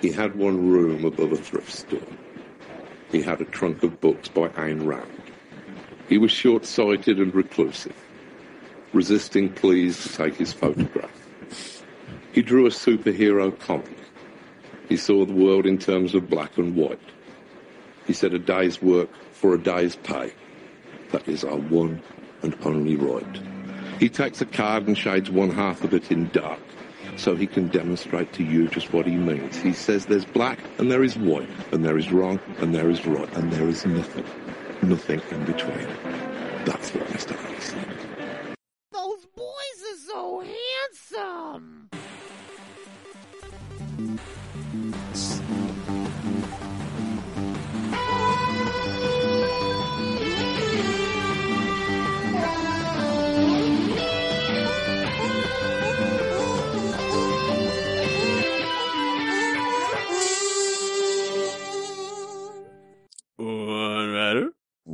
He had one room above a thrift store. He had a trunk of books by Ayn Rand. He was short-sighted and reclusive, resisting pleas to take his photograph. He drew a superhero comic. He saw the world in terms of black and white. He said a day's work for a day's pay. That is our one and only right. He takes a card and shades one half of it in dark so he can demonstrate to you just what he means. He says there's black and there is white, and there is wrong and there is right, and there is nothing, nothing in between. That's what Mr. Ali said. Those boys are so handsome.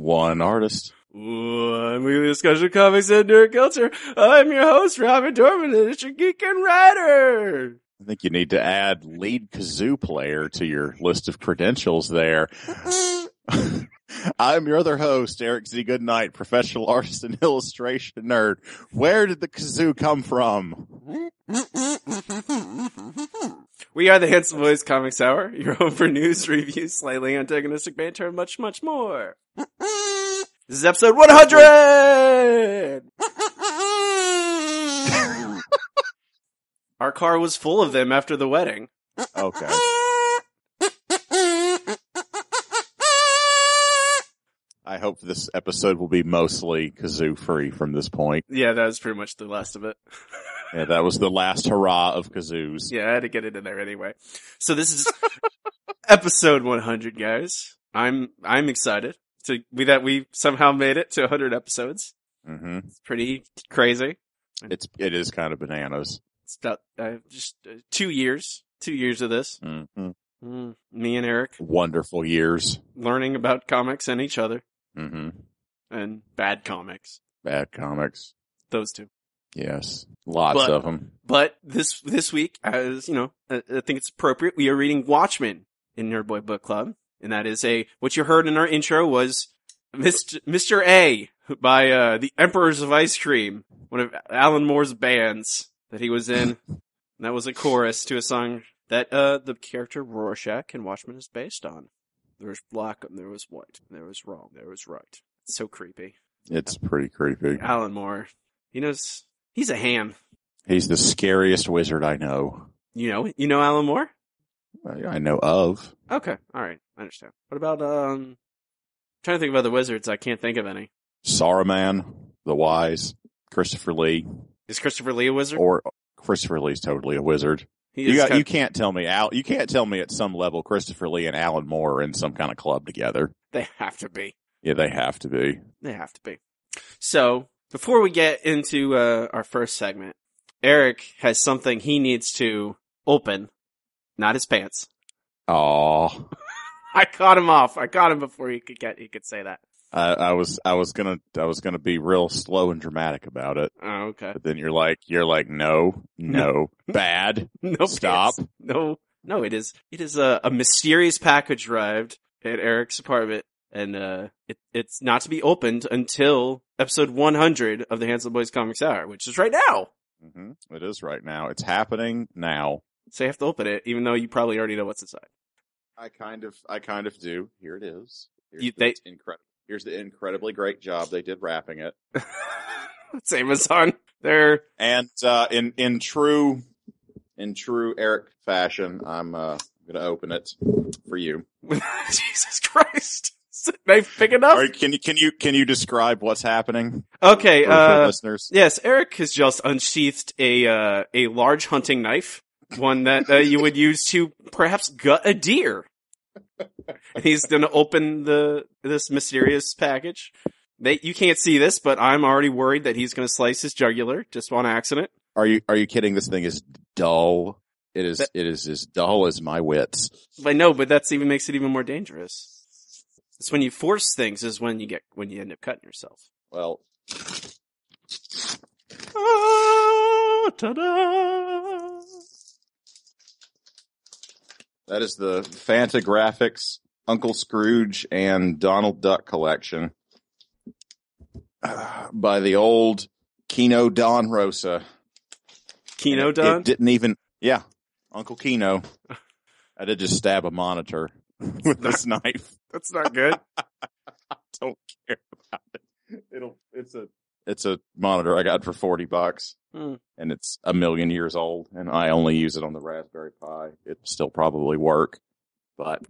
One artist. one weekly discussion of comics and nerd culture. I'm your host, Robin Dorman, and it's your geek and writer. I think you need to add lead kazoo player to your list of credentials there. I'm your other host, Eric Z. Goodnight, professional artist and illustration nerd. Where did the kazoo come from? We are the Handsome Boys Comics Hour, your home for news, reviews, slightly antagonistic banter, and much, much more. This is episode 100! Our car was full of them after the wedding. Okay. I hope this episode will be mostly kazoo free from this point. Yeah, that was pretty much the last of it. Yeah, that was the last hurrah of kazoos. Yeah, I had to get it in there anyway. So this is episode 100, guys. I'm I'm excited to we that we somehow made it to 100 episodes. hmm It's pretty crazy. It's it is kind of bananas. It's about uh, just uh, two years, two years of this. hmm Mm, me and Eric Wonderful years. learning about comics and each other hmm and bad comics. Bad comics. Those two. Yes, lots But- of them. But this this week, as you know, I, I think it's appropriate. We are reading Watchmen in Nerd Boy Book Club, and that is a what you heard in our intro was Mr. Mr. A by uh, the Emperors of Ice Cream, one of Alan Moore's bands that he was in. and that was a chorus to a song that uh, the character Rorschach in Watchmen is based on. There was black and there was white, And there was wrong, there was right. It's so creepy. It's pretty creepy. Alan Moore, he knows he's a ham. He's the scariest wizard I know. You know, you know Alan Moore. I I know of. Okay, all right, I understand. What about um? trying to think of other wizards. I can't think of any. Saruman, the Wise, Christopher Lee, Is Christopher Lee a wizard? or Christopher Lee's totally a wizard. You got, you can't tell me Al, you can't tell me at some level Christopher Lee and Alan Moore are in some kind of club together. They have to be. Yeah, they have to be. They have to be. So before we get into uh, our first segment, Eric has something he needs to open, not his pants. Aw. I caught him off. I caught him before he could get. He could say that. I, I was, I was gonna, I was gonna be real slow and dramatic about it. Oh, okay. But then you're like, you're like, no, no, bad. No Stop. pants. No, no. It is. It is a, a mysterious package arrived at Eric's apartment, and uh, it, it's not to be opened until episode 100 of the Handsome Boys Comics Hour, which is right now. hmm It is right now. It's happening now. So you have to open it, even though you probably already know what's inside. I kind of, I kind of do. Here it is. Here's You- they- incredible. Here's the incredibly great job they did wrapping it. it's Amazon. They're And uh, in in true in true Eric fashion, I'm uh, gonna open it for you. Jesus Christ. Is the knife big enough? Or can you can you can you describe what's happening Okay. Uh, listeners? yes, Eric has just unsheathed a uh, a large hunting knife, one that uh, you would use to perhaps gut a deer. And he's going to open the this mysterious package. They you can't see this, but I'm already worried that he's going to slice his jugular just on accident. Are you are you kidding? This thing is dull. It is That- it is as dull as my wits. I know, but that's even makes it even more dangerous. It's when you force things is when you get when you end up cutting yourself. Well, Ah, ta-da! That is the Fantagraphics Uncle Scrooge and Donald Duck collection uh, by the old Keno Don Rosa. Keno It- Don? It didn't even, yeah, Uncle Keno. I did just stab a monitor with this knife. That's not good. Don't care about it. It'll, it's a, it's a monitor I got for 40 bucks Hmm. and it's a million years old and I only use it on the Raspberry Pi. It'll still probably work, but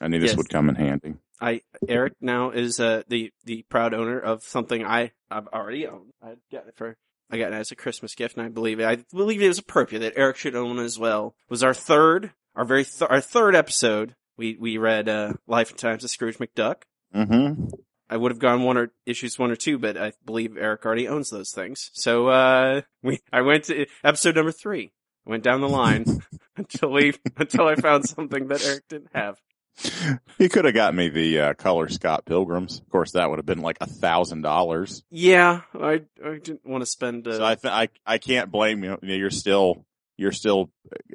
I knew this Yes. would come in handy. I Eric now is uh, the the proud owner of something I I've already owned. I got it for I got it as a Christmas gift, and I believe it. I believe it was appropriate that Eric should own as well. Was our third our very th- our third episode. We we read uh, Life and Times of Scrooge McDuck. Mm-hmm. I would have gone one or issues one or two, but I believe Eric already owns those things. So uh we I went to episode number three. I Went down the line until we until I found something that Eric didn't have. He could have got me the uh, color Scott Pilgrims. Of course, that would have been like a thousand dollars. Yeah, I I didn't want to spend. Uh, So I, th- I I can't blame you. You're still you're still.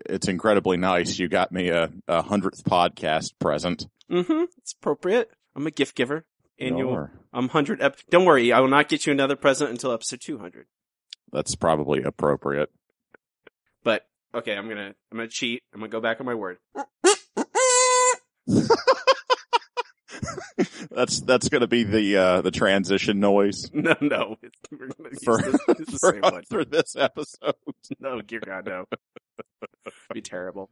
It's incredibly nice. You got me a, a hundredth podcast present. Mm-hmm. It's appropriate. I'm a gift giver. Annual. I'm hundred. Ep- Don't worry, I will not get you another present until episode two hundred. That's probably appropriate. But okay, I'm gonna I'm gonna cheat. I'm gonna go back on my word. That's that's going to be the uh, the transition noise No, no, it's, we're gonna use For- this, it's the for, same one. for this episode. No, dear God, no. be terrible.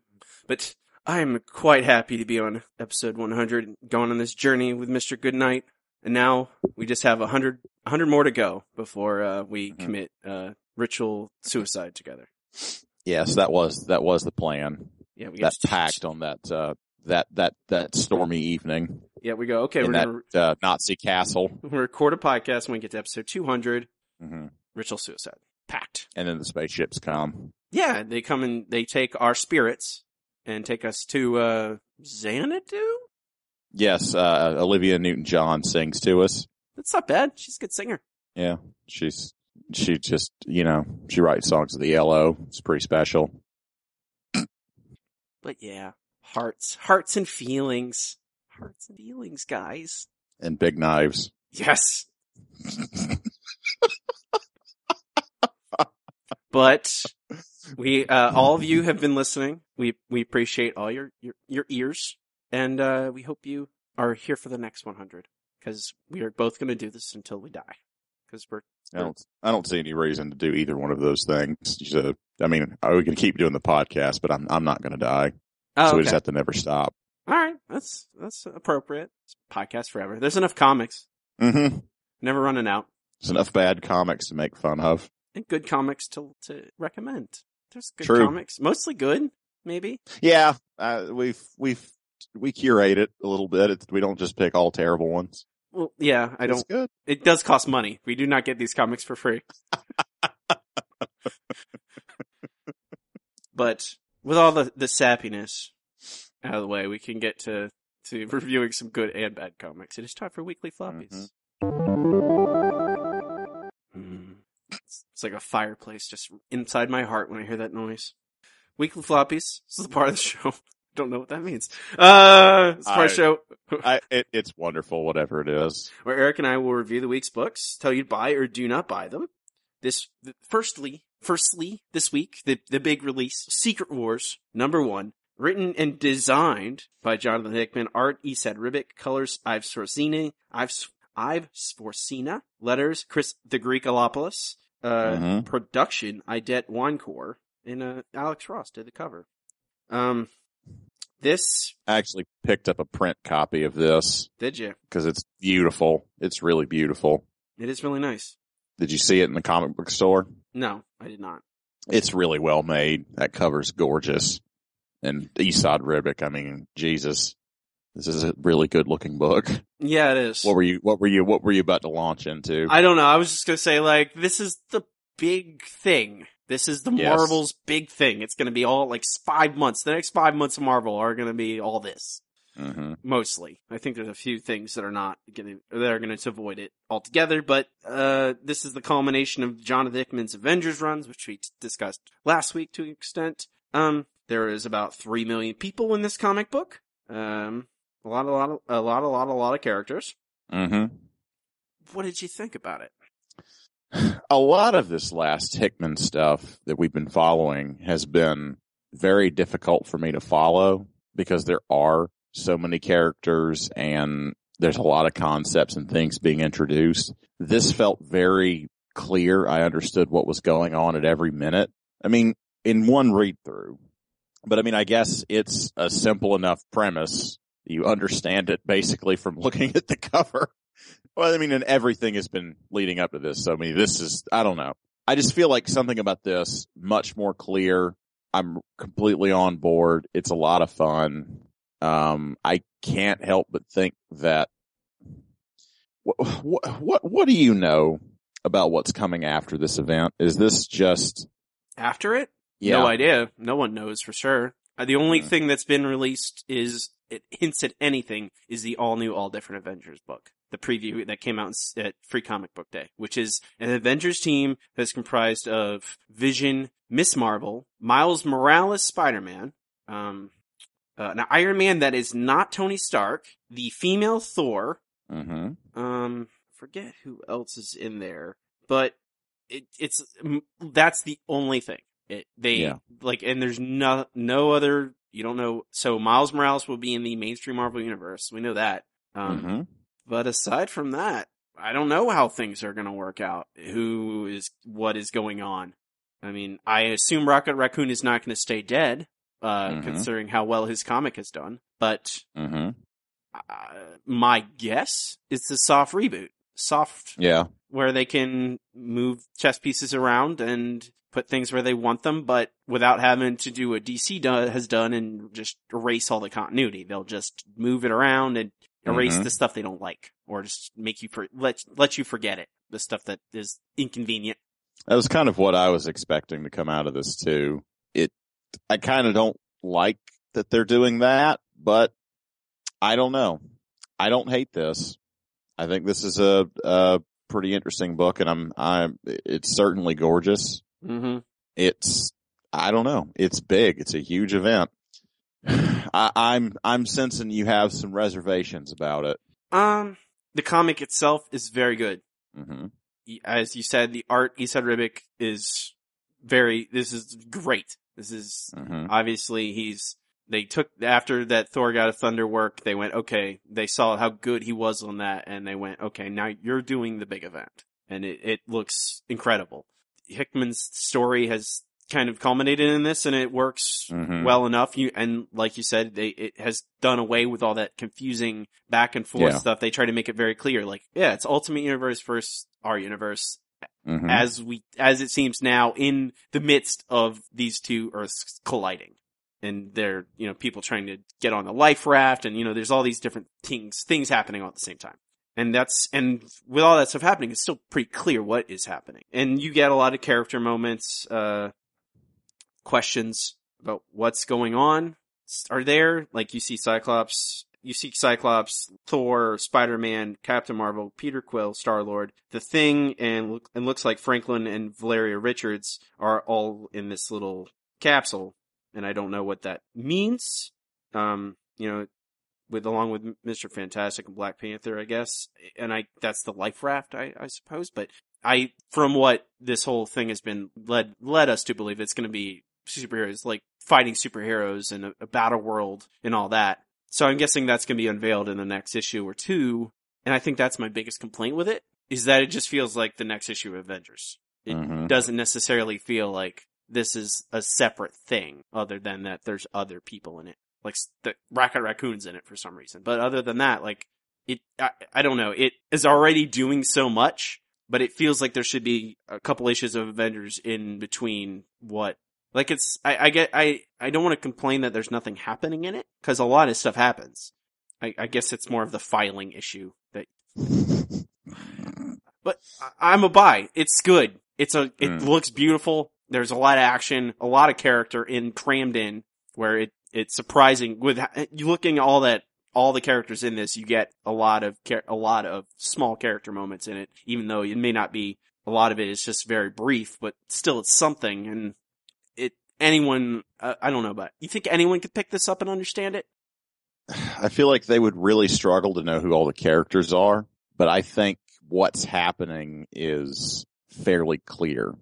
But I'm quite happy to be on episode 100, going on this journey with Mr. Goodnight. And now we just have a 100, a 100 more to go before uh, we Mhm. commit uh, ritual suicide together. Yes, that was that was the plan. Yeah, we That get pact on that uh, that that that stormy evening Yeah, we go. Okay, in we're that gonna uh, Nazi castle. we record a podcast when we get to episode 200, hmm ritual suicide pact. And then the spaceships come. Yeah, they come and they take our spirits and take us to uh, Xanadu. Yes, uh, Olivia Newton-John sings to us. That's not bad. She's a good singer. Yeah, she's she just you know she writes songs of the yellow. It's pretty special. But yeah, hearts, hearts and feelings, hearts and feelings, guys. And big knives. Yes. but we, uh, all of you have been listening. We, we appreciate all your, your, your ears and, uh, we hope you are here for the next 100 because we are both going to do this until we die because we're, I don't I don't see any reason to do either one of those things. So, I mean, we can keep doing the podcast, but I'm I'm not going to die. oh, so we just have to never stop. all right. That's, that's appropriate. It's podcast forever. There's enough comics, Mm-hmm. never running out. There's enough bad comics to make fun of. and good comics to to recommend. There's good True. comics, mostly good, maybe. Yeah, uh, we've we've we curate it a little bit. It, we don't just pick all terrible ones. Well, yeah, I It's don't. good. It does cost money. We do not get these comics for free. but with all the the sappiness out of the way, we can get to to reviewing some good and bad comics. It is time for weekly floppies. Mm. It's, it's like a fireplace just inside my heart when I hear that noise. Weekly floppies. This is the part of the show. Don't know what that means. Uh, it's the part of the I- show I, it, it's wonderful, whatever it is. where Eric and I will review the week's books, tell you to buy or do not buy them. This, firstly, firstly, this week, the, the big release, Secret Wars, number one, written and designed by Jonathan Hickman, art, Esad Ribic, colors, Ives Sforzini, Ives, Ives Svorcina, letters, Chris the Greek Eliopoulos, uh, Mhm. production, Idette Winecoor, and, uh, Alex Ross did the cover. Um, this, I actually picked up a print copy of this did you? because it's beautiful. It's really beautiful. It is really nice. Did you see it in the comic book store? No, I did not. It's really well made. That cover's gorgeous. And Esad Ribic, I mean, Jesus. This is a really good looking book. Yeah, it is. What were you what were you what were you about to launch into? I don't know. I was just gonna say like this is the big thing. This is the Yes. Marvel's big thing. It's gonna be all like five months. The next five months of Marvel are gonna be all this. hmm Mostly. I think there's a few things that are not gonna that are gonna avoid it altogether, but uh this is the culmination of Jonathan Hickman's Avengers runs, which we discussed last week to an extent. Um There is about three million people in this comic book. Um, a lot, a lot, a lot, a lot, a lot of characters. Mm-hmm. What did you think about it? A lot of this last Hickman stuff that we've been following has been very difficult for me to follow because there are so many characters and there's a lot of concepts and things being introduced. This felt very clear. I understood what was going on at every minute. I mean, in one read through, but I mean, I guess it's a simple enough premise. You understand it basically from looking at the cover. Well, I mean, and everything has been leading up to this. So, I mean, this is, I don't know. I just feel like something about this much more clear. I'm completely on board. It's a lot of fun. Um, I can't help but think that what, what, what, what do you know about what's coming after this event? Is this just After it? yeah? No idea. No one knows for sure. Uh, The only Yeah. thing that's been released is it hints at anything is the all new, all different Avengers book. The preview that came out at Free Comic Book Day, which is an Avengers team that's comprised of Vision, Miss Marvel, Miles Morales, Spider-Man, um, uh, an Iron Man that is not Tony Stark, the female Thor, Mm-hmm. um, forget who else is in there, but it, it's that's the only thing. It, they Yeah. like, and there's no no other. You don't know. So Miles Morales will be in the mainstream Marvel universe. We know that. Um, mm-hmm. But aside from that, I don't know how things are going to work out. Who is what is going on? I mean, I assume Rocket Raccoon is not going to stay dead, uh, Mhm. considering how well his comic has done. But Mm-hmm. uh, my guess is the soft reboot, soft Yeah. where they can move chess pieces around and put things where they want them, but without having to do what DC do- has done and just erase all the continuity. They'll just move it around and erase Mhm. the stuff they don't like, or just make you for let let you forget it. The stuff that is inconvenient. That was kind of what I was expecting to come out of this too. It, I kind of don't like that they're doing that, but I don't know. I don't hate this. I think this is a, a pretty interesting book and I'm, I'm, it's certainly gorgeous. Mm-hmm. It's, I don't know. It's big. It's a huge event. I, I'm, I'm sensing you have some reservations about it. Um, the comic itself is very good. hmm as you said, the art Esad Ribic is very. This is great. This is hmm obviously he's. They took after that Thor God of Thunder work. They went okay. They saw how good he was on that, and they went okay. Now you're doing the big event, and it it looks incredible. Hickman's story has kind of culminated in this, and it works Mhm. well enough. You and like you said, they it has done away with all that confusing back and forth Yeah. stuff. They try to make it very clear, like yeah, it's Ultimate Universe versus our universe, hmm as we as it seems now in the midst of these two Earths colliding, and they're you know people trying to get on the life raft, and you know there's all these different things things happening all at the same time. And that's, and with all that stuff happening, it's still pretty clear what is happening. And you get a lot of character moments, uh, questions about what's going on are there. Like you see Cyclops, you see Cyclops, Thor, Spider-Man, Captain Marvel, Peter Quill, Star-Lord, The Thing, and and looks like Franklin and Valeria Richards are all in this little capsule. And I don't know what that means. Um, you know, with along with Mr. Fantastic and Black Panther, I guess. And I that's the life raft, I, I suppose. But I from what this whole thing has been led led us to believe it's gonna be superheroes like fighting superheroes and a, a battle world and all that. So I'm guessing that's gonna be unveiled in the next issue or two. And I think that's my biggest complaint with it, is that it just feels like the next issue of Avengers. It Mhm. doesn't necessarily feel like this is a separate thing, other than that there's other people in it. Like the Rocket Raccoon's in it for some reason. But other than that, like it, I, I don't know. It is already doing so much, but it feels like there should be a couple issues of Avengers in between what. Like it's, I, I get, I, I don't want to complain that there's nothing happening in it because a lot of stuff happens. I, I guess it's more of the filing issue that but I- I'm a buy. It's good. It's a, it Mm. looks beautiful. There's a lot of action, a lot of character in crammed in where it, it's surprising with you looking at all that, all the characters in this, you get a lot of, a lot of small character moments in it, even though it may not be, a lot of it is just very brief, but still it's something and anyone, uh, I don't know, but you think anyone could pick this up and understand it? I feel like they would really struggle to know who all the characters are, but I think what's happening is fairly clear.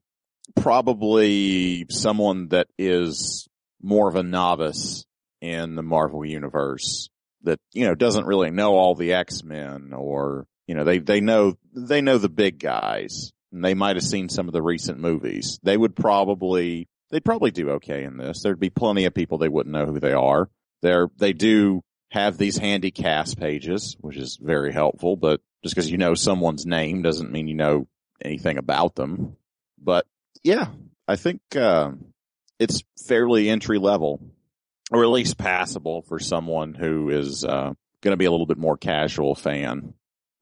Probably someone that is more of a novice in the Marvel universe that, you know, doesn't really know all the X-Men or, you know, they, they know, they know the big guys and they might have seen some of the recent movies. They would probably, they'd probably do okay in this. There'd be plenty of people they wouldn't know who they are. They're, they do have these handy cast pages, which is very helpful, but just because you know someone's name doesn't mean you know anything about them. But yeah, I think, uh, it's fairly entry level or at least passable for someone who is, uh, going to be a little bit more casual fan,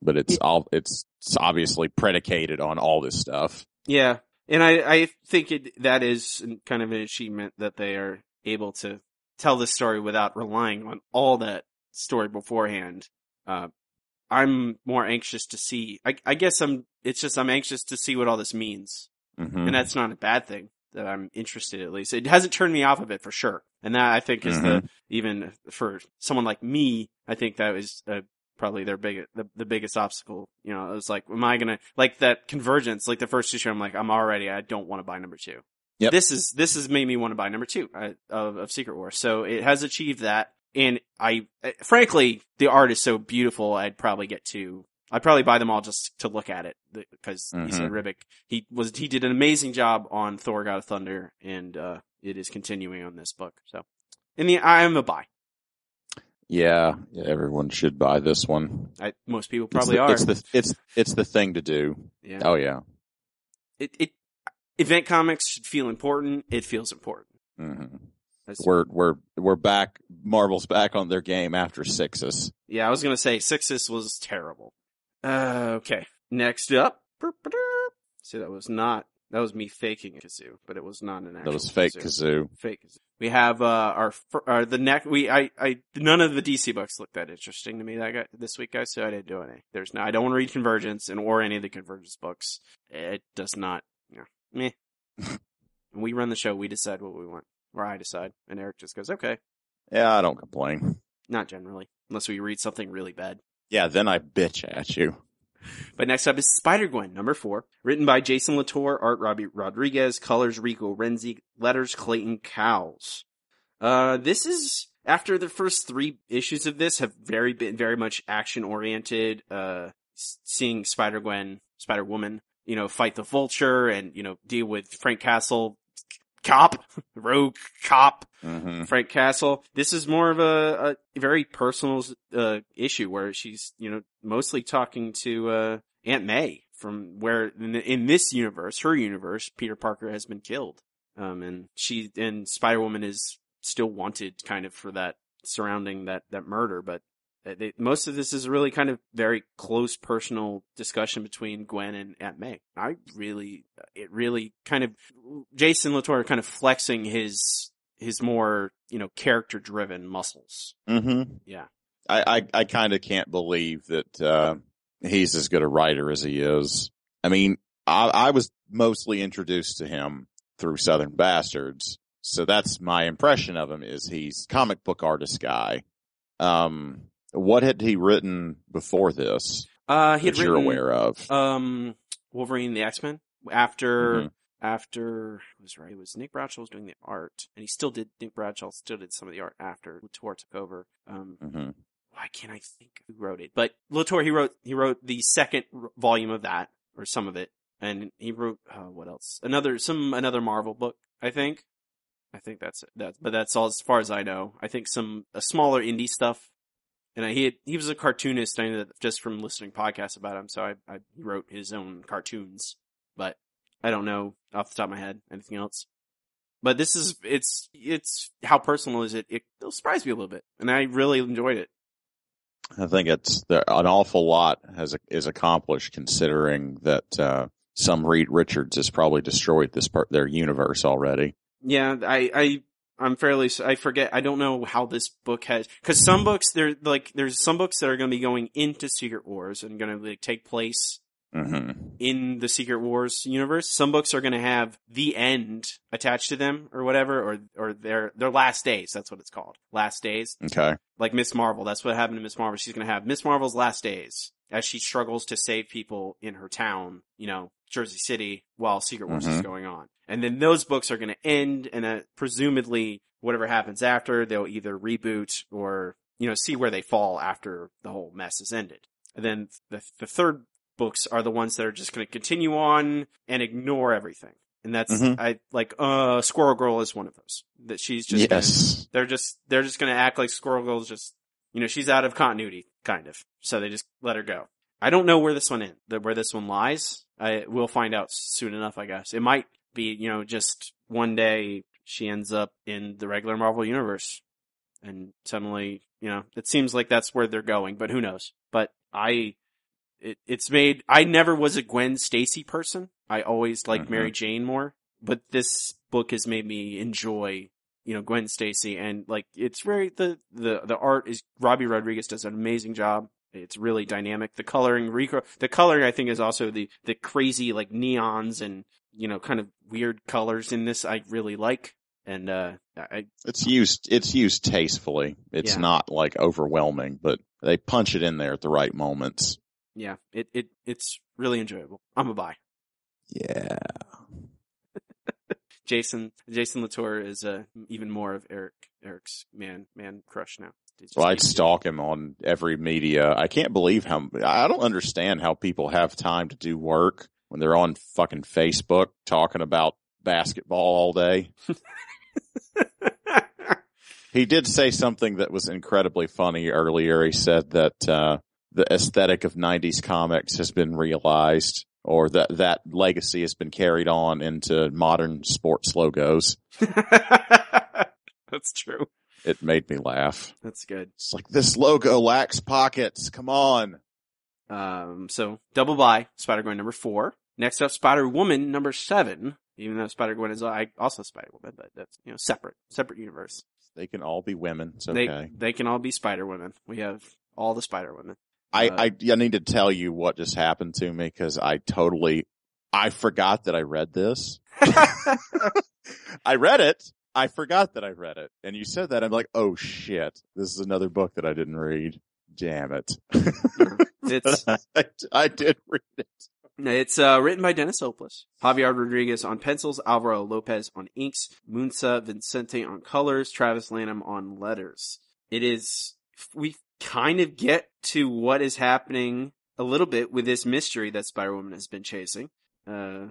but it's all, it's, it's obviously predicated on all this stuff. Yeah. And I, I think it, that is kind of an achievement that they are able to tell the story without relying on all that story beforehand. Uh, I'm more anxious to see, I, I guess I'm, it's just I'm anxious to see what all this means. Mm-hmm. And that's not a bad thing that I'm interested at least. It hasn't turned me off of it for sure. And that I think is the, even for someone like me, I think that was uh, probably their big, the, the biggest obstacle. You know, it was like, am I gonna, like that convergence, like the first issue, I'm like, I'm already, I don't want to buy number two. Yep. This is, this has made me want to buy number two uh, of, of Secret War. So it has achieved that. And I, uh, frankly, the art is so beautiful, I'd probably get to, I'd probably buy them all just to look at it because Esad Ribic, he was, he did an amazing job on Thor God of Thunder and, uh, it is continuing on this book. So in the, I am a buy. Yeah, everyone should buy this one. I, most people It's probably the- are. It's the, it's, it's the thing to do. yeah. Oh yeah. It, it, event comics should feel important. It feels important. hmm We're, we're, we're back. Marvel's back on their game after AXIS. Yeah, I was gonna say AXIS was terrible. Uh, okay. Next up. See, that was not, that was me faking a kazoo, but it was not an actual That was fake kazoo. kazoo. Fake kazoo. We have, uh, our, fir- uh, the neck, we, I, I, none of the DC books looked that interesting to me that guy, this week, guys, so I didn't do any. There's no, I don't want to read Convergence and or any of the Convergence books. It does not, you know, meh. we run the show, we decide what we want. Or I decide. And Eric just goes, okay. Yeah, I don't complain. Not generally. Unless we read something really bad. Yeah, then I bitch at you. But next up is Spider Gwen, number four, written by Jason Latour, art Robbi Rodriguez, colors Rico Renzi, letters Clayton Cowles. Uh, this is after the first three issues of this have very been very much action oriented. Uh, seeing Spider Gwen, Spider Woman, you know, fight the Vulture and you know deal with Frank Castle, cop, rogue cop. hmm Frank Castle. This is more of a, a very personal uh, issue where she's, you know, mostly talking to uh, Aunt May from where in, in this universe, her universe, Peter Parker has been killed, um, and she and Spider Woman is still wanted, kind of for that surrounding that that murder, but. Uh, They, most of this is really kind of very close personal discussion between Gwen and Aunt May. I really, it really kind of, Jason Latour kind of flexing his his more, you know, character driven muscles. hmm Yeah. I, I, I kind of can't believe that, uh, he's as good a writer as he is. I mean, I, I was mostly introduced to him through Southern Bastards. So that's my impression of him is he's comic book artist guy. Um, what had he written before this Uh, he had you're aware of? um, Wolverine the X-Men after, Mhm. after, I was right, it was Nick Bradshaw was doing the art and he still did, Nick Bradshaw still did some of the art after Latour took over. Um, hmm why can't I think who wrote it? But Latour, he wrote, he wrote the second volume of that or some of it. And he wrote, uh, what else? Another, some, another Marvel book, I think. I think that's it. That, but that's all as far as I know. I think some, a smaller indie stuff. And I, he had, he was a cartoonist. I know that just from listening podcasts about him. So I, I, wrote his own cartoons, but I don't know off the top of my head anything else. But this is, it's, it's, how personal is it? It, it'll surprise me a little bit. And I really enjoyed it. I think it's the, an awful lot has is accomplished considering that uh, some Reed Richards has probably destroyed this part their universe already. Yeah, I, I, I'm fairly, I forget, I don't know how this book has, cause some books, there, like, there's some books that are going to be going into Secret Wars and going to like, take place hmm in the Secret Wars universe. Some books are going to have the end attached to them or whatever, or or their their last days. That's what it's called, last days. Okay. Like Miss Marvel. That's what happened to Miss Marvel. She's going to have Miss Marvel's last days as she struggles to save people in her town, you know, Jersey City, while Secret Wars is Mhm. going on. And then those books are going to end, and uh, presumably whatever happens after, they'll either reboot or you know see where they fall after the whole mess is ended. And then the the third books are the ones that are just going to continue on and ignore everything. And that's Mhm. I like uh Squirrel Girl is one of those that she's just gonna- they're just they're just going to act like Squirrel Girl's just you know she's out of continuity kind of so they just let her go. I don't know where this one in where this one lies. I will find out soon enough. I guess it might be you know just one day she ends up in the regular Marvel universe and suddenly you know it seems like that's where they're going, but who knows? But I it, it's made I never was a Gwen Stacy person. I always liked Mhm. Mary Jane more, but this book has made me enjoy you know Gwen Stacy and like it's very the the the art is Robbi Rodriguez does an amazing job. It's really dynamic. The coloring, Rico, the coloring I think is also the the crazy like neons and you know kind of weird colors in this I really like. And uh I It's used, it's used tastefully. It's Yeah. not like overwhelming, but they punch it in there at the right moments. yeah, it it it's really enjoyable. I'm a buy. Yeah. Jason Jason Latour is uh, even more of Eric Eric's man man crush now. Well, I'd stalk him on every media. I can't believe how, I don't understand how people have time to do work when they're on fucking Facebook talking about basketball all day. He did say something that was incredibly funny earlier. He said that, uh, the aesthetic of 90s comics has been realized or that that legacy has been carried on into modern sports logos. That's true. It made me laugh. That's good. It's like this logo lacks pockets. Come on. Um, so double buy Spider Gwen number four. Next up, Spider Woman number seven. Even though Spider Gwen is also Spider Woman, but that's you know separate, separate universe. They can all be women. It's They they can all be Spider Women. We have all the Spider Women. I, uh, I, I need to tell you what just happened to me because I totally, I forgot that I read this. I read it. I forgot that I read it. And you said that. I'm like, oh shit. This is another book that I didn't read. Damn it. It's I, I did read it. It's uh, written by Dennis Hopeless, Javier Rodriguez on pencils, Alvaro Lopez on inks, Muntsa Vicente on colors, Travis Lanham on letters. It is, we kind of get to what is happening a little bit with this mystery that Spider-Woman has been chasing. Uh,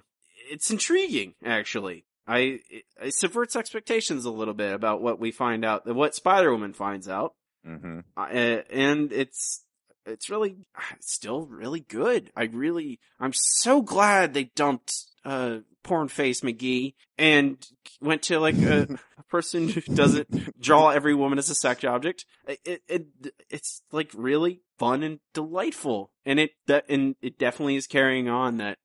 it's intriguing, actually. I, it, it subverts expectations a little bit about what we find out, what Spider-Woman finds out Mm-hmm. uh, and it's it's really it's still really good. I really I'm so glad they dumped uh porn face McGee and went to like a, a person who doesn't draw every woman as a sex object. It, it it's like really fun and delightful, and it that and it definitely is carrying on that.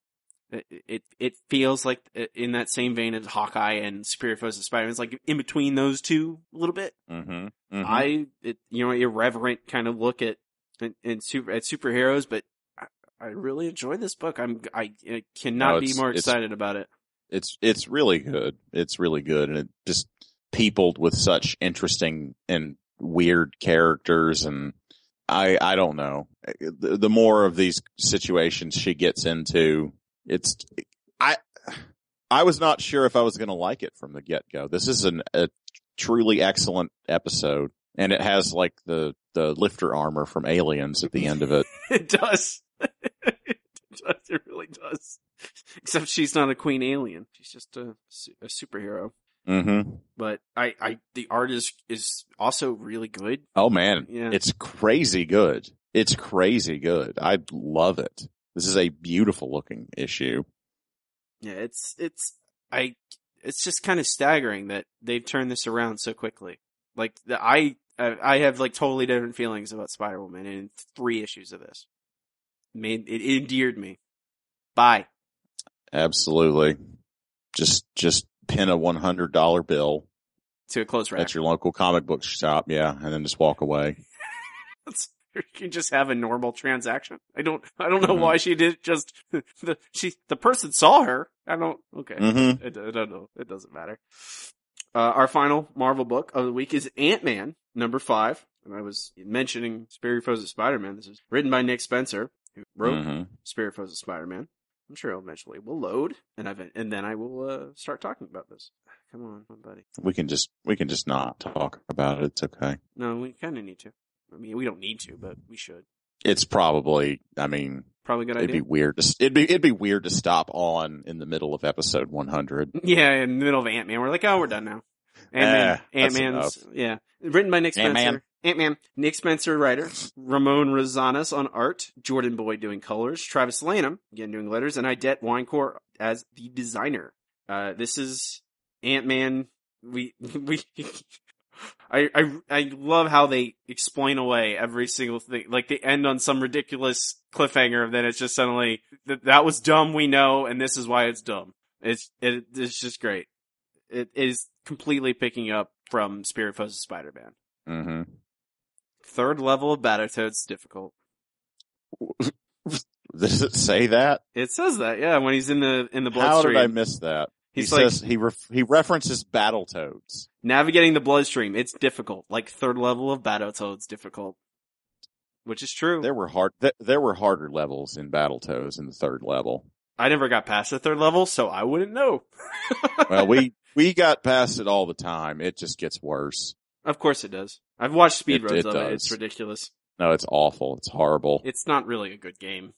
It, it feels like uh, in that same vein as Hawkeye and Superior Foes of Spider-Man. It's like in between those two a little bit. Mm-hmm. mm I, it, you know, irreverent kind of look at, in, in super, at superheroes, but I, I really enjoy this book. I'm, I, I cannot No, be more excited about it. it's it's really good. It's really good, and it just peopled with such interesting and weird characters. And I I don't know. The, the more of these situations she gets into, it's I I was not sure if I was going to like it from the get go. This is an, a truly excellent episode, and it has like the the lifter armor from Aliens at the end of it. It does. it does. It really does. Except she's not a queen alien. She's just a, a superhero. Mm-hmm. But I, I, the art is, is also really good. Oh man, Yeah. it's crazy good. It's crazy good. I love it. This is a beautiful looking issue. Yeah, it's, it's, I, it's just kind of staggering that they've turned this around so quickly. Like, the, I, I have like totally different feelings about Spider-Woman in three issues of this. Made, it endeared me. Bye. Absolutely. Just, just pin a $100 bill To a close rack. at your local comic book shop. Yeah. And then just walk away. That's you can just have a normal transaction. I don't, I don't know Mhm. why she did just, the, she, the person saw her. I don't, okay. Mm-hmm. I, I don't know. It doesn't matter. Uh, our final Marvel book of the week is Ant-Man, number five. And I was mentioning Superior Foes of Spider-Man. This is written by Nick Spencer, who wrote hmm Superior Foes of Spider-Man. I'm sure eventually we'll load, and I've, and then I will uh, start talking about this. Come on, buddy. We can just we can just not talk about it. It's okay. No, we kind of need to. I mean, we don't need to, but we should. It's probably. I mean, Probably a good idea. it'd be weird. To, it'd be it'd be weird to stop on in the middle of episode 100. Yeah, in the middle of Ant Man, we're like, oh, we're done now. Ant Eh, Man, that's Ant Man's, yeah, written by Nick Spencer. Ant-Man. Ant Man, Nick Spencer writer, Ramon Rosanas on art, Jordan Boyd doing colors, Travis Lanham again doing letters, and Idette Winecoor as the designer. Uh, this is Ant Man. We we. I, I I love how they explain away every single thing. Like they end on some ridiculous cliffhanger, and then it's just suddenly that that was dumb. We know, and this is why it's dumb. It's it, it's just great. It is completely picking up from Superior Foes of Spider-Man. hmm Third level of Battletoads difficult. Does it say that? It says that, yeah, when he's in the in the How did I miss that? He's he like says he ref, he references Battletoads. navigating the bloodstream. It's difficult, like third level of Battletoads difficult, which is true. There were hard th- there were harder levels in Battletoads in the third level. I never got past the third level, so I wouldn't know. Well, we we got past it all the time. It just gets worse. Of course it does. I've watched It- speedruns it of it. It's ridiculous. No, it's awful. It's horrible. It's not really a good game.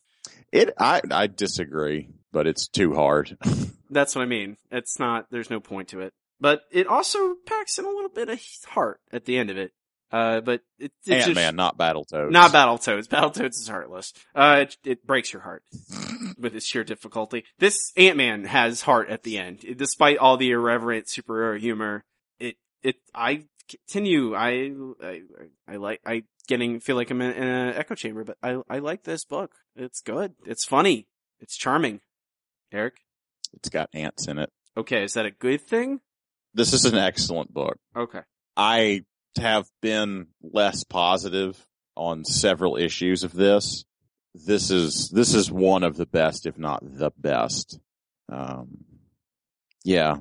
It I I disagree, but it's too hard. That's what I mean. It's not, there's no point to it. But it also packs in a little bit of heart at the end of it. Uh, but it, it Ant Man, not Battletoads. not Battletoads. Battletoads is heartless. Uh, it, it breaks your heart with its sheer difficulty. This Ant-Man has heart at the end. Despite all the irreverent superhero humor, it, it, I continue, I, I, I like, I getting, feel like I'm in, in an echo chamber, but I, I like this book. It's good. It's funny. It's charming. Eric? It's got ants in it. Okay, is that a good thing? This is an excellent book. Okay. I have been less positive on several issues of this. This is this is one of the best, if not the best. Um, yeah,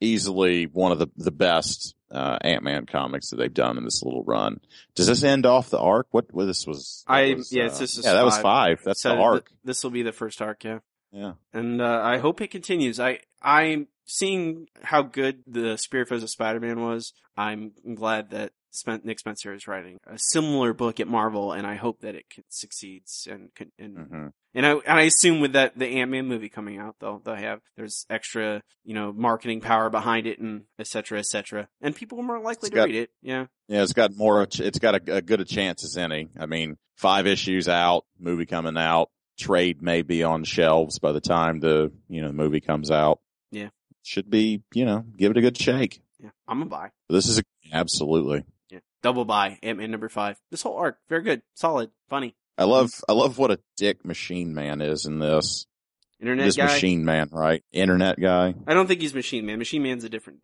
easily one of the the best uh, Ant Man comics that they've done in this little run. Does this end off the arc? What? what this was? I- was, yeah, uh, it's- this is yeah, that was five. five. That's So the arc. this will be the first arc, yeah. Yeah. And uh, I hope it continues. I I'm seeing how good the Superior Foes of Spider-Man was. I'm glad that Spen- Nick Spencer is writing a similar book at Marvel, and I hope that it succeeds. And can, and hmm and I and I assume with that the Ant Man movie coming out, they'll they'll have there's extra you know marketing power behind it, and et cetera, et cetera. And people are more likely It's to got- read it. Yeah. Yeah, it's got more. It's got a, a good a chance as any. I mean, five issues out, movie coming out, trade may be on shelves by the time the you know the movie comes out. Yeah. should be you know give it a good shake. Yeah. I'm a buy. This is a, absolutely. Yeah. Double buy. Ant Man number five. This whole arc, very good, solid, funny. I love I love what a dick Machine Man is in this. Internet this guy. Machine Man, right? Internet guy. I don't think he's Machine Man. Machine Man's a different.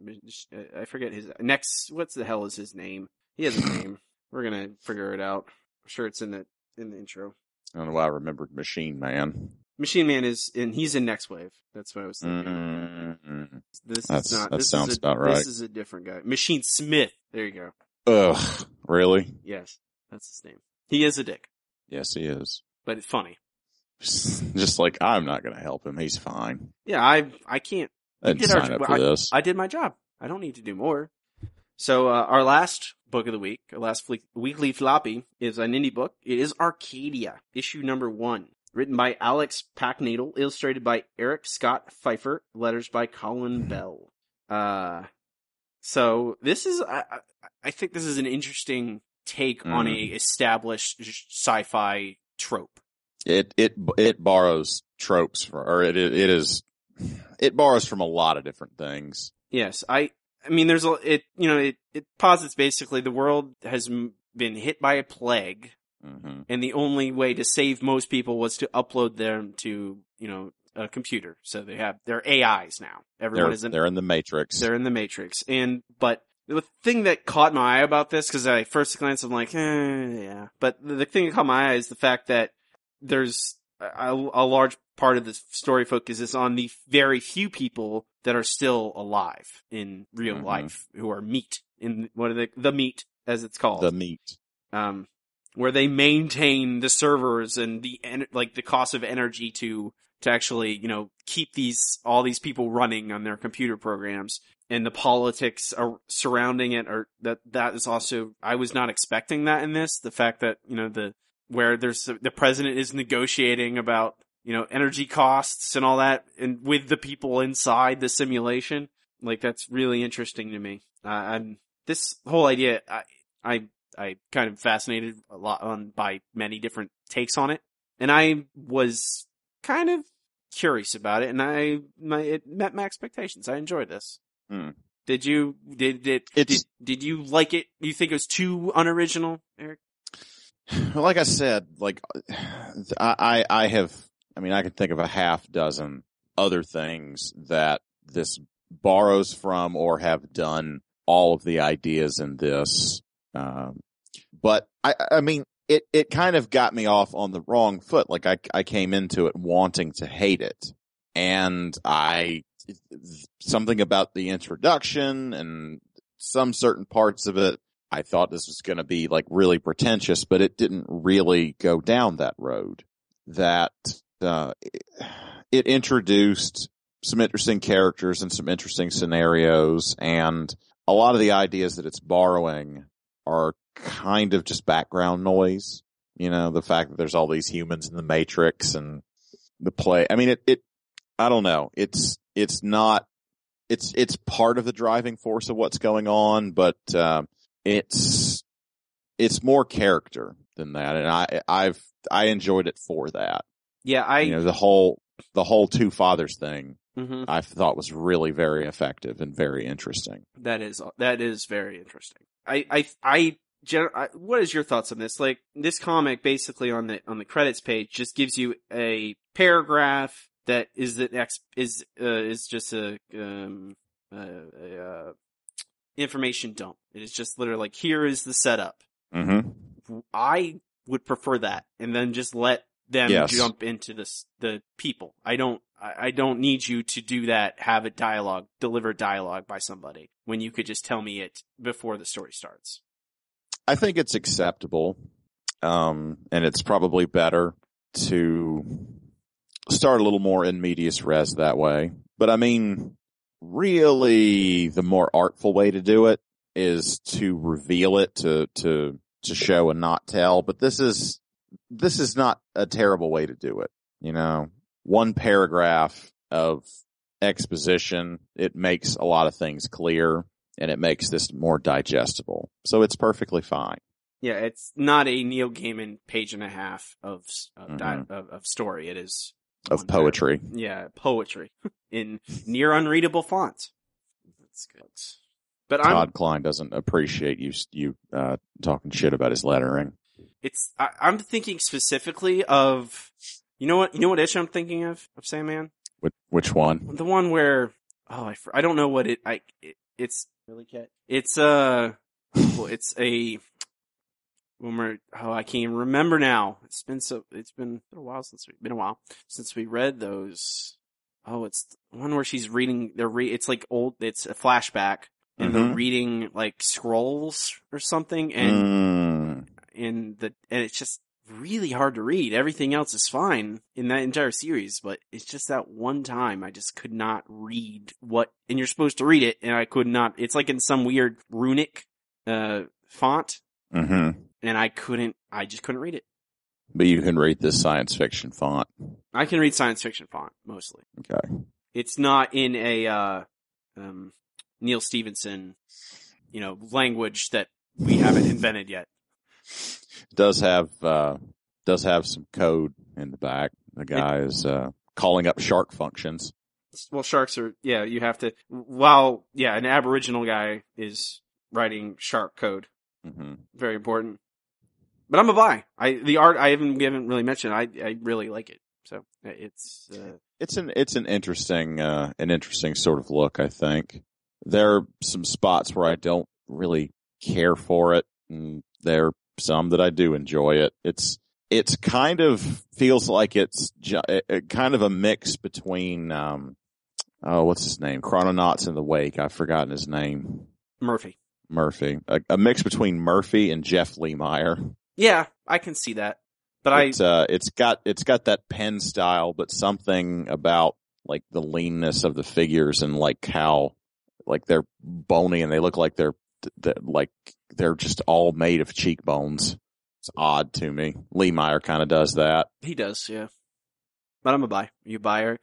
uh, I forget his next. What's the hell is his name? He has a name. We're gonna figure it out. I'm sure it's in the in the intro. I don't know why I remembered Machine Man. Machine Man is in. He's in Next Wave. That's what I was thinking. Mm-mm. This That's- is not. that this sounds is a, about right. This is a different guy. Machine Smith. There you go. Ugh, really? Yes, that's his name. He is a dick, Yes, he is. but it's funny. Just like I'm not going to help him. He's fine. Yeah, I I can't I our sign up for I- this. I did my job. I don't need to do more. So uh, our last book of the week, our last fle- weekly floppy, is an indie book. It is Arcadia, issue number one, written by Alex Paknadel, illustrated by Eric Scott Pfeiffer, letters by Colin Bell. Uh, so this is, I, I, think this is an interesting take on a established sci-fi trope. It it it borrows tropes for, or it it is it borrows from a lot of different things. Yes, I. I mean, there's a it. You know, it it posits basically the world has been hit by a plague, hmm and the only way to save most people was to upload them to you know a computer. So they have they're AIs now. Everyone They're is in they're in the Matrix. they're in the Matrix, and but the thing that caught my eye about this, because I first glance, I'm like, eh, yeah. But the, the thing that caught my eye is the fact that there's a, a large part of the story focuses on the very few people that are still alive in real Mhm. life, who are meat in what are they, the meat as it's called The meat. um, where they maintain the servers and the en- like the cost of energy to to actually you know keep these all these people running on their computer programs and the politics are surrounding it are that that is also I was not expecting that in this the fact that you know the where there's the president is negotiating about you know energy costs and all that and with the people inside the simulation like that's really interesting to me uh, I'm this whole idea I I I kind of fascinated a lot on by many different takes on it, and I was kind of curious about it, and I my it met my expectations. I enjoyed this. Hmm. Did you did It's- did, did you like it? You think it was too unoriginal, Eric? Well, like I said, like I, I have. I mean, I can think of a half dozen other things that this borrows from or have done all of the ideas in this. Um, but I, I mean, it, it kind of got me off on the wrong foot. Like I, I came into it wanting to hate it and I, something about the introduction and some certain parts of it I thought this was going to be like really pretentious, but it didn't really go down that road. That uh, it introduced some interesting characters and some interesting scenarios, and a lot of the ideas that it's borrowing are kind of just background noise. You know, the fact that there's all these humans in the Matrix and the play. I mean, it, it, I don't know. It's, it's not, it's, it's part of the driving force of what's going on, but, um, it's it's more character than that, and I I've I enjoyed it for that. Yeah, I you know, the whole the whole two fathers thing mhm. I thought was really very effective and very interesting. That is that is very interesting. I I I, gen- I what is your thoughts on this? Like this comic basically on the on the credits page just gives you a paragraph that is the ex is uh, is just a um uh, a, uh, information dump. It is just literally like here is the setup. Mm-hmm. I would prefer that, and then just let them Yes. jump into this the people. I don't. I I don't need you to do that. Have a dialogue, deliver dialogue by somebody when you could just tell me it before the story starts. I think it's acceptable, um, and it's probably better to start a little more in medias res that way. But I mean, really, the more artful way to do it is to reveal it to to to show and not tell. But this is this is not a terrible way to do it. You know, one paragraph of exposition it makes a lot of things clear and it makes this more digestible. So it's perfectly fine. Yeah, it's not a Neil Gaiman page and a half of of, di- Mhm. of, of story. It is Of one paragraph. poetry. Yeah, poetry in near unreadable font. That's good. But I'm Todd Klein doesn't appreciate you you uh, talking shit about his lettering. It's I, I'm thinking specifically of you know what you know what issue I'm thinking of of Sandman? Which, which one? the one where oh I, I don't know what it I it, it's really cat it's uh well, it's a when we're oh I can't even remember now. It's been so it's been a while since we been a while since we read those. Oh it's one where she's reading they're re- it's like old it's a flashback and they're Mhm. reading like scrolls or something and Mm, in the and it's just really hard to read. Everything else is fine in that entire series, but it's just that one time I just could not read what and you're supposed to read it and I could not it's like in some weird runic uh font hmm and I couldn't I just couldn't read it. But you can read this science fiction font. I can read science fiction font mostly. Okay. It's not in a uh um Neal Stephenson, you know, language that we haven't invented yet. Does have uh, does have some code in the back. The guy is uh, calling up shark functions. well sharks are yeah you have to while yeah an aboriginal guy is writing shark code hmm very important but i'm a buy i the art i haven't we haven't really mentioned i i really like it so it's uh, It's an it's an interesting uh, an interesting sort of look. I think there are some spots where I don't really care for it. And there are some that I do enjoy it. It's, it's kind of feels like it's ju- it- kind of a mix between, um, oh, what's his name? Chrononauts in the Wake. I've forgotten his name. Murphy. Murphy. A, a mix between Murphy and Jeff Lemire. Yeah, I can see that. But I, uh, it's got, it's got that pen style, but something about like the leanness of the figures and like how, like they're bony and they look like they're, th- like they're just all made of cheekbones. It's odd to me. Lemire kind of does that. he does, yeah. But I'm a buy. You buy, Eric?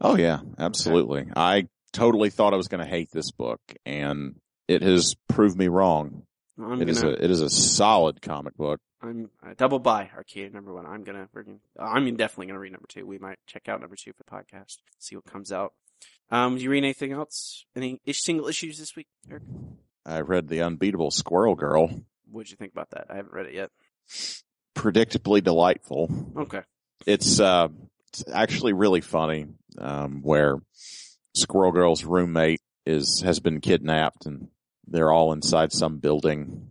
Oh yeah, absolutely. I totally thought I was going to hate this book and it has proved me wrong. I'm It is gonna, a, it is a solid comic book. I'm uh, double buy Arcadia number one. I'm gonna, we're gonna, I'm definitely gonna read number two. We might check out number two for the podcast, see what comes out. Um, do you read anything else? Any single issues this week, Eric? I read The Unbeatable Squirrel Girl. What'd you think about that? I haven't read it yet. Predictably delightful. Okay. It's, uh, it's actually really funny, um, where Squirrel Girl's roommate is, has been kidnapped and they're all inside some building.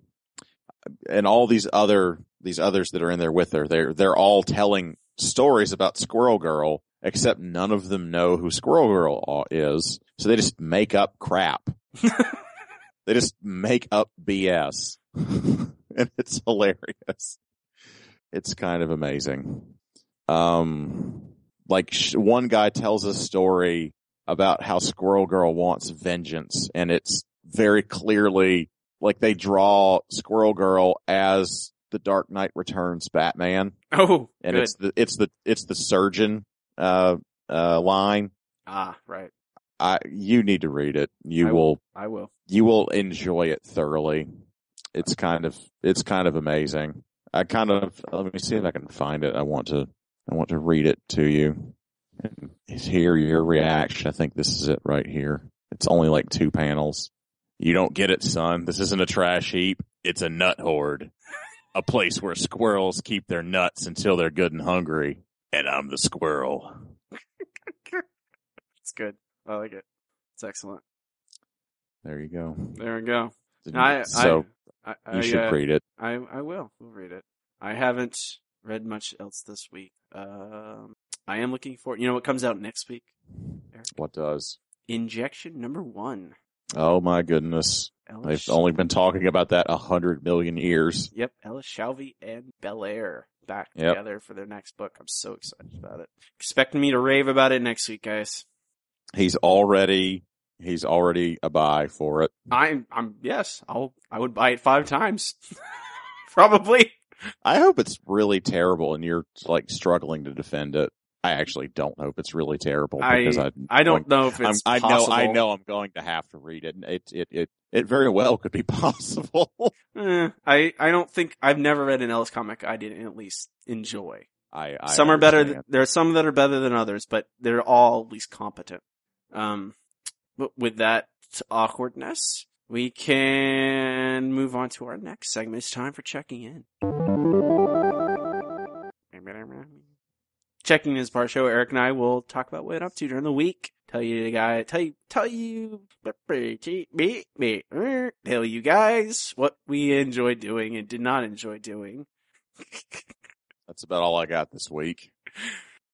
And all these other, these others that are in there with her, they're, they're all telling stories about Squirrel Girl, except none of them know who Squirrel Girl is. So they just make up crap. they just make up BS. and it's hilarious. It's kind of amazing. Um, like sh- one guy tells a story about how Squirrel Girl wants vengeance and it's very clearly like they draw Squirrel Girl as the Dark Knight Returns Batman Oh, and good. it's the, it's the, it's the surgeon, uh, uh, line. ah, right. I, you need to read it. You I will, I will. you will enjoy it thoroughly. It's kind of, it's kind of amazing. I kind of, let me see if I can find it. I want to, I want to read it to you and hear your reaction. I think this is it right here. It's only like two panels. You don't get it, son. This isn't a trash heap. It's a nut hoard. A place where squirrels keep their nuts until they're good and hungry. And I'm the squirrel. I like it. It's excellent. There you go. There we go. I, so I, I, you should uh, read it. I I will. We'll read it. I haven't read much else this week. Um, I am looking for. You know what comes out next week? Eric? What does? Injection number one. Oh my goodness. Ellis, They've only been talking about that a hundred million years. Yep, Ellis Shalvey and Bellaire back Yep. together for their next book. I'm so excited about it. Expecting me to rave about it next week, guys. He's already, he's already a buy for it. I'm, I'm, yes, I'll, I would buy it five times. Probably. I hope it's really terrible and you're like struggling to defend it. I actually don't hope it's really terrible because I, I don't know if I'm, it's I know, possible. I know I'm going to have to read it. It, it, it, it very well could be possible. Eh, I, I don't think, I've never read an Ellis comic I didn't at least enjoy. I, I some are better. Th- there are some that are better than others, but they're all at least competent. Um, but with that awkwardness, we can move on to our next segment. It's time for checking in. Checking in is part show. Eric and I will talk about what we're up to during the week. Tell you the guy, tell you, tell you, tell you guys what we enjoyed doing and did not enjoy doing. That's about all I got this week.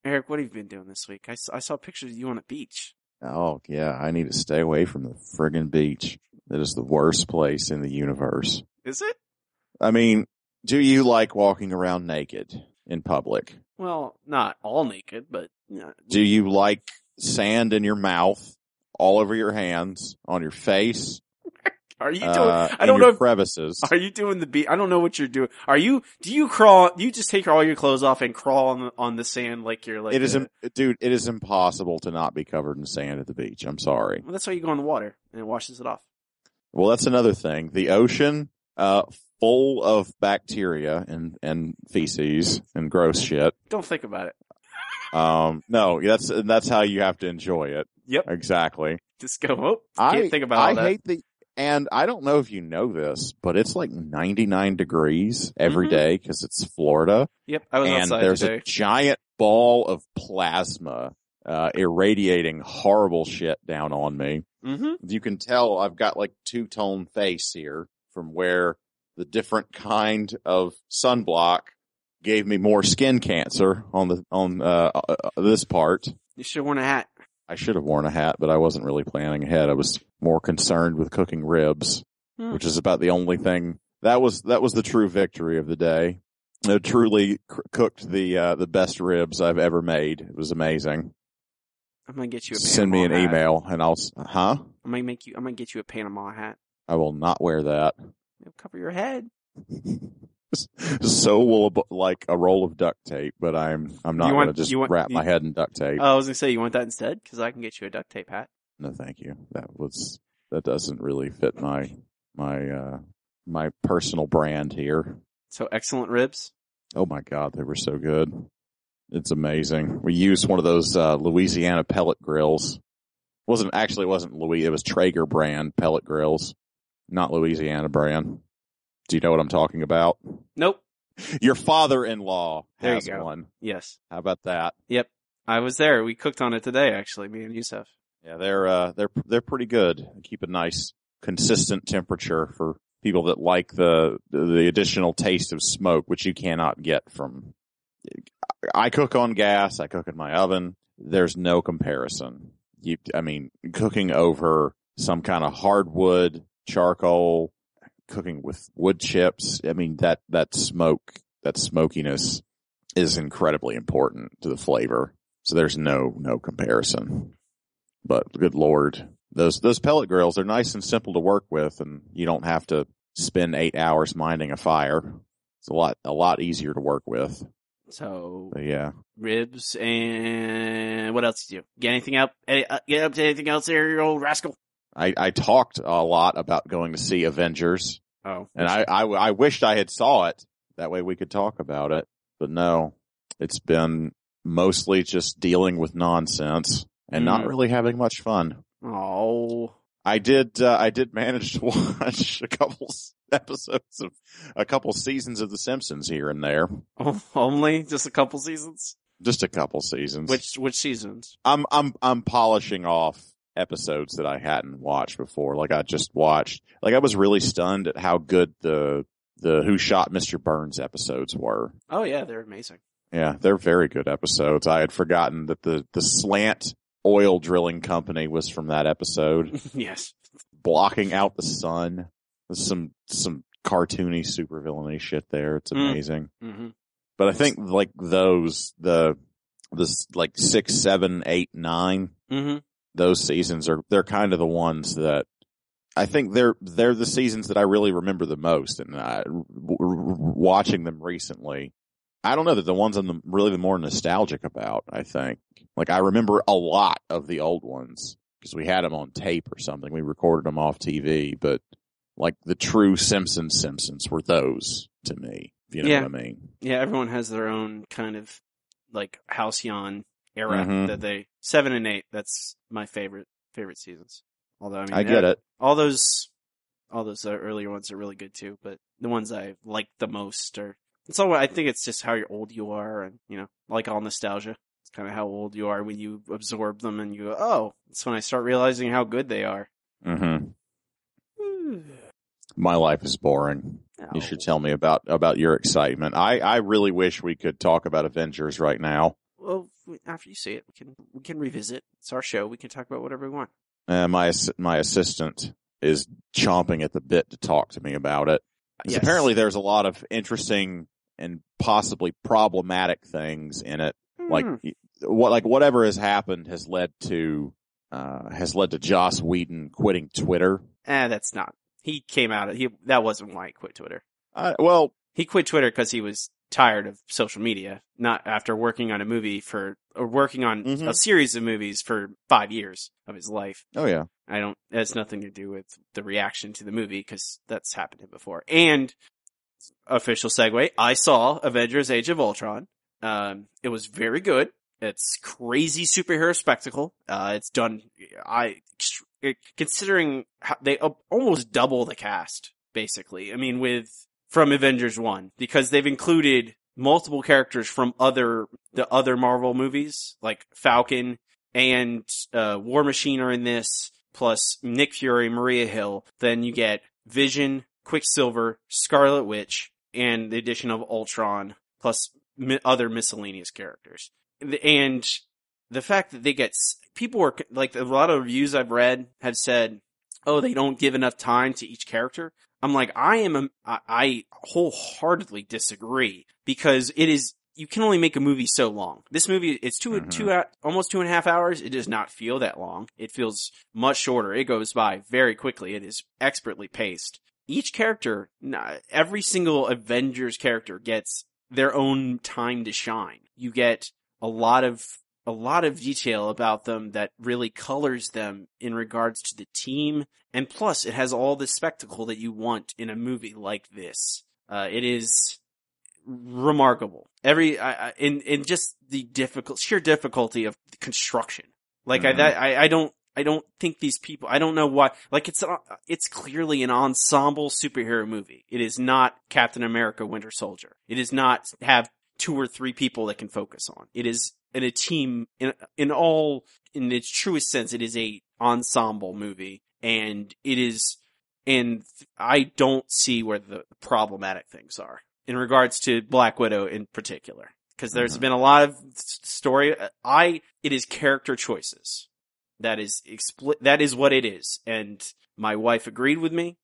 Eric, what have you been doing this week? I, I saw pictures of you on a beach. Oh yeah, I need to stay away from the friggin' beach. That is the worst place in the universe. Is it? I mean, do you like walking around naked in public? Well, not all naked, but you know, Do you like sand in your mouth, all over your hands, on your face? Are you doing? uh, I don't know. If, crevices. are you doing the beach? I don't know what you're doing. Are you? Do you crawl? You just take all your clothes off and crawl on the, on the sand like you're like. it is, a- dude. It is impossible to not be covered in sand at the beach. I'm sorry. well, that's why you go in the water and it washes it off. Well, that's another thing. The ocean, uh, full of bacteria and and feces and gross shit. Don't think about it. Um, no, that's that's how you have to enjoy it. Yep. Exactly. Just go. Oh, I think about I hate the and I don't know if you know this, but it's like 99 degrees every Mhm. day because it's Florida, yep, I was and outside there's today. a giant ball of plasma uh, irradiating horrible shit down on me. Mm-hmm. You can tell I've got like two tone face here from where the different kind of sunblock gave me more skin cancer on the on uh, uh, this part. You should have worn a hat. I should have worn a hat, but I wasn't really planning ahead. I was more concerned with cooking ribs, Hmm. which is about the only thing that was that was the true victory of the day. I truly c- cooked the uh, the best ribs I've ever made. It was amazing. I'm gonna get you a Send me an Panama hat. email and I'll huh? I'm gonna make you. I'm gonna get you a Panama hat. I will not wear that. It'll cover your head. so will a, like a roll of duct tape, but I'm I'm not You going to just want- wrap my head in duct tape. Oh, I was gonna say you want that instead because I can get you a duct tape hat. no, thank you. That was that doesn't really fit my my uh my personal brand here. So excellent ribs. Oh my god, they were so good. It's amazing. We used one of those uh Louisiana pellet grills. wasn't actually it wasn't Louis, it was Traeger brand pellet grills, not Louisiana brand. Do you know what I'm talking about? Nope. Your father-in-law There has one. Yes. How about that? Yep. I was there. We cooked on it today, actually. Me and Yusuf. Yeah, they're uh they're they're pretty good. They Keep a nice consistent temperature for people that like the the additional taste of smoke, which you cannot get from. I cook on gas. I cook in my oven. There's no comparison. You, I mean, cooking over some kind of hardwood charcoal, cooking with wood chips. I mean that that smoke, that smokiness, is incredibly important to the flavor. So there's no no comparison. But good lord, those those pellet grills, they're nice and simple to work with, and you don't have to spend eight hours minding a fire. It's a lot a lot easier to work with. So But yeah, ribs and what else do you do? Get anything up? Any, uh, get up to anything else there, you old rascal? I I talked a lot about going to see Avengers, Oh, and I I, I wished I had saw it. That way we could talk about it. But no, it's been mostly just dealing with nonsense and not Mhm. really having much fun. oh, I did. Uh, I did manage to watch a couple episodes of a couple seasons of The Simpsons here and there. Oh, only just a couple seasons. Just a couple seasons. Which which seasons? I'm I'm I'm polishing off episodes that I hadn't watched before. Like I just watched. Like I was really stunned at how good the the Who Shot Mr. Burns episodes were. Oh yeah, they're amazing. Yeah, they're very good episodes. I had forgotten that the the slant oil drilling company was from that episode. yes. blocking out the sun. There's some some cartoony supervillainy shit there. It's Mm. amazing. hmm But I think like those the this like six, seven, eight, nine, hmm those seasons are they're kind of the ones that I think they're they're the seasons that I really remember the most. And I, w- w- watching them recently, I don't know that the ones I'm the, really the more nostalgic about. I think like I remember a lot of the old ones because we had them on tape or something. We recorded them off TV, but like the true Simpsons Simpsons were those to me. If you know Yeah. what I mean. Yeah, everyone has their own kind of like halcyon era Mhm. that they seven and eight. That's my favorite favorite seasons. Although I mean, I get it. All those, all those uh, earlier ones are really good too. But the ones I like the most are. It's all. I think it's just how old you are, and you know, like all nostalgia. It's kind of how old you are when you absorb them, and you go, "Oh, it's when I start realizing how good they are." Mm-hmm. My life is boring. You should tell me about about your excitement. I I really wish we could talk about Avengers right now. Well, after you see it, we can we can revisit. It's our show. We can talk about whatever we want. Uh, my my assistant is chomping at the bit to talk to me about it. Yes. Apparently, there's a lot of interesting and possibly problematic things in it. Like Hmm. what like whatever has happened has led to uh has led to Joss Whedon quitting Twitter. Eh, that's not. He came out. He that wasn't why he quit Twitter. Uh, well, He quit Twitter because he was tired of social media. Not after working on a movie for or working on Mhm. a series of movies for five years of his life. oh yeah, I don't. It has nothing to do with the reaction to the movie because that's happened to him before. And official segue. I saw Avengers: Age of Ultron. Um, it was very good. It's crazy superhero spectacle. Uh, it's done. I considering how they uh, almost double the cast basically. I mean, with from Avengers one because they've included multiple characters from other the other Marvel movies like Falcon, and uh, War Machine are in this, plus Nick Fury, Maria Hill. Then you get Vision, Quicksilver, Scarlet Witch, and the addition of Ultron, plus mi- other miscellaneous characters. And the fact that they get people are like a lot of reviews I've read have said, "Oh, they don't give enough time to each character." I'm like, I am, a, I, I wholeheartedly disagree because it is. You can only make a movie so long. This movie, it's 2 Mhm. two, almost two and a half hours. It does not feel that long. It feels much shorter. It goes by very quickly. It is expertly paced. Each character, every single Avengers character gets their own time to shine. You get a lot of a lot of detail about them that really colors them in regards to the team, and plus it has all the spectacle that you want in a movie like this. Uh, it is remarkable. Every I, I, in in just the difficult sheer difficulty of construction. Like I Mhm. that I I don't. I don't think these people, I don't know why, like it's, it's clearly an ensemble superhero movie. It is not Captain America Winter Soldier. It is not have two or three people that can focus on. It is in a team in in all in its truest sense. It is a ensemble movie, and it is. And I don't see where the problematic things are in regards to Black Widow in particular, because there's Mhm. been a lot of story. I it is character choices. That is expli- That is what it is, and my wife agreed with me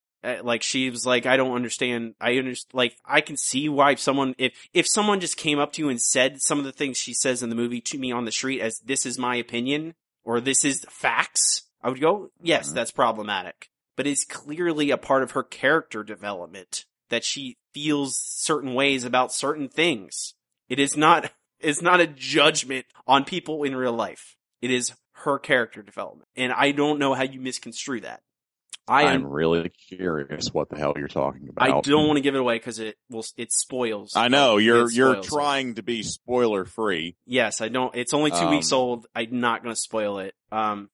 like she was like, I don't understand. I understand. Like I can see why someone if if someone just came up to you and said some of the things she says in the movie to me on the street as this is my opinion or this is facts, I would go, yes, Mhm. that's problematic. But it's clearly a part of her character development that she feels certain ways about certain things. It is not. It's not a judgment on people in real life. It is her character development, and I don't know how you misconstrue that. I am I'm really curious what the hell you're talking about. I don't want to give it away because it will it spoils. I know you're you're spoils it. trying to be spoiler free. Yes, I don't. It's only two Um, weeks old. I'm not going to spoil it. Um,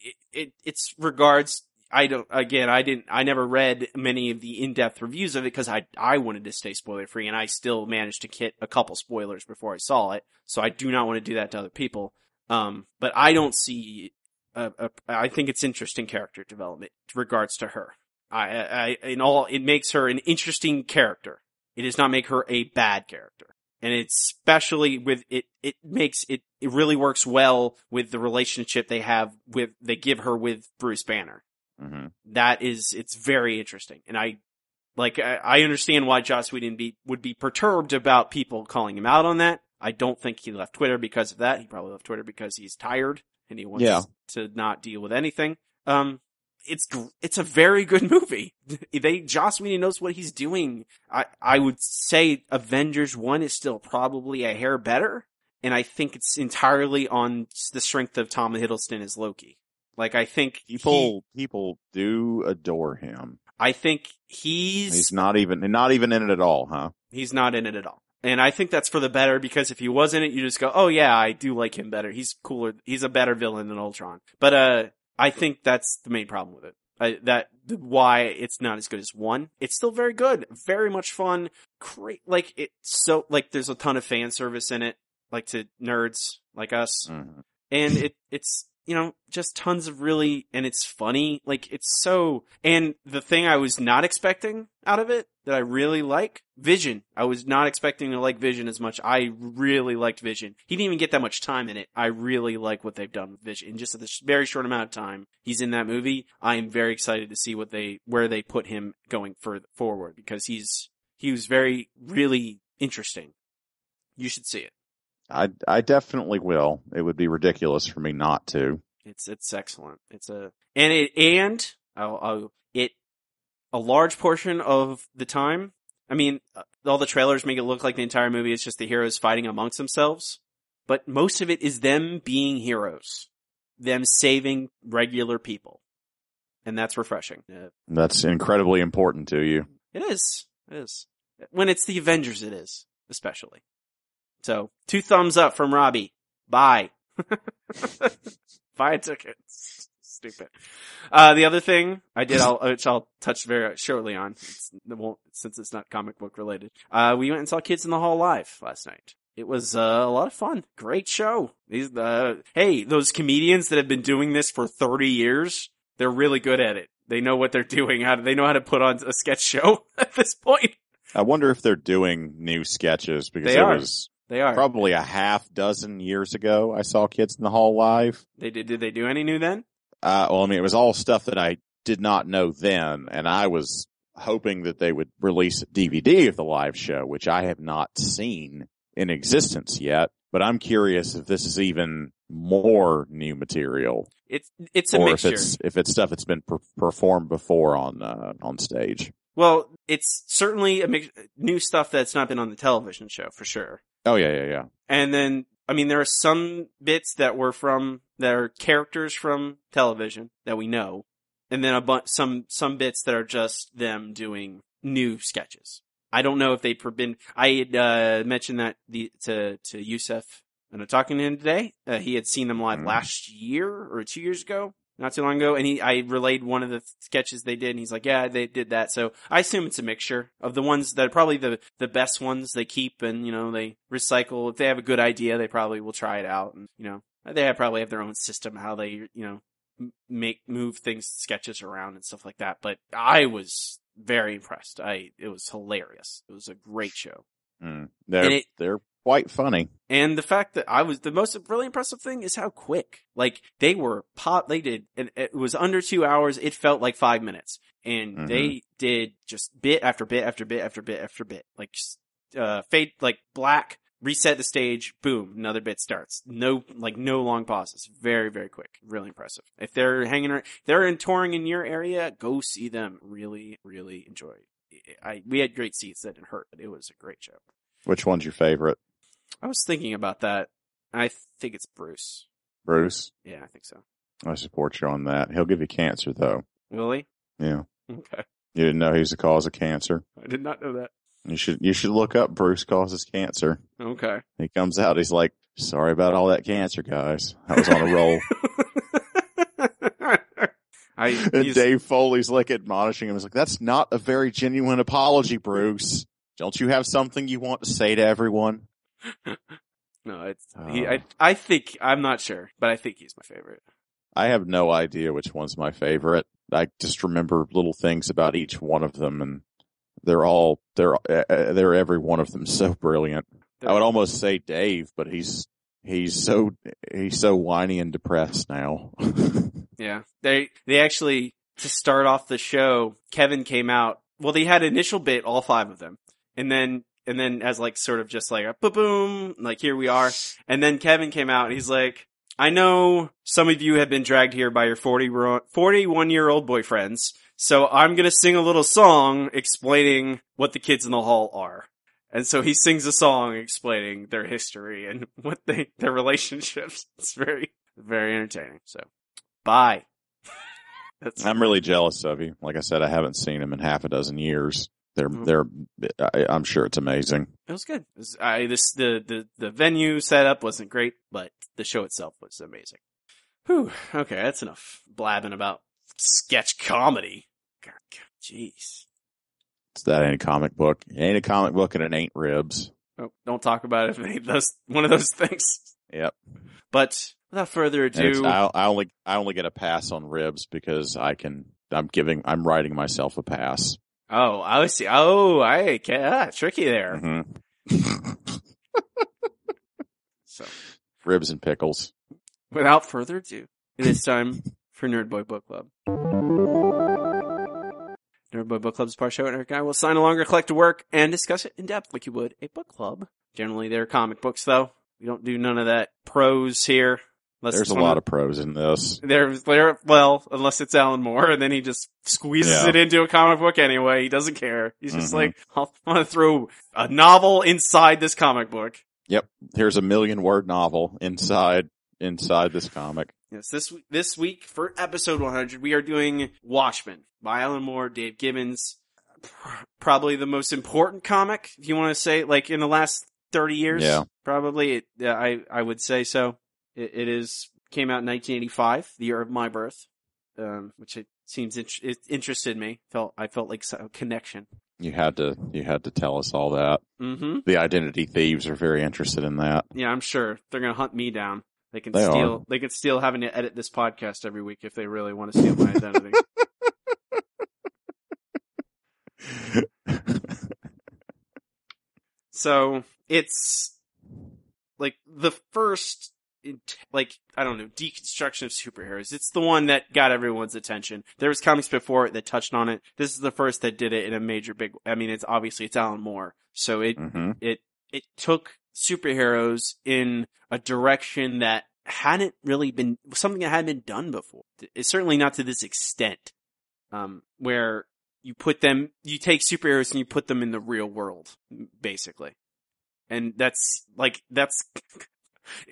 it, it it's regards. I don't. Again, I didn't. I never read many of the in-depth reviews of it because I I wanted to stay spoiler free, and I still managed to hit a couple spoilers before I saw it. So I do not want to do that to other people. Um, but I don't see. A, a, I think it's interesting character development regards to her. I, I, in all, it makes her an interesting character. It does not make her a bad character. And it's especially with it, it makes it, it really works well with the relationship they have with, they give her with Bruce Banner. hmm That is, it's very interesting. And I, like, I, I understand why Joss Whedon be, would be perturbed about people calling him out on that. I don't think he left Twitter because of that. He probably left Twitter because he's tired and he wants Yeah. to not deal with anything. Um, it's it's a very good movie. They Joss Whedon knows what he's doing. I I would say Avengers One is still probably a hair better, and I think it's entirely on the strength of Tom Hiddleston as Loki. Like I think he- People people do adore him. I think he's He's not even not even in it at all, huh? He's not in it at all. And I think that's for the better because if he was in it, you just go, oh yeah, I do like him better. He's cooler. He's a better villain than Ultron. But, uh, I think that's the main problem with it. I, that, why it's not as good as one. It's still very good. Very much fun. Great. Like, it's so, like, there's a ton of fan service in it. Like to nerds like us Mhm. and it it's you know just tons of really and it's funny like it's so and the thing i was not expecting out of it that i really like vision. I was not expecting to like vision as much. I really liked vision. He didn't even get that much time in it. I really like what they've done with vision. In just a very short amount of time he's in that movie. I am very excited to see what they where they put him going further forward because he's he was very really interesting. You should see it I I definitely will. It would be ridiculous for me not to. It's it's excellent. It's a and it and I'll, I'll, it a large portion of the time. I mean, uh, all the trailers make it look like the entire movie is just the heroes fighting amongst themselves, but most of it is them being heroes, them saving regular people, and that's refreshing. That's incredibly important to you. it is. It is. When it's the Avengers, it is especially. So two thumbs up from Robbie. Bye. Buy a ticket. Stupid. Uh, the other thing I did, I'll, which I'll touch very shortly on, it's, it won't, since it's not comic book related. Uh, we went and saw Kids in the Hall live last night. it was uh, a lot of fun. Great show. These, uh, hey, those comedians that have been doing this for 30 years, they're really good at it. They know what they're doing. How do they know how to put on a sketch show at this point? I wonder if they're doing new sketches because They there are. was They are. probably a half dozen years ago I saw Kids in the Hall live. they did. Did they do any new then? Uh, well, I mean, it was all stuff that I did not know then, and I was hoping that they would release a DVD of the live show, which I have not seen in existence yet. But I'm curious if this is even more new material, It's it's a or mixture. if it's if it's stuff that's been per- performed before on uh, on stage. Well, it's certainly a mix- new stuff that's not been on the television show for sure. Oh yeah, yeah, yeah. And then, I mean, there are some bits that were from that are characters from television that we know, and then a bunch some some bits that are just them doing new sketches. I don't know if they've been. I had uh, mentioned that the, to to Yusef and I'm talking to him today. Uh, he had seen them live Mm. last year or two years ago, not too long ago, and he I relayed one of the sketches they did, and he's like, "Yeah, they did that." So I assume it's a mixture of the ones that are probably the the best ones they keep, and you know they recycle. If they have a good idea, they probably will try it out, and you know they have, probably have their own system how they you know make move things sketches around and stuff like that. But I was very impressed. I it was hilarious. It was a great show. Mm. They're it- they're quite funny. And the fact that I was the most really impressive thing is how quick. Like they were pop. They did. It, it was under two hours. It felt like five minutes, and Mhm. they did just bit after bit after bit after bit after bit. Like uh, fade like black. Reset the stage. Boom. Another bit starts. No, like no long pauses. Very, very quick. Really impressive. If they're hanging, ar- if they're in touring in your area, go see them. Really, really enjoy. I we had great seats. That didn't hurt. But it was a great show. Which one's your favorite, I was thinking about that. I think it's Bruce. Bruce? Yeah, I think so. I support you on that. He'll give you cancer though. Will he? Yeah. Okay. You didn't know he's the cause of cancer. I did not know that. You should you should look up Bruce causes cancer. Okay. He comes out, he's like, Sorry about all that cancer, guys. I was on a roll. I and Dave Foley's like admonishing him. He's like, That's not a very genuine apology, Bruce. Don't you have something you want to say to everyone? no, it's he, Uh. I I think I'm not sure, but I think he's my favorite. I have no idea which one's my favorite. I just remember little things about each one of them and they're all, they're, uh, uh, they're every one of them so brilliant. I would almost say Dave, but he's, he's so, he's so whiny and depressed now. Yeah. They they actually to start off the show, Kevin came out. Well, they had initial bit, all five of them, and then and then as like sort of just like a boom, like here we are. And then Kevin came out. and He's like, I know some of you have been dragged here by your 40, 41 year old boyfriends. So I'm going to sing a little song explaining what the kids in the hall are. And so he sings a song explaining their history and what they, their relationships. It's very, very entertaining. So bye. I'm really jealous of you. Like I said, I haven't seen him in half a dozen years. They're, Mhm. they're, I, I'm sure it's amazing. it was good. It was, I, this, the, the, the venue setup wasn't great, but the show itself was amazing. Whew. Okay. That's enough blabbing about sketch comedy. Jeez. It's that ain't a comic book. It ain't a comic book and it ain't ribs. Oh, don't talk about it if it ain't those, one of those things. Yep. But without further ado, I, I only, I only get a pass on ribs because I can, I'm giving, I'm writing myself a pass. Oh, I see. Oh, I can ah, tricky there. hmm So Ribs and pickles. without further ado, it is time for Nerd Boy Book Club. Nerd Boy Book Club is part show, and Eric and I will sign along or collect a work and discuss it in depth like you would a book club. Generally, they're comic books, though. We don't do none of that prose here. Unless There's a lot of prose in this. There's there well, unless it's Alan Moore, and then he just squeezes Yeah. it into a comic book anyway. He doesn't care. He's just Mhm. like, I'll, want to throw a novel inside this comic book. Yep. Here's a million word novel inside, inside this comic. Yes, this this week for episode 100, we are doing Watchmen by Alan Moore, Dave Gibbons. Probably the most important comic, if you want to say, like in the last 30 years. Yeah. Probably, it, yeah, I I would say so. It, it is came out in 1985, the year of my birth, um, which it seems int- it interested me. Felt I felt like a connection. You had to you had to tell us all that. Mm-hmm. The identity thieves are very interested in that. Yeah, I'm sure they're gonna hunt me down. They can They steal. are. They can steal having to edit this podcast every week if they really want to steal my identity. so it's like the first, int- like I don't know, deconstruction of superheroes. It's the one that got everyone's attention. There was comics before it that touched on it. This is the first that did it in a major big. I mean, it's obviously it's Alan Moore, so it hmm it it took superheroes in a direction that hadn't really been something that hadn't been done before. It's certainly not to this extent, um, where you put them, you take superheroes and you put them in the real world, basically, and that's like that's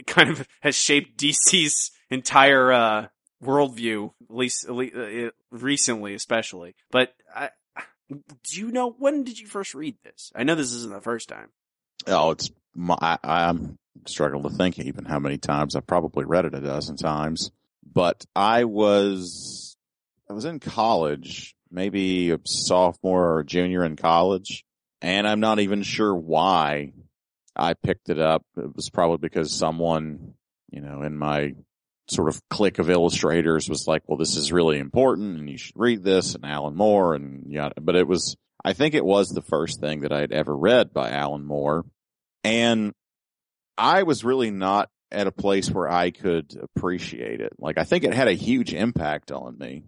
kind of has shaped DC's entire uh, worldview, at least, at least uh, recently, especially. But I, do you know when did you first read this? I know this isn't the first time. Oh, it's my, I, I'm struggling to think even how many times I've probably read it a dozen times. But I was I was in college, maybe a sophomore or junior in college, and I'm not even sure why I picked it up. It was probably because someone, you know, in my sort of clique of illustrators was like, well, this is really important and you should read this and Alan Moore and yeah, but it was, I think it was the first thing that I had ever read by Alan Moore. And I was really not at a place where I could appreciate it. Like I think it had a huge impact on me,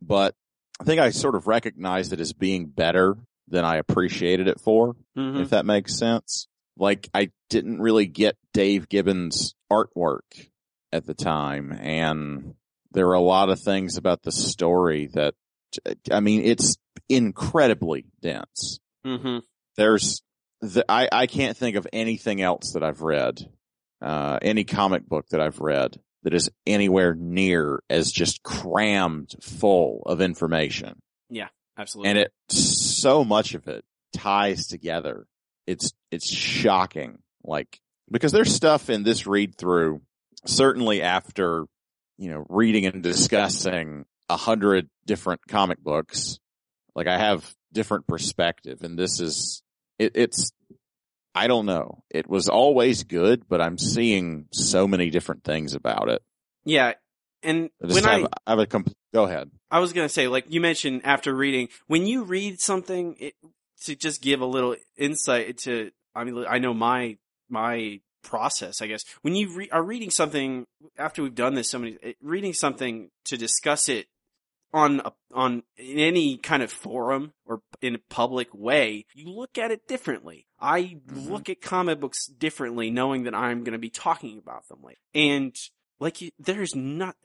but I think I sort of recognized it as being better than I appreciated it for Mm-hmm. if that makes sense. Like I didn't really get Dave Gibbons artwork at the time and there were a lot of things about the story that, I mean, it's incredibly dense. Mm-hmm. There's, the, I, I can't think of anything else that I've read, uh, any comic book that I've read that is anywhere near as just crammed full of information Yeah, Absolutely. and it so much of it ties together. It's it's shocking. Like because there's stuff in this read through certainly after you know reading and discussing a hundred different comic books. Like I have different perspective, and this is it, it's. I don't know. It was always good, but I'm seeing so many different things about it. yeah. And I when have, I, I have a compl- go ahead. I was gonna say, like you mentioned after reading, when you read something, it, to just give a little insight to, I mean, I know my, my process, I guess. When you re- are reading something, after we've done this so many, reading something to discuss it on, a, on, in any kind of forum or in a public way, you look at it differently. I Mhm. look at comic books differently knowing that I'm gonna be talking about them later. And, like you, there's not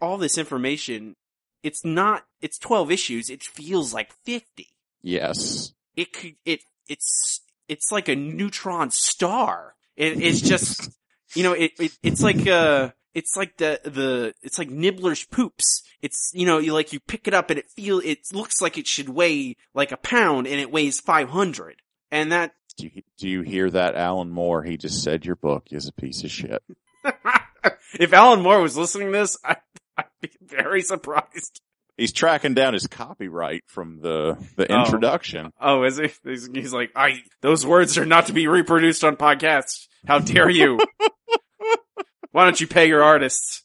all this information it's not it's 12 issues it feels like 50 Yes. It could it it's it's like a neutron star it, it's just you know it, it it's like uh it's like the the it's like nibbler's poops it's you know you like you pick it up and it feel it looks like it should weigh like a pound and it weighs 500 and that Do you, do you hear that, Alan Moore? He just said your book is a piece of shit. if alan moore was listening to this I, i'd be very surprised He's tracking down his copyright from the the Oh. introduction. Oh, is he? He's, he's like, I, those words are not to be reproduced on podcasts. How dare you? Why don't you pay your artists?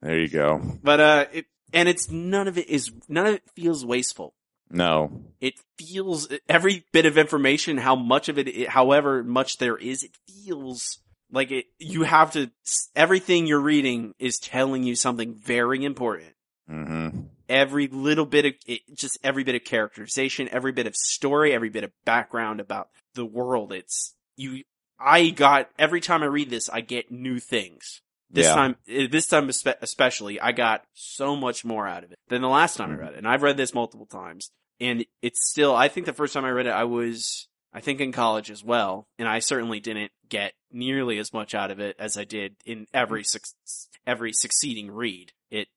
There you go. But, uh, it, and it's none of it is, none of it feels wasteful. No. It feels, every bit of information, how much of it, however much there is, it feels like it, you have to, everything you're reading is telling you something very important. Hmm every little bit of it, just every bit of characterization, every bit of story, every bit of background about the world. It's you. I got every time I read this, I get new things. This Yeah. time, eh, this time especially, I got so much more out of it than the last time Mhm. I read it. And I've read this multiple times, and it's still. I think the first time I read it, I was, I think, in college as well, and I certainly didn't get nearly as much out of it as I did in every suc- every succeeding read. It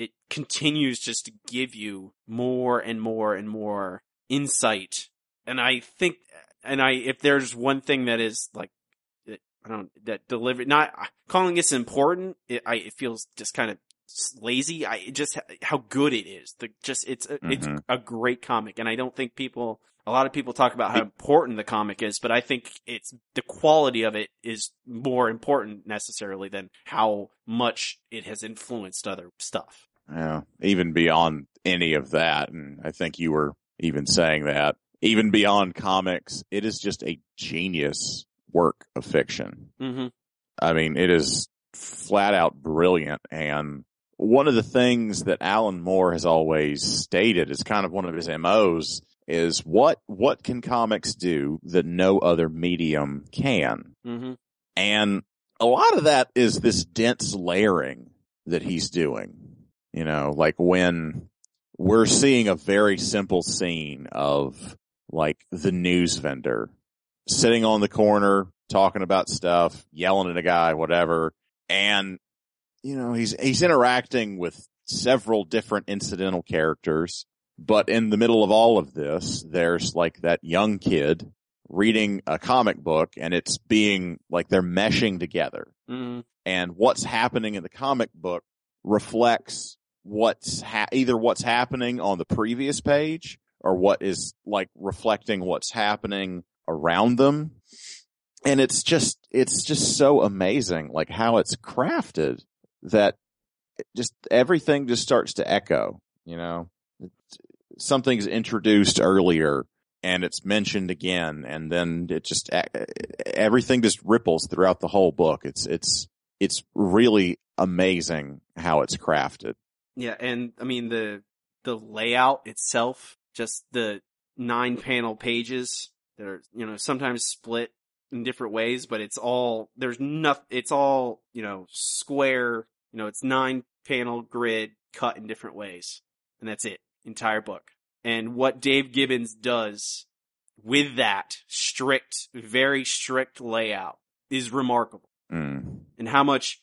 it continues just to give you more and more and more insight. And I think, and I, if there's one thing that is like, I don't, that deliver, not calling this important, it, I, it feels just kind of lazy. I just how good it is. The just it's a, it's Mhm. a great comic, and I don't think people. A lot of people talk about how important the comic is, but I think it's the quality of it is more important necessarily than how much it has influenced other stuff. Yeah, even beyond any of that, and I think you were even saying that, even beyond comics, it is just a genius work of fiction. Mm-hmm. I mean, it is flat out brilliant. And one of the things that Alan Moore has always stated is kind of one of his MOs is what, what can comics do that no other medium can? Mm-hmm. And a lot of that is this dense layering that he's doing. You know, like when we're seeing a very simple scene of like the news vendor sitting on the corner talking about stuff, yelling at a guy, whatever. And, you know, he's, he's interacting with several different incidental characters. But in the middle of all of this, there's like that young kid reading a comic book and it's being like they're meshing together Mm-hmm. and what's happening in the comic book reflects what's ha- either what's happening on the previous page or what is like reflecting what's happening around them. And it's just, it's just so amazing, like how it's crafted that just everything just starts to echo, you know, something's introduced earlier and it's mentioned again and then it just everything just ripples throughout the whole book. It's it's it's really amazing how it's crafted Yeah, and I mean the the layout itself, just the nine panel pages that are you know sometimes split in different ways, but it's all there's nothing. It's all you know square. You know, it's nine panel grid cut in different ways, and that's it. Entire book. And what Dave Gibbons does with that strict, very strict layout is remarkable mm. and how much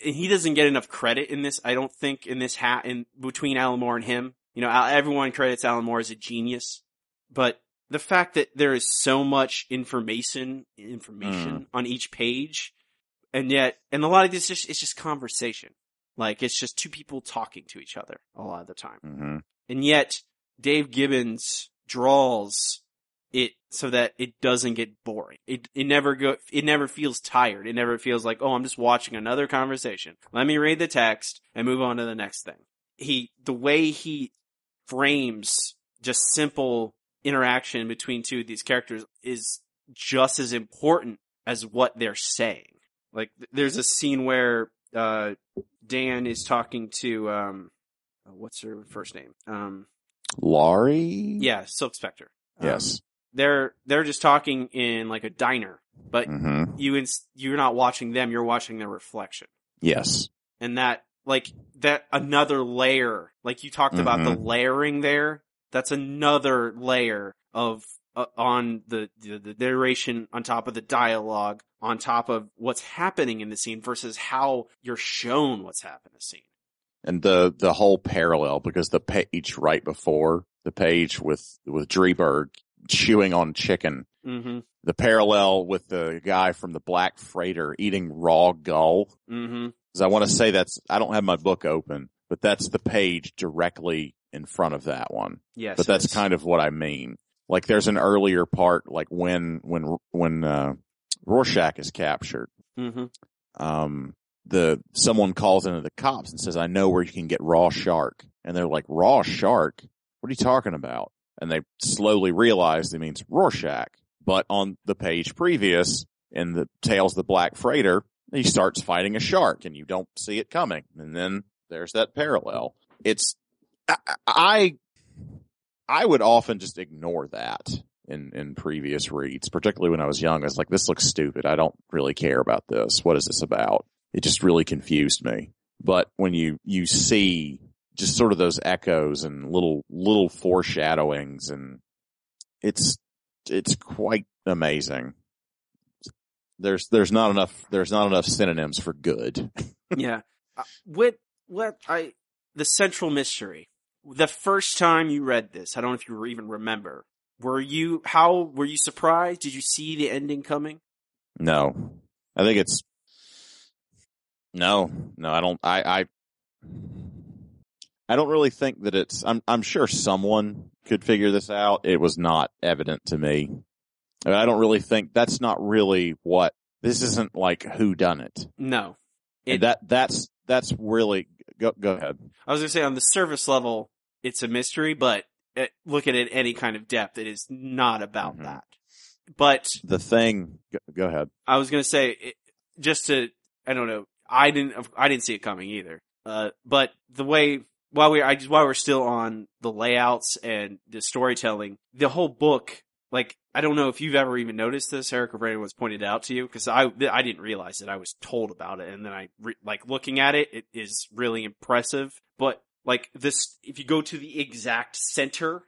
he doesn't get enough credit in this. I don't think in this hat in between Alan Moore and him. You know, everyone credits Alan Moore as a genius, but the fact that there is so much information information on each page, and yet, and a lot of this just it's just conversation. Like it's just two people talking to each other a lot of the time hmm and yet Dave Gibbons draws it so that it doesn't get boring. It it never go it never feels tired. It never feels like, oh, I'm just watching another conversation. Let me read the text and move on to the next thing. He the way he frames just simple interaction between two of these characters is just as important as what they're saying. Like th- there's a scene where uh Dan is talking to um what's her first name? Um laurie yeah, Silk Spectre. Um, yes they're they're just talking in like a diner, but hmm you ins- you're not watching them, you're watching their reflection. yes And that like that another layer, like you talked about the layering there, that's another layer of uh, on the, the the narration on top of the dialogue on top of what's happening in the scene versus how you're shown what's happening in the scene. and the the whole parallel because the page right before the page with with Dreiberg chewing on chicken Mhm. the parallel with the guy from the Black Freighter eating raw gull. Mhm. Because I want to say that's, I don't have my book open, but that's the page directly in front of that one. Yes. But that's kind of what I mean. Like there's an earlier part, like when, when, when, uh, Rorschach is captured, Mhm. um, the, someone calls into the cops and says, I know where you can get raw shark. And they're like, raw shark? What are you talking about? And they slowly realize it means Rorschach. But on the page previous, in the Tales of the Black Freighter, he starts fighting a shark and you don't see it coming. And then there's that parallel. It's, I, I, I would often just ignore that in, in previous reads, particularly when I was young. I was like, this looks stupid. I don't really care about this. What is this about? It just really confused me. But when you, you see just sort of those echoes and little, little foreshadowings and it's, it's quite amazing. There's, there's not enough, there's not enough synonyms for good. yeah. Uh, what what I the central mystery. The first time you read this, I don't know if you even remember. Were you how were you surprised? Did you see the ending coming? No, I think it's no, no. I don't. I, I, I don't really think that it's, I'm, I'm sure someone could figure this out. It was not evident to me. I don't really think that's not really what, this isn't like who done it. No. And that, that's, that's really, go, go ahead. I was gonna say on the surface level, it's a mystery, but uh, look at it any kind of depth, it is not about Mhm. that. But The thing, go, go ahead. I was gonna say, it, just to, I don't know, I didn't, I didn't see it coming either. Uh, but the way, while we, I just, while we're still on the layouts and the storytelling, the whole book, like, I don't know if you've ever even noticed this, Eric or Brandon was pointed out to you, cause I, I didn't realize it. I was told about it and then I, re- like, looking at it, it is really impressive. But, like, this, if you go to the exact center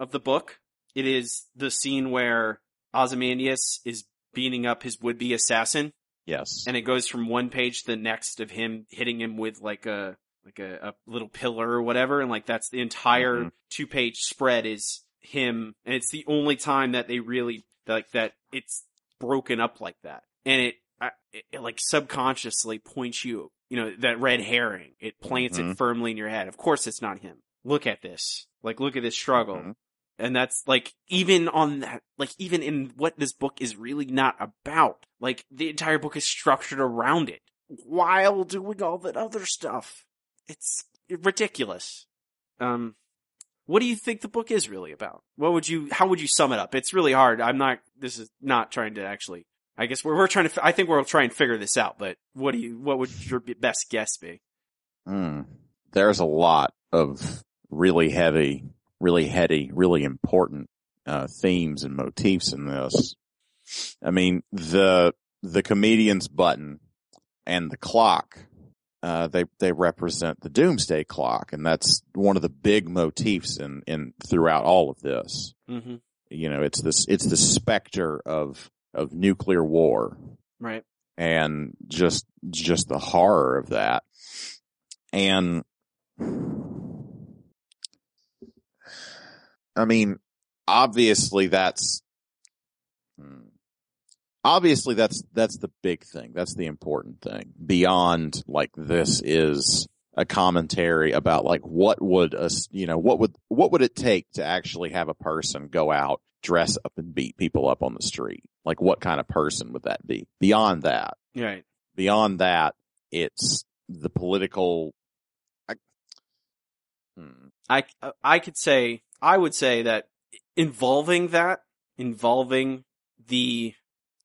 of the book, it is the scene where Ozymandias is beating up his would-be assassin, Yes. and it goes from one page to the next of him hitting him with like a like a, a little pillar or whatever, and like that's the entire Mhm. two-page spread is him, and it's the only time that they really like that it's broken up like that, and it, I- it, it like subconsciously points you, you know, that red herring. It plants it Mhm. firmly in your head. Of course, it's not him. Look at this. Like, look at this struggle Mhm. and that's like even on that like even in what this book is really not about like the entire book is structured around it while doing all that other stuff it's ridiculous. Um what do you think the book is really about? What would you how would you sum it up? It's really hard. I'm not this is not trying to actually i guess we're, we're trying to i think we'll try and figure this out but what do you what would your best guess be? Mm. There's a lot of really heavy, really heady, really important uh, themes and motifs in this. I mean, the the comedian's button and the clock, uh, they they represent the doomsday clock, and that's one of the big motifs in in throughout all of this. mm-hmm. You know, it's this it's the specter of of nuclear war. Right. And just just the horror of that. And i mean obviously that's obviously that's that's the big thing. That's the important thing. Beyond like this is a commentary about like what would us you know what would what would it take to actually have a person go out dress up and beat people up on the street? Like what kind of person would that be? Beyond that right. beyond that, it's the political. I, hmm, I I could say I would say that involving that involving the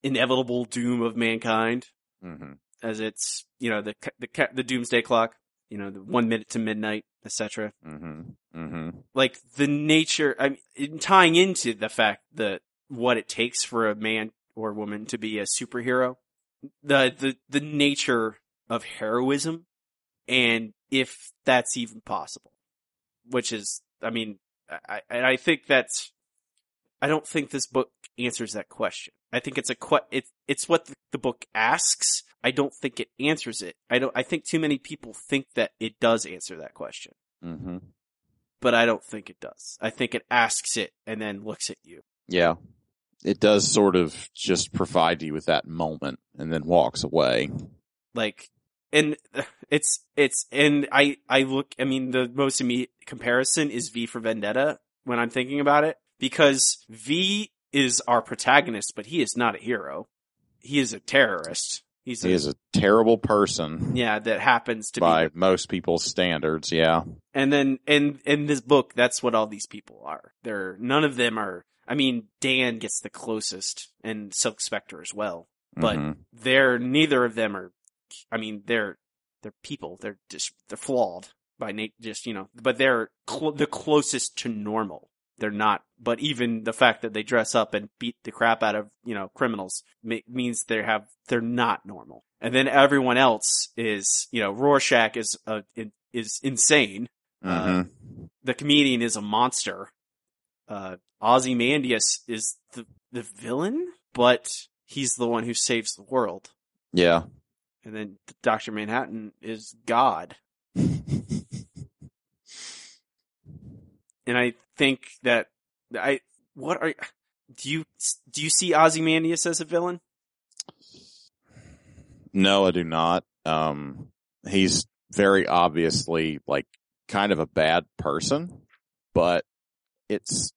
inevitable doom of mankind mhm, as it's you know the the the doomsday clock you know the one minute to midnight etc mhm, mhm, like the nature I mean in tying into the fact that what it takes for a man or woman to be a superhero the the the nature of heroism and if that's even possible which is i mean i, I think that's i don't think this book answers that question i think it's a que- it's it's what the, book asks i don't think it answers it i don't i think too many people think that it does answer that question mhm. but I don't think it does. I think it asks it and then looks at you. Yeah, it does sort of just provide you with that moment and then walks away. Like, and it's, it's, and I, I look, I mean, the most immediate comparison is V for Vendetta when I'm thinking about it because V is our protagonist, but he is not a hero. He is a terrorist. He's a, He is a terrible person yeah, that happens to by be, most people's standards. Yeah, and then, in in this book, that's what all these people are. They're, none of them are, I mean, Dan gets the closest and Silk Spectre as well. But Mhm. they're neither of them are i mean they're they're people they're just they're flawed by nat just you know but they're cl- the closest to normal they're not but even the fact that they dress up and beat the crap out of you know criminals ma- means they have they're not normal and then everyone else is you know rorschach is uh, is insane Mhm. the comedian is a monster. Uh, Ozymandias is the, the villain, but he's the one who saves the world. yeah. And then Dr. Manhattan is God. And I think that I, what are, do you, do you see Ozymandias as a villain? No, I do not. Um, he's very obviously like kind of a bad person, but it's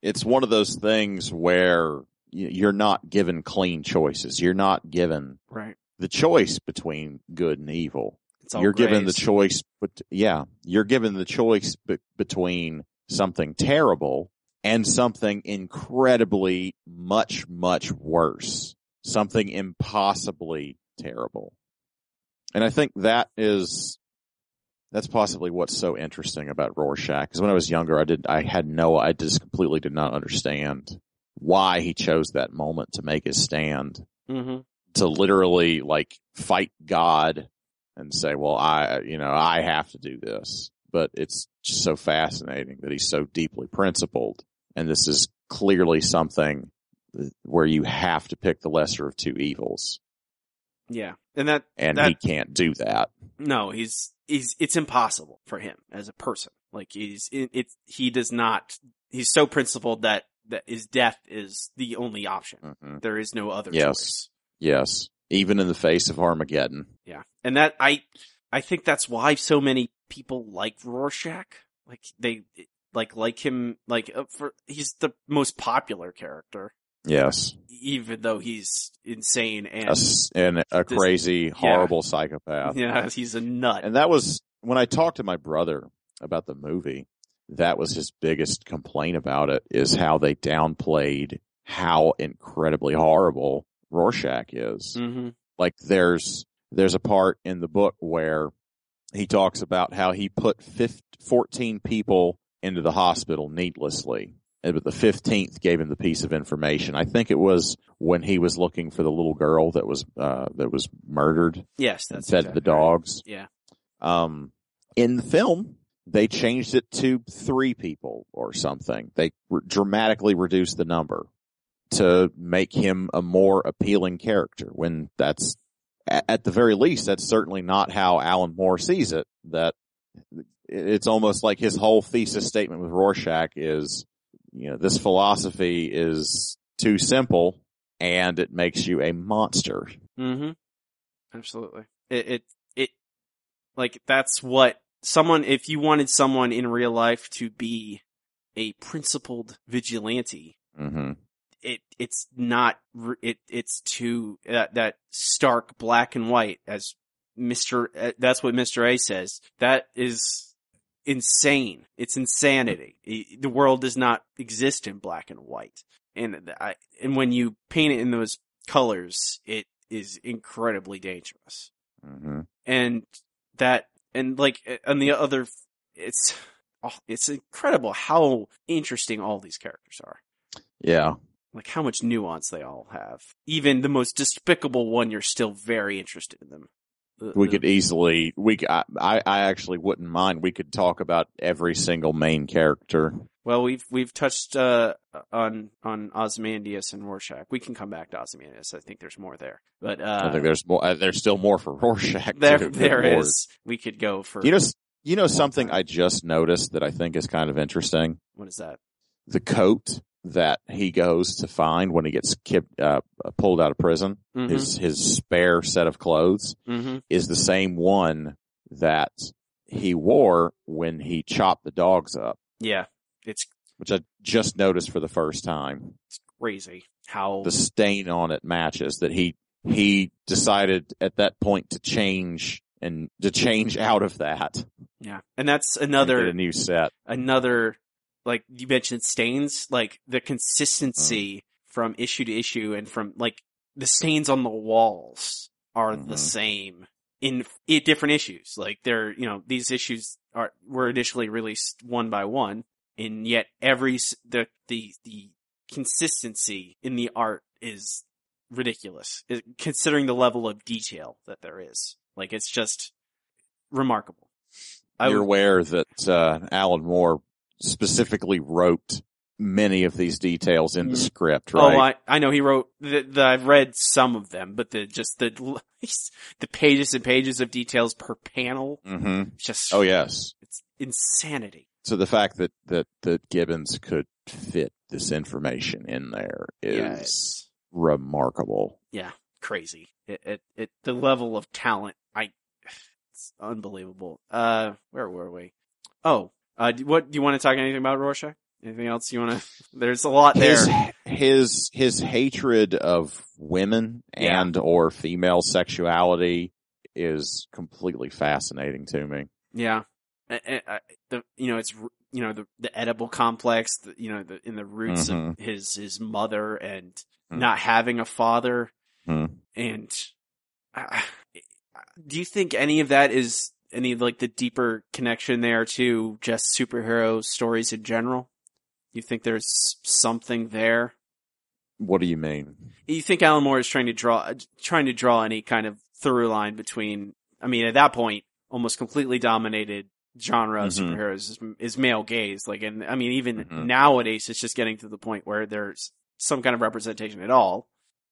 it's one of those things where you're not given clean choices. You're not given Right. the choice between good and evil. You're given the choice, but yeah, you're given the choice be- between something terrible and something incredibly much, much worse. Something impossibly terrible. And I think that is, that's possibly what's so interesting about Rorschach. Cause when I was younger, I did, I had no, I just completely did not understand why he chose that moment to make his stand Mhm. to literally like fight God and say, well, I, you know, I have to do this. But it's just so fascinating that he's so deeply principled. And this is clearly something where you have to pick the lesser of two evils. Yeah. And that And That- he can't do that. no, he's he's it's impossible for him as a person. Like he's it, it he does not he's so principled that that his death is the only option. hmm There is no other Yes. choice. Yes. Even in the face of Armageddon. Yeah. And that I I think that's why so many people like Rorschach. Like they like like him like uh, for he's the most popular character Yes. even though he's insane and A and a This- crazy, horrible psychopath. yeah, he's a nut. And that was when I talked to my brother about the movie, that was his biggest complaint about it is how they downplayed how incredibly horrible Rorschach is. hmm Like there's, there's a part in the book where he talks about how he put 15, 14 people into the hospital needlessly. But the 15th gave him the piece of information. I think it was when he was looking for the little girl that was, uh, that was murdered Yes, and that's fed exactly the right. dogs. Yeah. Um, in the film, they changed it to three people or something. They re- dramatically reduced the number to make him a more appealing character when that's at, the very least, that's certainly not how Alan Moore sees it. That it's almost like his whole thesis statement with Rorschach is, you know, this philosophy is too simple and it makes you a monster. Mm-hmm. Absolutely. It, it, it, like, that's what someone, if you wanted someone in real life to be a principled vigilante, hmm it, it's not, it, it's too, that, that stark black and white as Mr., uh, that's what Mr. A says. That is insane. It's insanity. The world does not exist in black and white. And I, and when you paint it in those colors, it is incredibly dangerous. hmm And that, and like, on the other, it's, oh, it's incredible how interesting all these characters are. Yeah. Like how much nuance they all have. Even the most despicable one, you're still very interested in them. The- We the- could easily, we, I I actually wouldn't mind. We could talk about every single main character. Well, we've we've touched uh, on on Ozymandias and Rorschach. We can come back to Ozymandias. I think there's more there, but uh, I think there's more, uh, there's still more for Rorschach. there too. there Good is. We could go for You know, you know something. I just noticed that I think is kind of interesting. what is that? The coat that he goes to find when he gets uh, pulled out of prison, Mhm. his, his spare set of clothes hmm is the same one that he wore when he chopped the dogs up, Yeah, it's which I just noticed for the first time. It's crazy how the stain on it matches that he he decided at that point to change and to change out of that. Yeah, and that's another a new set. another like you mentioned stains like the consistency Mm. from issue to issue and from like the stains on the walls are the Mhm. same in, in different issues like they're you know these issues are were initially released one by one and yet every the the the consistency in the art is ridiculous considering the level of detail that there is like it's just remarkable I you're would- aware that uh, alan moore specifically wrote many of these details in the Mm. script right Oh, I, I know he wrote the, the, I've read some of them, but the, just the, the pages and pages of details per panel, hmm just, oh yes it's insanity. so the fact that that that gibbons could fit this information in there is remarkable. Yeah, crazy. It, it, it, the level of talent, I, it's unbelievable. Uh, where were we? Oh, uh, what do you want to talk anything about Rorschach? Anything else you want to? There's a lot there. his his his hatred of women Yeah. and or female sexuality is completely fascinating to me. Yeah, a- a- the you know it's you know the the Oedipal complex, the, you know the in the roots of his his mother and Mhm. not having a father, Mhm. and uh, do you think any of that is any like the deeper connection there to just superhero stories in general? You think there's something there? What do you mean? You think Alan Moore is trying to draw trying to draw any kind of through line between? I mean, at that point, almost completely dominated genre of Mhm. superheroes is, is male gaze. Like, and I mean, even Mhm. nowadays, it's just getting to the point where there's some kind of representation at all.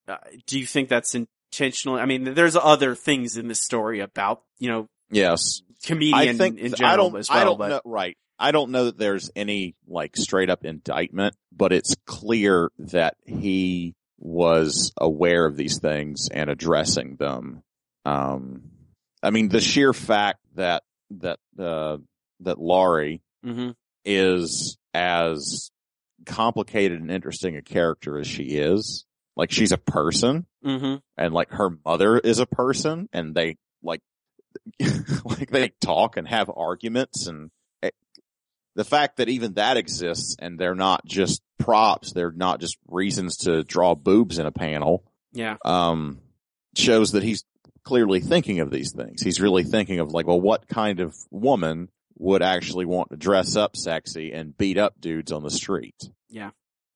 Uh, do you think that's intentional? I mean, there's other things in this story about you know Yes, comedian I think in I general don't. as well. I don't but know. Right. I don't know that there's any like straight up indictment, but it's clear that he was aware of these things and addressing them. Um, I mean, the sheer fact that that uh, that Laurie Mhm. is as complicated and interesting a character as she is, like she's a person, Mhm. and like her mother is a person and they like like they talk and have arguments and it, the fact that even that exists and they're not just props they're not just reasons to draw boobs in a panel yeah, um shows that he's clearly thinking of these things. He's really thinking of like well what kind of woman would actually want to dress up sexy and beat up dudes on the street? Yeah.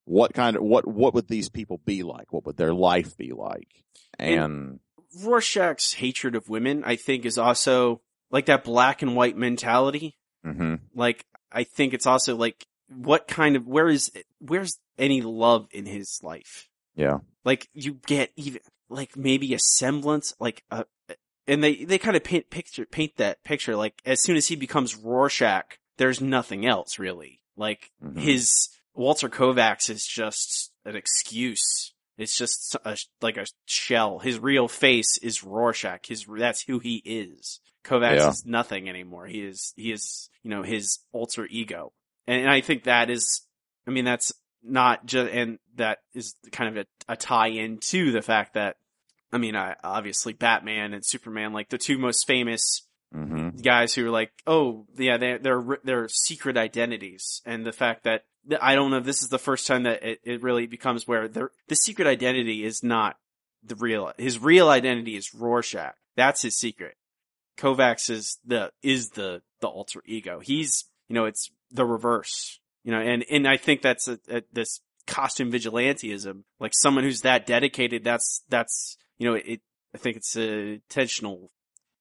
what kind of what what would these people be like? What would their life be like? And- and Rorschach's hatred of women, I think, is also like that black and white mentality. hmm Like, I think it's also like, what kind of, where is, where's any love in his life? Yeah. Like, you get even, like, maybe a semblance, like, a, and they, they kind of paint picture, paint that picture, like, as soon as he becomes Rorschach, there's nothing else, really. Like, Mhm. his, Walter Kovacs is just an excuse. It's just a, like a shell. His real face is Rorschach. His, that's who he is. Kovacs Yeah. is nothing anymore. He is, he is, you know, his alter ego. And I think that is, I mean, that's not just, and that is kind of a, a tie in to the fact that, I mean, I, obviously Batman and Superman, like the two most famous hmm guys who are like, oh, yeah, they're, they're, they're secret identities. And the fact that, I don't know if this is the first time that it, it really becomes where the, the secret identity is not the real, his real identity is Rorschach. That's his secret. Kovacs is the, is the, the alter ego. He's, you know, it's the reverse, you know, and, and I think that's a, a, this costume vigilanteism, like someone who's that dedicated, that's, that's, you know, it, I think it's a intentional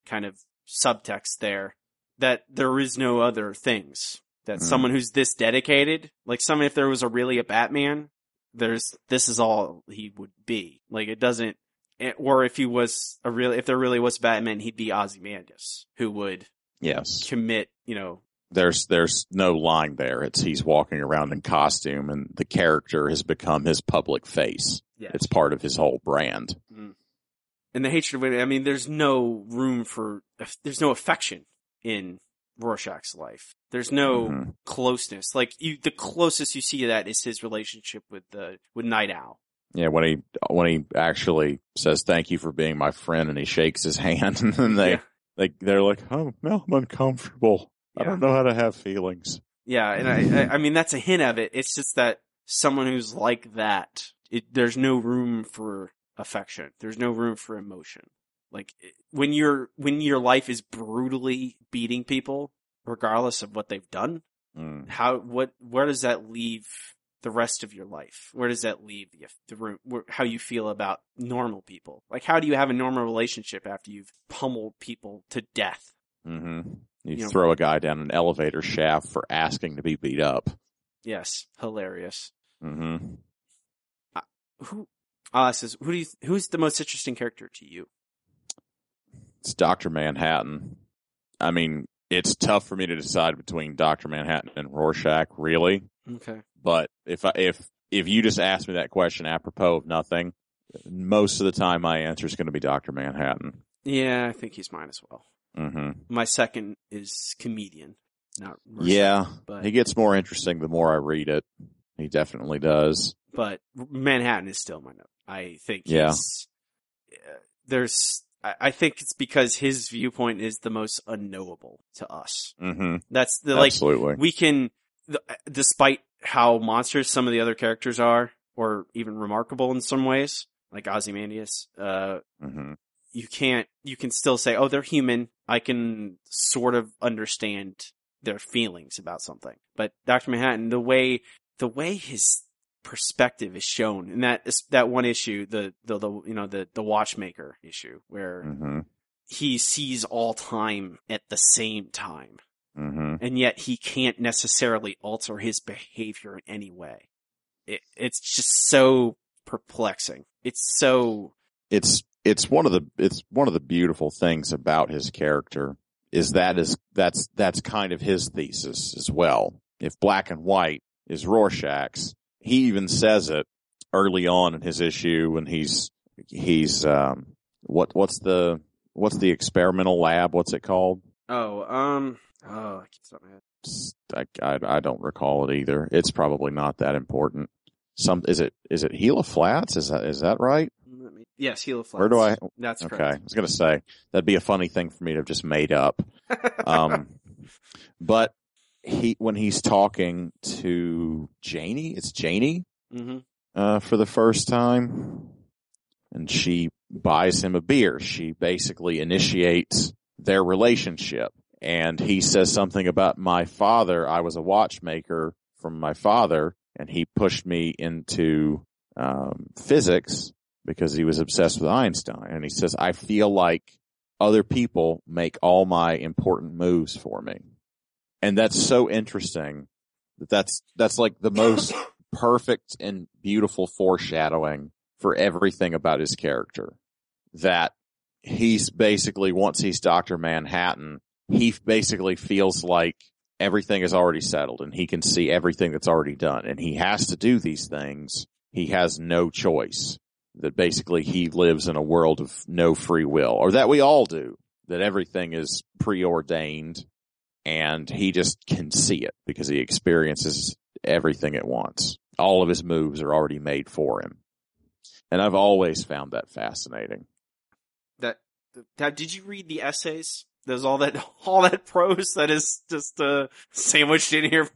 kind of subtext there that there is no other things that Mhm. someone who's this dedicated, like someone, if there was a really a Batman, there's, this is all he would be. Like it doesn't, eh, or if he was a real, if there really was Batman, he'd be Ozymandias, who would Yes. commit, you know, There's there's no line there. It's he's walking around in costume and the character has become his public face. Yeah. It's part of his whole brand. and the hatred of women. I mean, there's no room for, there's no affection in Rorschach's life. There's no Mhm. closeness. Like you, the closest you see to that is his relationship with the, with Nite Owl. Yeah, when he when he actually says thank you for being my friend and he shakes his hand and then they Yeah. they they're like, "Oh, no, I'm uncomfortable. I don't know how to have feelings." Yeah, and I, I, mean that's a hint of it. It's just that someone who's like that, it, there's no room for affection. There's no room for emotion. Like when your when your life is brutally beating people, regardless of what they've done, Mm. how what where does that leave the rest of your life? Where does that leave the the room? Where, how you feel about normal people? Like how do you have a normal relationship after you've pummeled people to death? hmm You, You know- throw a guy down an elevator shaft for asking to be beat up. Yes, hilarious. hmm who uh says who do you who's the most interesting character to you? It's Doctor Manhattan. I mean, it's tough for me to decide between Doctor Manhattan and Rorschach, really. Okay. But if I, if if you just ask me that question apropos of nothing, most of the time my answer is going to be Doctor Manhattan. Yeah, I think he's mine as well. Mm-hmm. My second is comedian, not Mercer, Yeah, but he gets more interesting the more I read it. He definitely does. but Manhattan is still my note. I think Yeah. he's, uh, there's I, I think it's because his viewpoint is the most unknowable to us. hmm That's the like Absolutely. we can, th- despite how monstrous some of the other characters are, or even remarkable in some ways, like Ozymandias, uh, hmm you can't, you can still say, oh, they're human. I can sort of understand their feelings about something. But Dr. Manhattan, the way, the way his perspective is shown in that, that one issue, the, the, the, you know, the, the watchmaker issue where hmm he sees all time at the same time hmm and yet he can't necessarily alter his behavior in any way. It, it's just so perplexing. It's so, It's it's one of the it's one of the beautiful things about his character is that is that's that's kind of his thesis as well. If black and white is Rorschach's, he even says it early on in his issue when he's he's um what what's the what's the experimental lab? What's it called? oh, um, oh, I keep something. It's- I, I I don't recall it either. It's probably not that important. Some is it is it Gila Flats? Is that is that right? Me, yes, Gila Flats. Where do I? That's Okay, I was gonna say that'd be a funny thing for me to have just made up. Um, but he when he's talking to Janey, it's Janey hmm uh, for the first time, and she buys him a beer. She basically initiates their relationship, and he says something about my father. I was a watchmaker from my father, and he pushed me into um, physics because he was obsessed with Einstein. And he says, I feel like other people make all my important moves for me. And that's so interesting that that's, that's like the most perfect and beautiful foreshadowing for everything about his character. That he's basically, once he's Dr. Manhattan, he basically feels like everything is already settled and he can see everything that's already done and he has to do these things. He has no choice that basically he lives in a world of no free will or that we all do, that everything is preordained and he just can see it because he experiences everything at once. All of his moves are already made for him. And I've always found that fascinating. That, that, did you read the essays? There's all that, all that prose that is just, uh, sandwiched in here.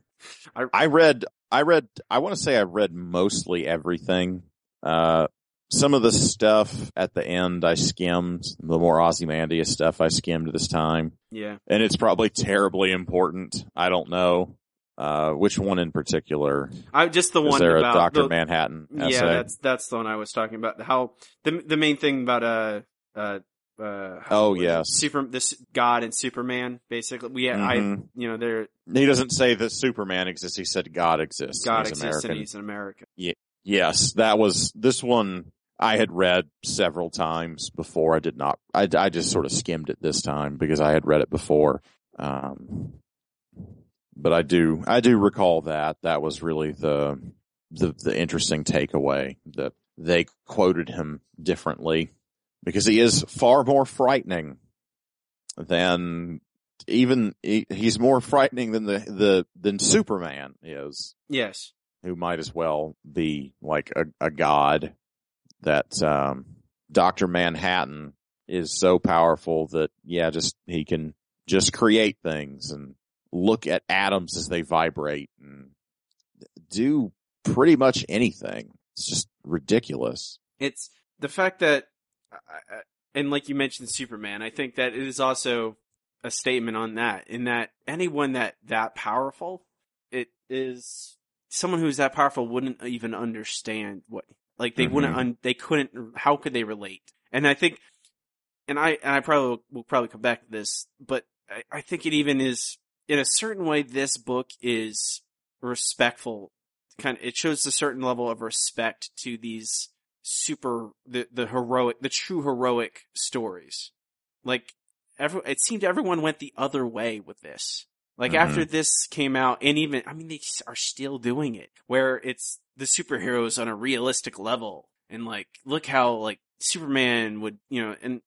I read, I read, I want to say I read mostly everything. Uh, some of the stuff at the end I skimmed, the more Ozymandias stuff I skimmed this time. Yeah. And it's probably terribly important. I don't know. Uh, which one in particular? I just the one about Dr. the- Manhattan essay? Yeah, that's that's the one I was talking about. How the the main thing about uh uh uh Oh, what is it? yes. super this God and Superman basically. We I Mhm. you know they're He doesn't say that Superman exists. He said God exists. God exists American. and he's an American. Yeah. Yes, that was this one. I had read several times before. I did not. I, I just sort of skimmed it this time because I had read it before. Um, but I do. I do recall that. That was really the the the interesting takeaway that they quoted him differently because he is far more frightening than even he, he's more frightening than the the than Superman is Yes. who might as well be like a, a god that um Dr. Manhattan is so powerful that yeah just he can just create things and look at atoms as they vibrate and do pretty much anything it's just ridiculous It's the fact that and like you mentioned Superman, I think that it is also a statement on that in that anyone that that powerful it is someone who's that powerful wouldn't even understand what like they wouldn't Mhm. un, they couldn't how could they relate and i think and i and i probably will, probably come back to this but I, I think it even is in a certain way this book is respectful kind of it shows a certain level of respect to these super the the heroic the true heroic stories like every it seemed everyone went the other way with this like Mhm. after this came out and even i mean they are still doing it where it's the superheroes on a realistic level and like look how like superman would you know and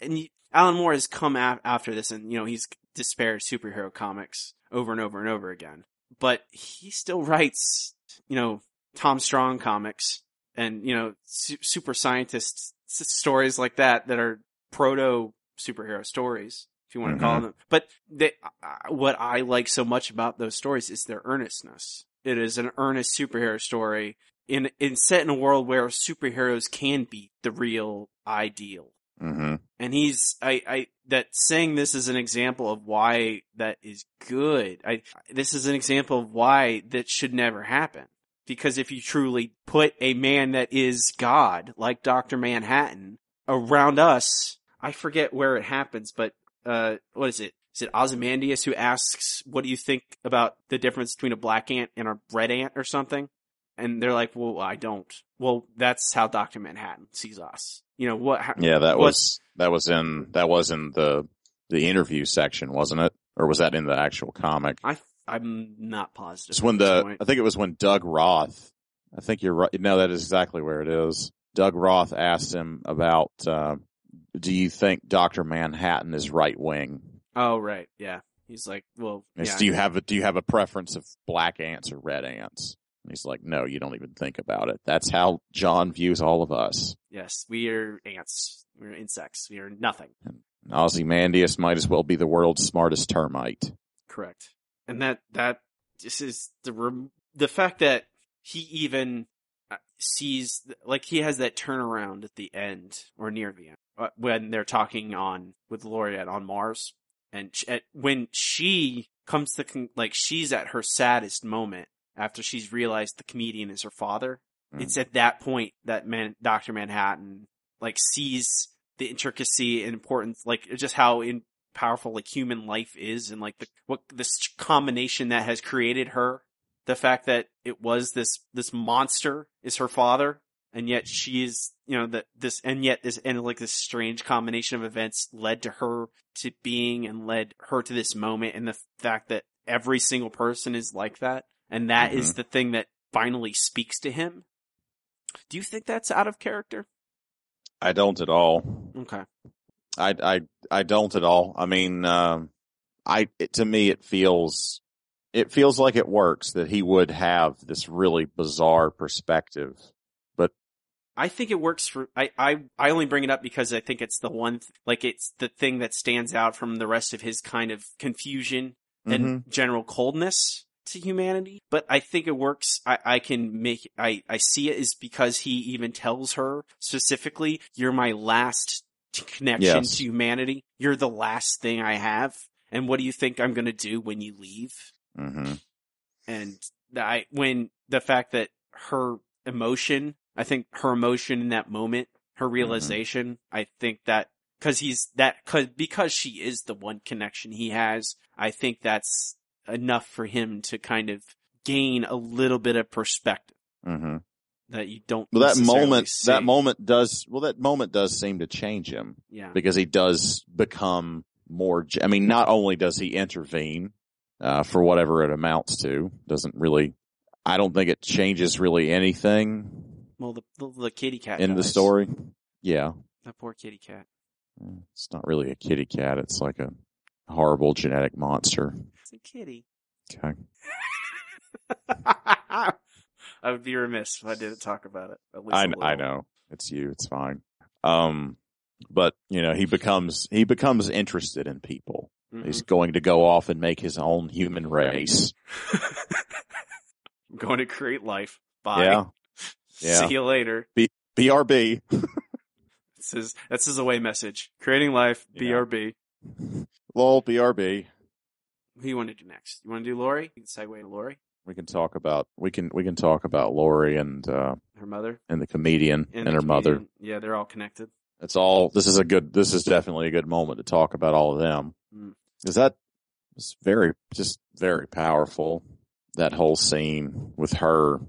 and Alan Moore has come af- after this and, you know, he's disparaged superhero comics over and over and over again. But he still writes, you know, Tom Strong comics and, you know, su- super scientists s- stories like that that are proto superhero stories, if you want to call them. But they, uh, what I like so much about those stories is their earnestness. It is an earnest superhero story in, in set in a world where superheroes can be the real ideal hmm and he's I I that saying this is an example of why that is good. I this is an example of why that should never happen. Because if you truly put a man that is God, like Dr. Manhattan, around us, I forget where it happens, but uh what is it? Is it Ozymandias who asks, what do you think about the difference between a black ant and a red ant or something? And they're like, well, I don't. Well, that's how Dr. Manhattan sees us. You know, what, how, Yeah, that was that was in that was in the the interview section, wasn't it? Or was that in the actual comic? I I'm not positive. It's when the point. I think it was when Doug Roth. I think you're right. No, that is exactly where it is. Doug Roth asked him about, uh, do you think Doctor Manhattan is right wing? Oh right, yeah. He's like, well, yeah, Do you have a do you have a preference of black ants or red ants? And he's like, no, you don't even think about it. That's how John views all of us. yes, we are ants. We're insects. We are nothing. Ozymandias might as well be the world's smartest termite. Correct. And that that this is the rem- the fact that he even uh, sees like he has that turnaround at the end or near the end uh, when they're talking on with Laureate on Mars, and sh- at, when she comes to con- like she's at her saddest moment after she's realized the comedian is her father. Mm. It's at that point that man Doctor Manhattan like sees the intricacy and importance, like just how in powerful like human life is and like the what this combination that has created her the fact that it was this this monster is her father and yet she is you know that this and yet this and like this strange combination of events led to her to being and led her to this moment and the fact that every single person is like that and that is the thing that finally speaks to him do you think that's out of character I don't at all. okay I I I don't at all. I mean, um, I it, to me it feels it feels like it works that he would have this really bizarre perspective. I think it works for I, I I only bring it up because I think it's the one th- like it's the thing that stands out from the rest of his kind of confusion and Mhm. general coldness to humanity. But I think it works. I, I can make I I see it is because he even tells her specifically, "You're my last t- connection Yes. to humanity. You're the last thing I have." And what do you think I'm going to do when you leave? hmm and I when the fact that her emotion, I think her emotion in that moment, her realization, I think that because he's that because because she is the one connection he has, I think that's enough for him to kind of gain a little bit of perspective hmm that you don't. Well, that moment, that moment does well. That moment does seem to change him yeah, because he does become more. I mean, not only does he intervene uh, for whatever it amounts to, doesn't really. I don't think it changes really anything well, the the, the kitty cat in the story. Yeah, That poor kitty cat. it's not really a kitty cat. It's like a horrible genetic monster. It's a kitty. Okay. I would be remiss if I didn't talk about it. At least I, I know it's you. It's fine. Um, but you know, he becomes, he becomes interested in people. Mhm. He's going to go off and make his own human race. I'm going to create life. Bye. Yeah. Yeah. See you later. BRB. That's his, that's his away message. Creating life. Yeah. BRB. Lol, BRB. Who you want to do next? You want to do Laurie? You can segue to Laurie, We can talk about, we can, we can talk about Laurie and, uh, her mother, and the comedian and, the her mother. Yeah, they're all connected. It's all, this is a good, this is definitely a good moment to talk about all of them. Mm. Is that, it's very, just very powerful. That whole scene with her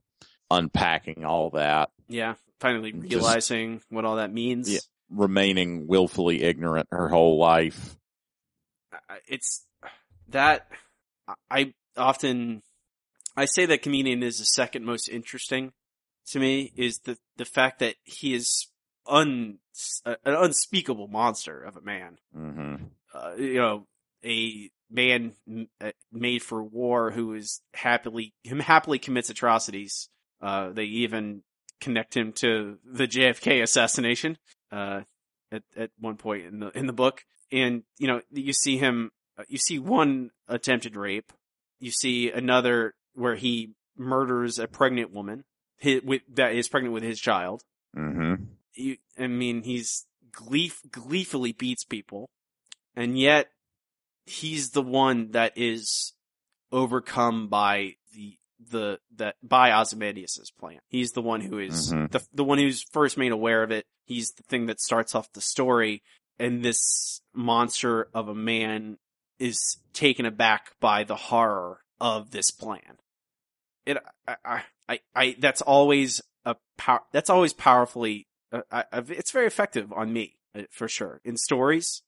unpacking all that. Yeah. Finally Just- realizing what all that means. Yeah. remaining willfully ignorant her whole life. It's that I often I say that comedian is the second most interesting to me is the the fact that he is un an unspeakable monster of a man. hmm Uh, you know, a man uh, made for war who is happily him happily commits atrocities. Uh, they even connect him to the JFK assassination. Uh, at at one point in the in the book, and you know you see him. uh, You see one attempted rape. You see another where he murders a pregnant woman hi with, that is pregnant with his child. Mm-hmm. You, I mean, he's gleef, gleefully beats people, and yet he's the one that is overcome by the the that by Ozymandias's plan. He's the one who is Mhm. the the one who's first made aware of it. He's the thing that starts off the story, and this monster of a man is taken aback by the horror of this plan. It, I, I, I, I that's always a power. That's always powerfully. Uh, I, it's very effective on me uh, for sure in stories.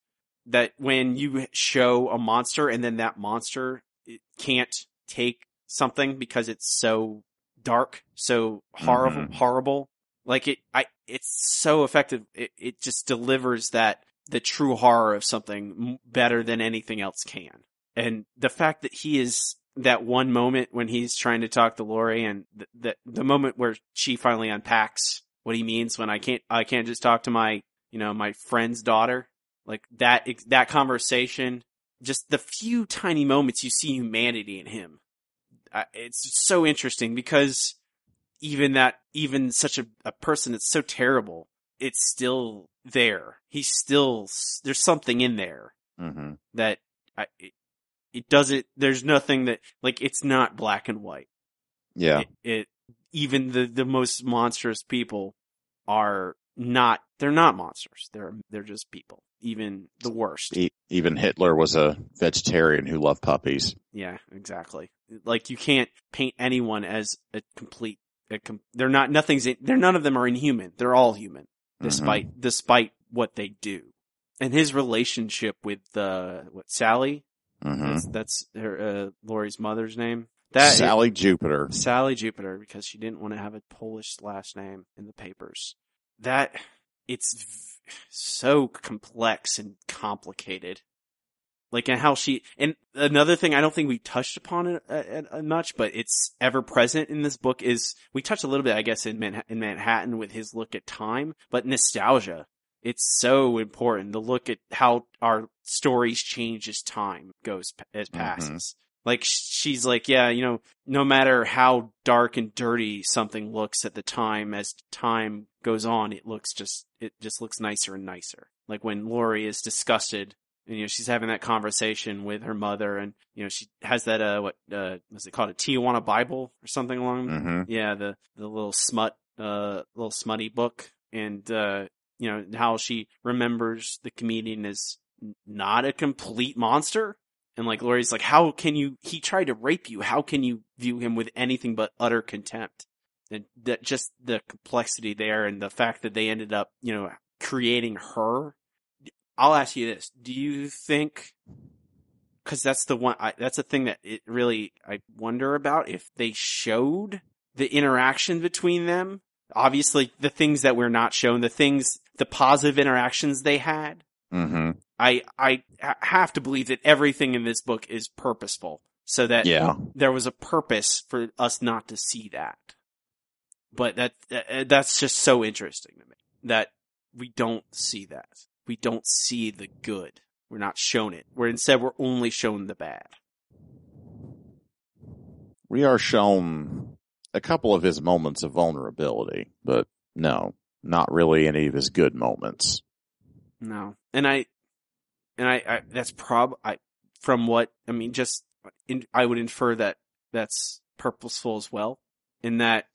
That when you show a monster and then that monster it can't take something because it's so dark, so horrible, Mhm. horrible. Like it, I, it's so effective. It, it just delivers that the true horror of something better than anything else can. And the fact that he is that one moment when he's trying to talk to Laurie and th- the, the moment where she finally unpacks what he means when I can't, I can't just talk to my, you know, my friend's daughter. Like that, that conversation, just the few tiny moments you see humanity in him. It's so interesting because even that, even such a, a person that's so terrible, it's still there. He's still, there's something in there hmm that I, it, it doesn't, there's nothing that, like, it's not black and white. Yeah. It, it, even the, the most monstrous people are not, they're not monsters. They're, they're just people. Even the worst. Even Hitler was a vegetarian who loved puppies. Yeah, exactly. Like, you can't paint anyone as a complete, a com- they're not, nothing's, in, they're none of them are inhuman. They're all human. despite despite what they do. And his relationship with uh what Sally hmm that's, that's her uh, Laurie's mother's name. That Sally Jupiter. Sally Jupiter because she didn't want to have a Polish last name in the papers. That it's v- so complex and complicated. Like and how she and another thing I don't think we touched upon it uh, uh, much, but it's ever present in this book is we touched a little bit, I guess, in, Manha- in Manhattan with his look at time, but nostalgia. It's so important to look at how our stories change as time goes as passes. Like she's like, yeah, you know, no matter how dark and dirty something looks at the time, as time goes on, it looks just it just looks nicer and nicer. Like when Laurie is disgusted, and you know she's having that conversation with her mother, and you know she has that uh what uh what's it called a Tijuana Bible or something along hmm yeah, the the little smut, uh, little smutty book, and uh, you know how she remembers the comedian n- not a complete monster, and like Laurie's like, how can you? He tried to rape you. How can you view him with anything but utter contempt? And that just the complexity there, and the fact that they ended up, you know, creating her. I'll ask you this: Do you think? Because that's the one. I, that's the thing that it really I wonder about if they showed the interaction between them. Obviously, the things that we're not shown, the things, the positive interactions they had. hmm I I have to believe that everything in this book is purposeful, so that Yeah. there was a purpose for us not to see that. But that, that eh, that's just so interesting to me that we don't see that. We don't see the good. We're not shown it. We're instead we're only shown the bad. We are shown a couple of his moments of vulnerability, but no, not really any of his good moments. No, and I, and I, I that's prob I from what I mean. Just in, I would infer that that's purposeful as well. In that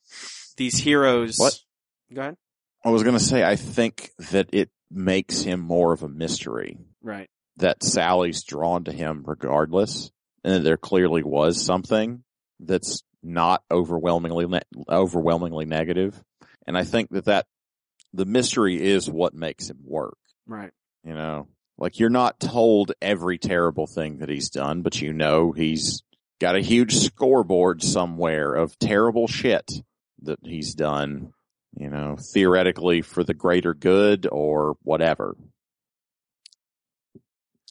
these heroes. What? Go ahead. I was going to say, I think that it makes him more of a mystery Right. that Sally's drawn to him regardless, and that there clearly was something that's not overwhelmingly ne- overwhelmingly negative. And I think that that the mystery is what makes him work. Right. You know, like you're not told every terrible thing that he's done, but you know he's got a huge scoreboard somewhere of terrible shit that he's done. you know, theoretically for the greater good or whatever.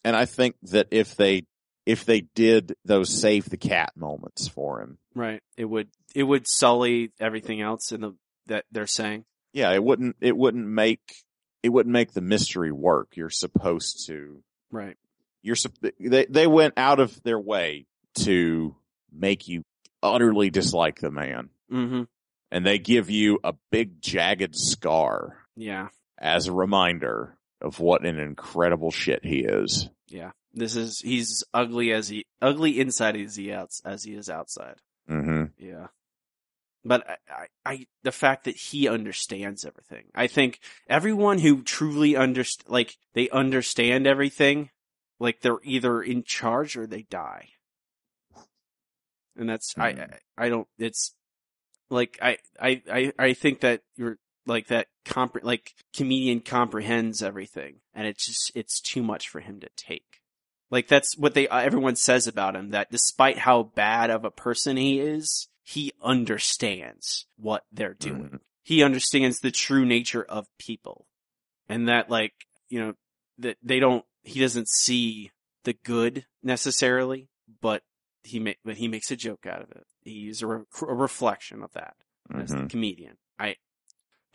And I think that if they, if they did those save the cat moments for him, Right. It would it would sully everything else in the that they're saying. yeah, it wouldn't, it wouldn't make, it wouldn't make the mystery work. You're supposed to, Right. you're, they, they went out of their way to make you utterly dislike the man. Mm-hmm. And they give you a big jagged scar Yeah. as a reminder of what an incredible shit he is. Yeah. This is he's ugly as he ugly inside as he outs as he is outside. hmm Yeah. But I, I, I, the fact that he understands everything. I think everyone who truly underst, like, they understand everything, like they're either in charge or they die. And that's, I, Hmm. I, I don't, it's, like, I, I, I, I think that you're, like, that compre- like, comedian comprehends everything, and it's just, it's too much for him to take. Like, that's what they, everyone says about him, that despite how bad of a person he is, he understands what they're doing. Mhm. He understands the true nature of people. And that like, you know, that they don't, he doesn't see the good necessarily, but he ma- but he makes a joke out of it. He's a, re- a reflection of that as Mhm. a comedian. I,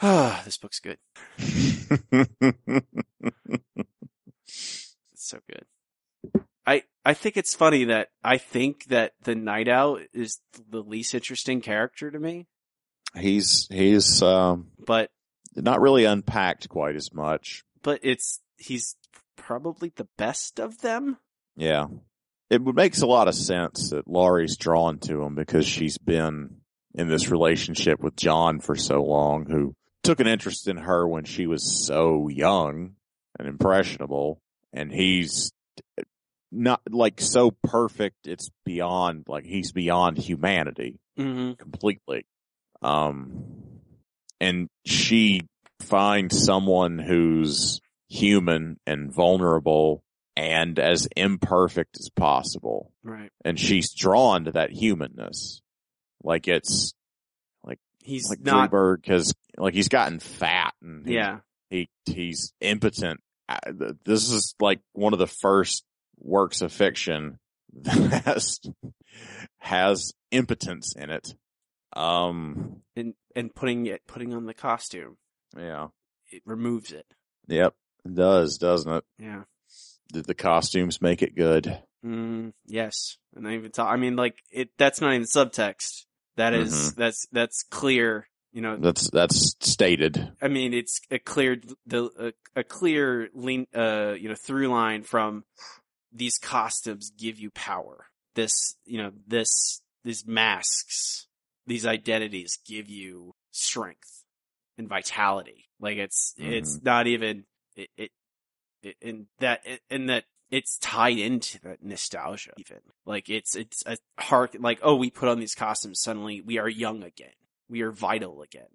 ah, this book's good. It's so good. I I think it's funny that I think that the Nite Owl is the least interesting character to me, he's he's um, but not really unpacked quite as much. but it's he's probably the best of them. Yeah, it makes a lot of sense that Laurie's drawn to him because she's been in this relationship with John for so long, who took an interest in her when she was so young and impressionable, and he's not like so perfect. It's beyond like he's beyond humanity. Mm-hmm. completely. Um, and she finds someone who's human and vulnerable and as imperfect as possible. Right. And she's drawn to that humanness. Like it's like He's like not. Dreiberg has, like he's gotten fat and he- Yeah. he, he's impotent. This is like one of the first works of fiction that has, has impotence in it. Um, And and putting it putting on the costume, yeah. it removes it. Yep. It does, doesn't it? Yeah. Did the costumes make it good? Mm, yes. And I even talk. I mean, like it. That's not even subtext. That is- that's that's clear. You know, That's, that's stated. I mean, it's a clear the a, a clear lean, uh, you know, through line from these costumes give you power. This, you know, this these masks, these identities give you strength and vitality. Like it's it's not even it, it and that and that it's tied into that nostalgia even like it's it's a heart like oh we put on these costumes suddenly we are young again we are vital again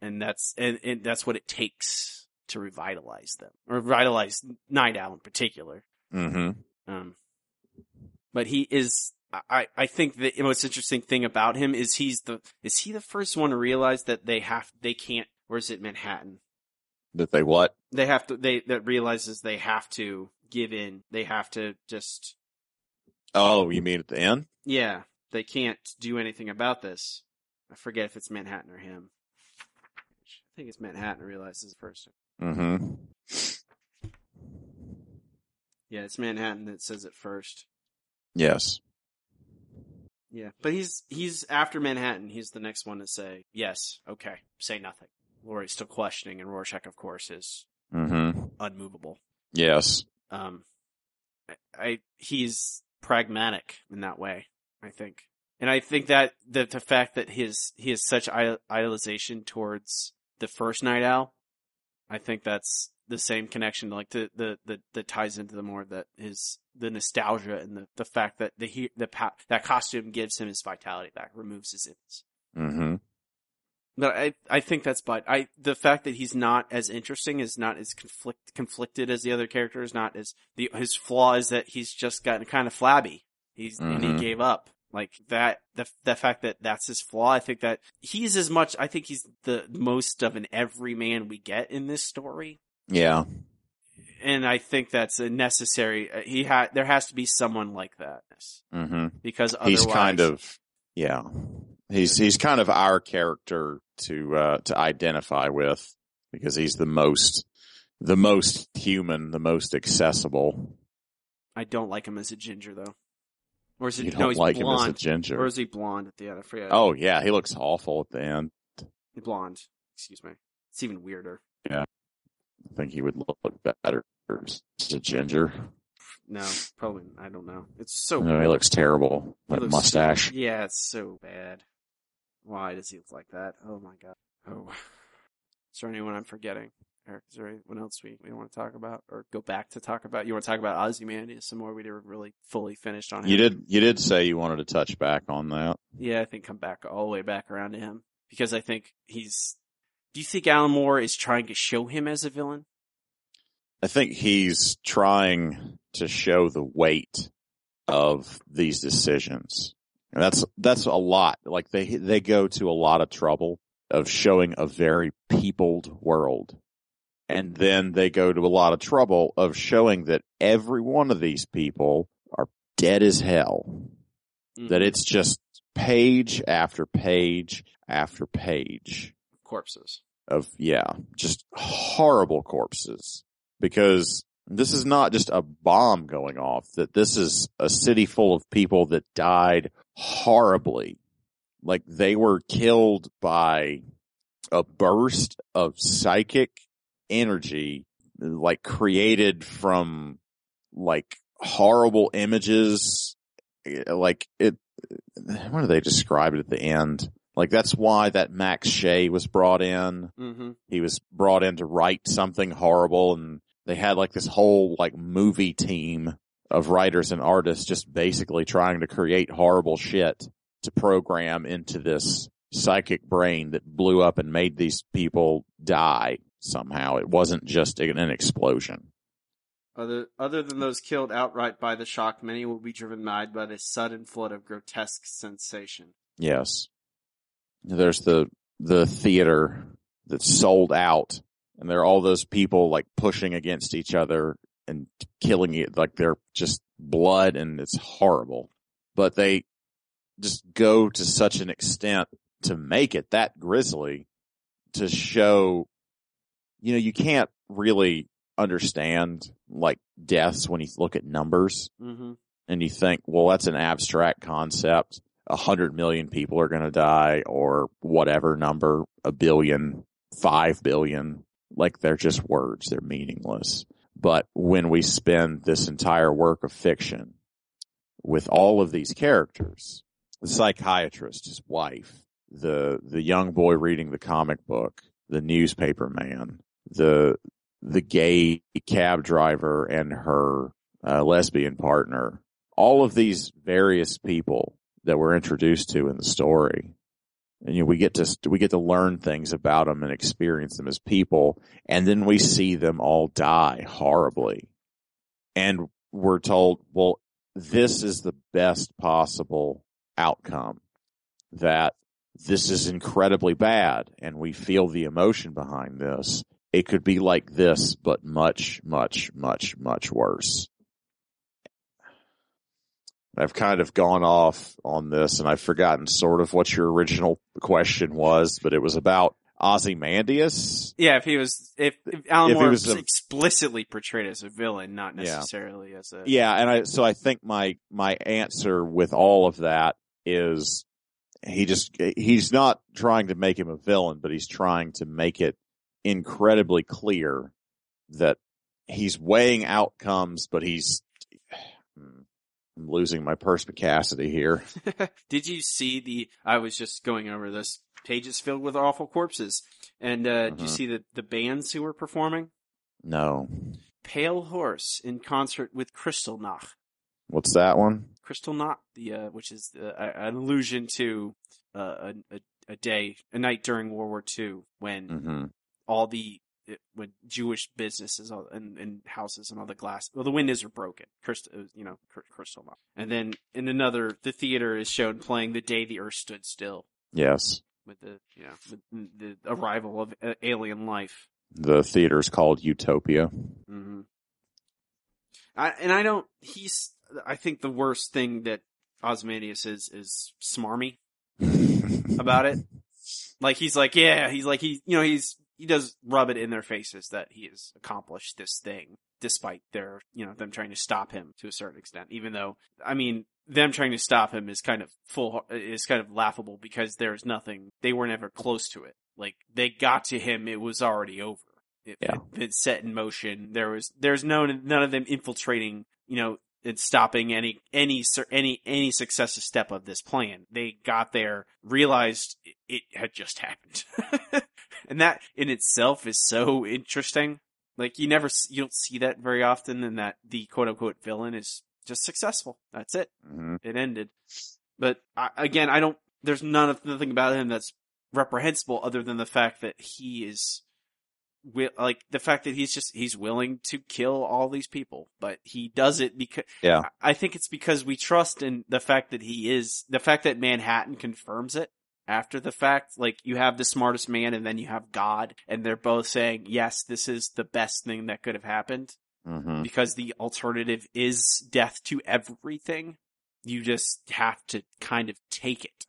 and that's and, and that's what it takes to revitalize them or revitalize Nite Owl in particular. Mm-hmm. Um, but he is. I, I think the most interesting thing about him is he's the is he the first one to realize that they have they can't or is it Manhattan That they what? they have to they that realizes they have to give in they have to just Oh, you mean at the end? yeah they can't do anything about this. I forget if it's Manhattan or him. I think it's Manhattan realizes first. Mm-hmm. Yeah, it's Manhattan that says it first. Yes. Yeah, but he's he's after Manhattan. He's the next one to say yes. Okay, say nothing. Laurie's still questioning, and Rorschach, of course, is Mm-hmm. unmovable. Yes. Um, I, I he's pragmatic in that way. I think, and I think that the the fact that his he has such idolization towards the first Nite Owl, I think that's the same connection, like the the the that ties into the more that his the nostalgia and the the fact that the he the that costume gives him his vitality back, removes his ins. Mm-hmm. But I I think that's but I the fact that he's not as interesting is not as conflict conflicted as the other characters. Not as the his flaw is that he's just gotten kind of flabby. He's and he Mhm. gave up Like that, the the fact that that's his flaw. I think that he's as much. I think he's the most of an everyman we get in this story, Yeah. and I think that's a necessary. uh, He had there has to be someone like that hmm because otherwise, He's kind of, yeah. He's, he's kind of our character to, uh, to identify with because he's the most, the most human, the most accessible. I don't like him as a ginger though. Or is it You no? don't He's like him as a blonde. ginger. Or is he blonde at the end? I forget. Oh yeah, he looks awful at the end. blonde. Excuse me. It's even weirder. Yeah. I think he would look better as a ginger. No, probably. I don't know. It's so. No, he looks terrible. That looks mustache. so- yeah, it's so bad. Why does he look like that? Oh my god. Oh. Is there anyone I'm forgetting? Eric, is there anyone else we, we want to talk about or go back to talk about? You want to talk about Ozymandias some more? We never really fully finished on him. You did, you did say you wanted to touch back on that. Yeah, I think come back all the way back around to him because I think he's. Do you think Alan Moore is trying to show him as a villain? I think he's trying to show the weight of these decisions. And that's, that's a lot. Like they, they go to a lot of trouble of showing a very peopled world. And then they go to a lot of trouble of showing that every one of these people are dead as hell. That Mhm. it's just page after page after page corpses. of yeah, just horrible corpses. Because this is not just a bomb going off, that this is a city full of people that died horribly. Like they were killed by a burst of psychic energy, like created from like horrible images. Like it, what do they describe it at the end? Like that's why that Max Shea was brought in Mm-hmm. he was brought in to write something horrible and they had like this whole like movie team of writers and artists just basically trying to create horrible shit to program into this psychic brain that blew up and made these people die somehow. It wasn't just an explosion. Other other than those killed outright by the shock, many will be driven mad by this sudden flood of grotesque sensation. Yes. There's the, the theater that's sold out and there are all those people like pushing against each other and killing it. Like they're just blood and it's horrible, but they just go to such an extent to make it that grisly to show, you know, you can't really understand like deaths when you look at numbers Mm-hmm. and you think, well, that's an abstract concept. A hundred million people are going to die or whatever number, a billion, five billion. Like they're just words. They're meaningless. But when we spend this entire work of fiction with all of these characters, the psychiatrist, his wife, the, the young boy reading the comic book, the newspaper man, the, the gay cab driver and her uh, lesbian partner, all of these various people that we're introduced to in the story. And you know, we get to, we get to learn things about them and experience them as people. And then we see them all die horribly. And we're told, well, this is the best possible outcome that this is incredibly bad and we feel the emotion behind this. It could be like this, but much, much, much, much worse. I've kind of gone off on this and I've forgotten sort of what your original question was, but it was about Ozymandias. Yeah, if he was, if, if Alan If Moore was a- explicitly portrayed as a villain, not Yeah. necessarily as a. Yeah, and I so I think my my answer with all of that is he just he's not trying to make him a villain, but he's trying to make it incredibly clear that he's weighing outcomes, but he's I'm losing my perspicacity here. Did you see the? I was just going over this. Pages filled with awful corpses, and uh, did you Mhm. see the the bands who were performing? No. Pale Horse in concert with Krystalnacht. What's that one? Crystal Knot, the uh, which is uh, an allusion to uh, a, a a day, a night during World War II when hmm all the it, with Jewish businesses and, and houses and all the glass. Well, the windows are broken, crystal, you know, crystal. And then in another, the theater is shown playing "The Day the Earth Stood Still." Yes, with the you know with the arrival of uh, alien life. The theater's called Utopia. Mm-hmm. I, and I don't. He's. I think the worst thing that Ozymandias is is smarmy about it. Like he's like, yeah, he's like he, you know, he's he does rub it in their faces that he has accomplished this thing despite their, you know, them trying to stop him to a certain extent. Even though, I mean, them trying to stop him is kind of full is kind of laughable because there's nothing they were never close to it. Like they got to him, it was already over. It, yeah. it, it set in motion. There was there's no none of them infiltrating, you know, and stopping any any any any successive step of this plan. They got there, realized it had just happened, and that in itself is so interesting. Like you never you don't see that very often, and that the quote unquote villain is just successful. That's it. Mm-hmm. It ended. But I, again, I don't. There's none of nothing about him that's reprehensible, other than the fact that he is like the fact that he's just he's willing to kill all these people, but he does it because yeah. I think it's because we trust in the fact that he is the fact that Manhattan confirms it after the fact. Like you have the smartest man and then you have God, and they're both saying yes, this is the best thing that could have happened mm-hmm. because the alternative is death to everything. You just have to kind of take it.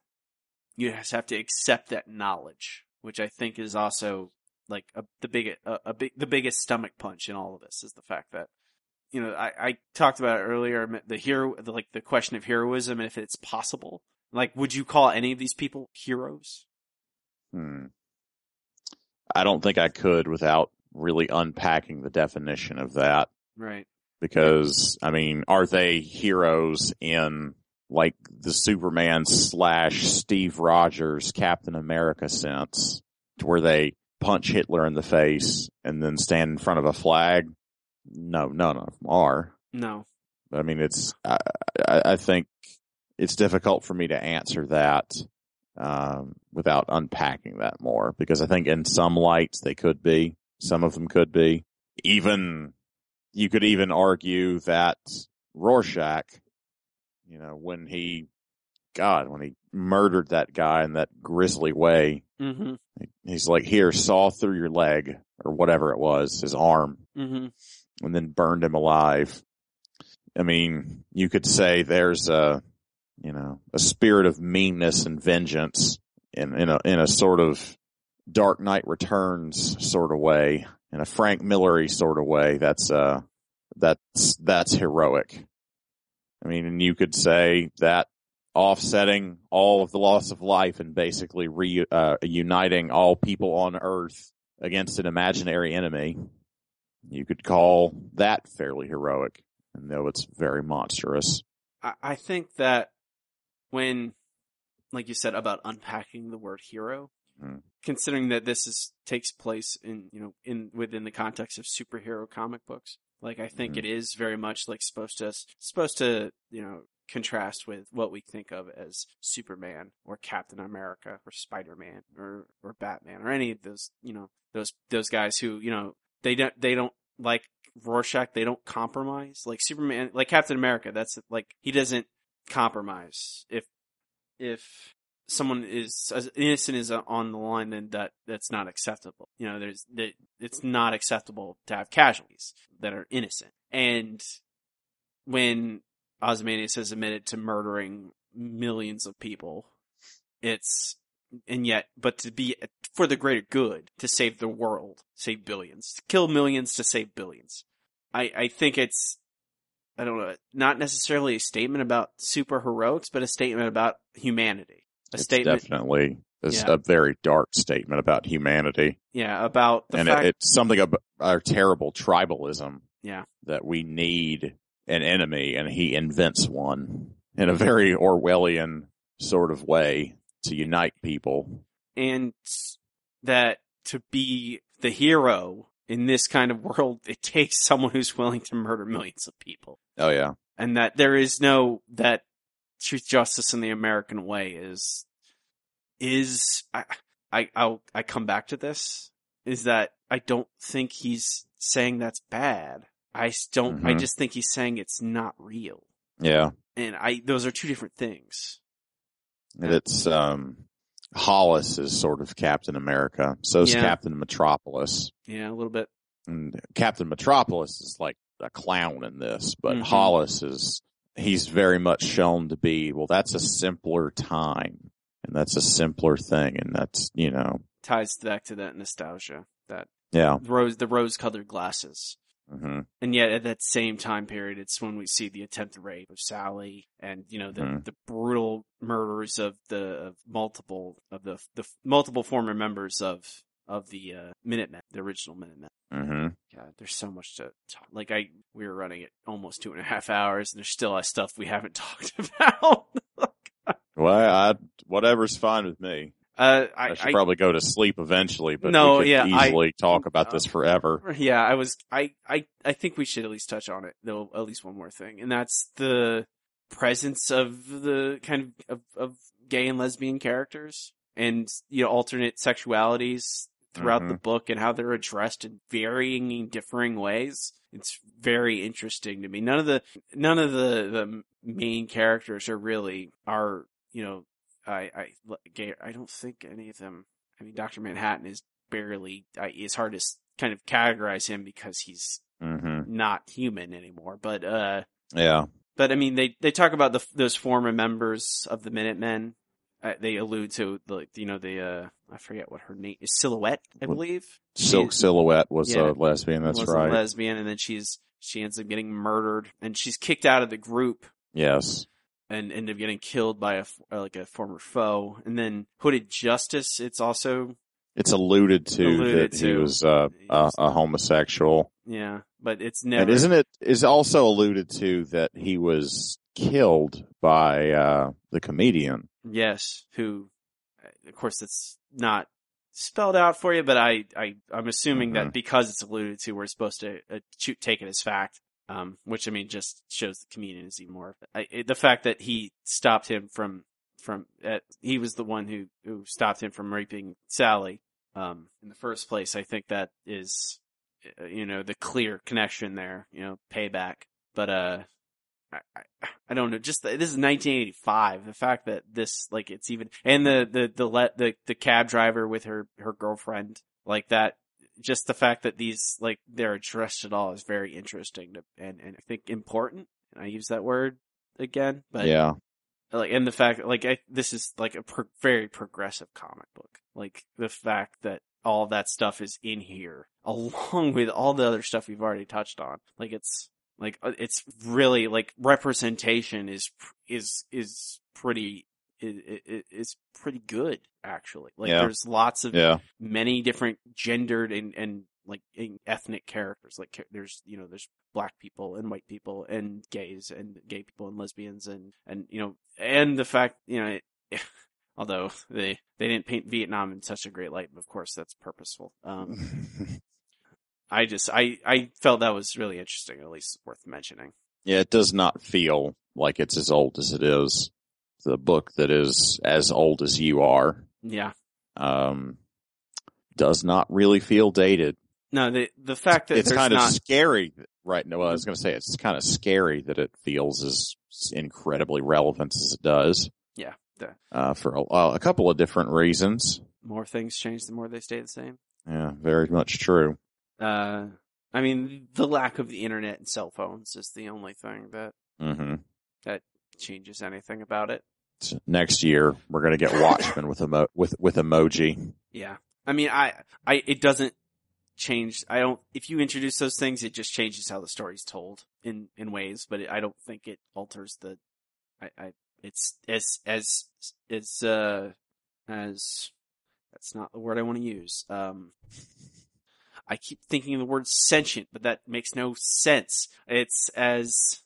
You just have to accept that knowledge, which I think is also like a, the big, a, a big, the biggest stomach punch in all of this is the fact that, you know, I, I talked about it earlier, the hero, the, like the question of heroism and if it's possible. Like, would you call any of these people heroes? Hmm. I don't think I could without really unpacking the definition of that. Right. Because, I mean, are they heroes in like the Superman slash Steve Rogers Captain America sense to where they punch Hitler in the face and then stand in front of a flag. No, none of them are. No. I mean, it's, I, I think it's difficult for me to answer that, um, without unpacking that more because I think in some lights they could be, some of them could be. Even, you could even argue that Rorschach, you know, when he, God, when he murdered that guy in that grisly way, mm-hmm. He's like, here, saw through your leg or whatever it was, his arm, mm-hmm. and then burned him alive. I mean, you could say there's a, you know, a spirit of meanness and vengeance in, in a, in a sort of Dark Knight Returns sort of way, in a Frank Millery sort of way. That's, uh, that's, that's heroic. I mean, and you could say that offsetting all of the loss of life and basically reuniting uh, all people on earth against an imaginary enemy. You could call that fairly heroic, and though it's very monstrous. I, think that when, like you said about unpacking the word hero, Hmm. considering that this is takes place in you know in within the context of superhero comic books, like I think Mhm. it is very much like supposed to supposed to you know contrast with what we think of as Superman or Captain America or Spider Man or or Batman or any of those you know those those guys who you know they don't they don't like Rorschach they don't compromise. Like Superman like Captain America that's like he doesn't compromise. If if someone is as innocent is on the line then that that's not acceptable. You know there's that it's not acceptable to have casualties that are innocent. And when Ozymandias has admitted to murdering millions of people. It's, and yet, but to be for the greater good, to save the world, save billions, to kill millions to save billions. I, I think it's, I don't know, not necessarily a statement about super heroics, but a statement about humanity. A it's statement, definitely it's Yeah. a very dark statement about humanity, yeah, about the and fact, it, it's something about our terrible tribalism. Yeah. that we need an enemy, and he invents one in a very Orwellian sort of way to unite people. and that to be the hero in this kind of world, it takes someone who's willing to murder millions of people. Oh yeah, and that there is no that truth justice in the american way is is i i I'll, i come back to this is that I don't think he's saying that's bad. I don't. I Mhm. just think he's saying it's not real, Yeah. and I those are two different things. And it's, um, Hollis is sort of Captain America. So is Yeah. Captain Metropolis. Yeah, a little bit. And Captain Metropolis is like a clown in this, but Mhm. Hollis is, he's very much shown to be, well, that's a simpler time and that's a simpler thing. And that's, you know, Ties back to that nostalgia, that yeah. rose, the rose-colored glasses. Hmm And yet, at that same time period, it's when we see the attempted rape of Sally, and you know the Mhm. the brutal murders of the of multiple of the the multiple former members of of the uh, Minutemen, the original Minutemen. hmm God, there's so much to talk. Like I, we were running it almost two and a half hours, and there's still a stuff we haven't talked about. Well, I, whatever's fine with me. Uh, I, I, should I probably go to sleep eventually, but No, we could yeah, I- easily talk about this forever. Yeah, I was. I, I, I think we should at least touch on it, though. At least one more thing, and that's the presence of the kind of of, of gay and lesbian characters, and you know, alternate sexualities throughout the book, and how they're addressed in varying, and differing ways. It's very interesting to me. None of the none of the the main characters are really are you know. I I. I don't think any of them. I mean, Doctor Manhattan is barely. I, it's hard to kind of categorize him because he's hmm not human anymore. But uh, Yeah. but I mean, they they talk about the those former members of the Minutemen. Uh, they allude to the you know the uh I forget what her name is Silhouette I believe Silk She Silhouette was Yeah. a lesbian. That's was a right. lesbian and then she's she ends up getting murdered and she's kicked out of the group yes. And end up getting killed by a uh, like a former foe and then Hooded Justice it's also It's alluded to Alluded that he was uh, a, a homosexual. yeah but it's never And isn't it is also alluded to that he was killed by uh, the comedian? Yes, who, uh, of course, it's not spelled out for you, but I, I, I'm assuming that Mhm. because it's alluded to, we're supposed to uh, take it as fact. Um, which I mean, just shows the even more. I, the fact that he stopped him from, from, he was the one who, who stopped him from raping Sally, um, in the first place. I think that is, uh, you know, the clear connection there, you know, payback. But, uh, I, I, I don't know. Just the, this is 1985. The fact that this, like, it's even, and the, the, the, let, the, the cab driver with her, her girlfriend, like that, just the fact that these, like, they're addressed at all is very interesting to, and, and I think important. And I use that word again, but yeah. like, and the fact, like, I, this is like a pro- very progressive comic book. Like, the fact that all that stuff is in here, along with all the other stuff we've already touched on. Like, it's, like, uh, it's really, like, representation is, is, is pretty, is, is pretty good, actually. Like, Yeah. there's lots of Yeah. many different gendered and, and like ethnic characters. Like, there's, you know, there's black people and white people and gays and gay people and lesbians and, and, you know, and the fact, you know, it, although they, they didn't paint Vietnam in such a great light, of course, that's purposeful. Um, I just, I, I felt that was really interesting, at least worth mentioning. yeah, it does not feel like it's as old as it is. The book that is as old as you are Yeah. um, does not really feel dated. No, the, the fact that it's kind of not, scary, right? No, I was going to say it's kind of scary that it feels as incredibly relevant as it does yeah, the uh, for a, a couple of different reasons. more things change, the more they stay the same. Yeah, very much true. Uh, I mean, the lack of the internet and cell phones is the only thing that hmm changes anything about it. Next year we're going to get Watchmen with emo- with with emoji. Yeah. I mean, I, I, it doesn't change. I don't, if you introduce those things, it just changes how the story's told in, in ways, but it, I don't think it alters the, I, I, it's as, as, as, uh, as, that's not the word I want to use. Um, I keep thinking of the word sentient, but that makes no sense. It's as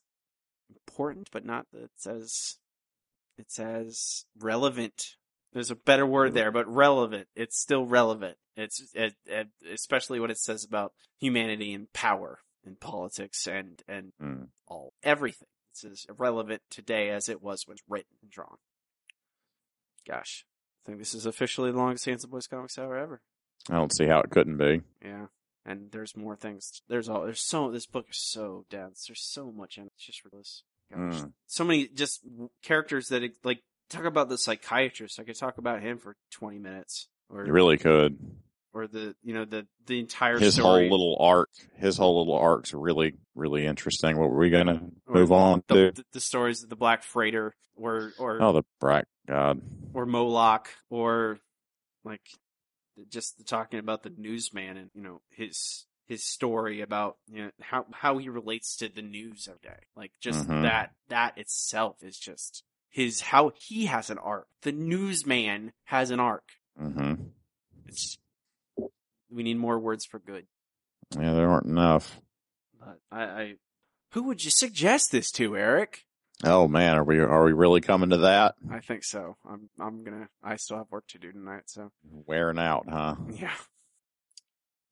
important, but not, it's as, it's as relevant there's a better word there, but relevant. It's still relevant. It's it, it, especially what it says about humanity and power and politics and and Mm. all everything. It's as relevant today as it was when it's written and drawn. Gosh, I think this is officially the longest Handsome Boys comics hour ever. I don't see how it couldn't be. Yeah. And there's more things. There's all. There's so. This book is so dense. There's so much in it. It's just ridiculous. Gosh. Mm. So many just characters that like talk about the psychiatrist. I could talk about him for 20 minutes. Or You really could. or the you know the the entire His story. whole little arc, his whole little arc's really, really interesting. What were we gonna Or move on the, to? the, the stories of the Black Freighter, or or Oh, the Black God. or Moloch, or like just talking about the newsman and you know his his story about you know how how he relates to the news every day. Like just Mhm. that that itself is just his how he has an arc. The newsman has an arc. Mm-hmm. It's we need more words for good. Yeah, there aren't enough. But I, I who would you suggest this to, Eric? Oh man, are we are we really coming to that? I think so. I'm I'm gonna I still have work to do tonight, so Wearing out, huh? yeah.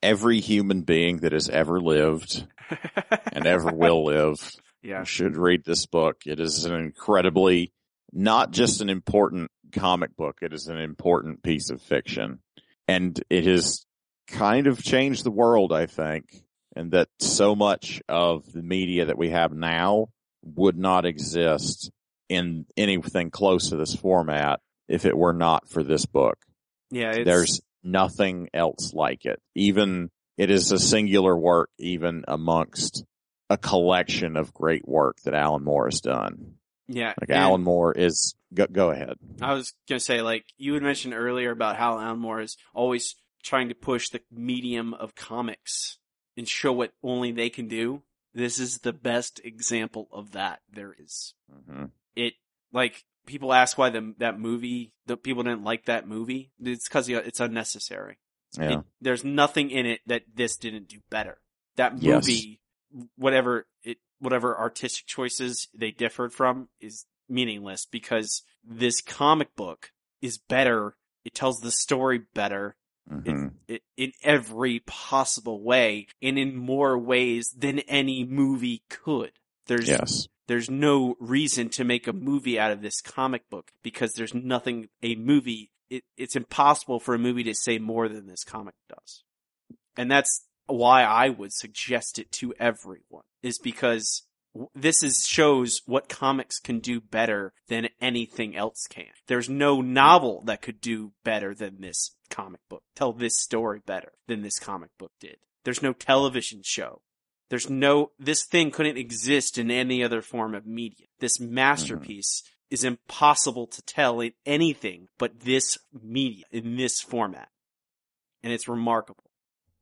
Every human being that has ever lived and ever will live yeah. should read this book. It is an incredibly, not just an important comic book, it is an important piece of fiction. And it has kind of changed the world, I think, and that so much of the media that we have now would not exist in anything close to this format if it were not for this book. Yeah, it's, There's nothing else like it. Even it is a singular work, even amongst a collection of great work that Alan Moore has done. yeah. Like Alan Moore is go, go ahead. I was gonna say, like you had mentioned earlier about how Alan Moore is always trying to push the medium of comics and show what only they can do. This is the best example of that there is. hmm It like people ask why the that movie the people didn't like that movie. It's because it's unnecessary. Yeah. It- there's nothing in it that this didn't do better. That Yes. movie, whatever it, whatever artistic choices they differed from is meaningless because this comic book is better. It tells the story better hmm it, in every possible way and in more ways than any movie could. There's Yes. There's no reason to make a movie out of this comic book because there's nothing a movie it, it's impossible for a movie to say more than this comic does. And that's why i would suggest it to everyone is because this is shows what comics can do better than anything else can. There's no novel that could do better than this comic book tell this story better than this comic book did. There's no television show there's no, this thing couldn't exist in any other form of media. This masterpiece is impossible to tell in anything but this media, in this format. And it's remarkable.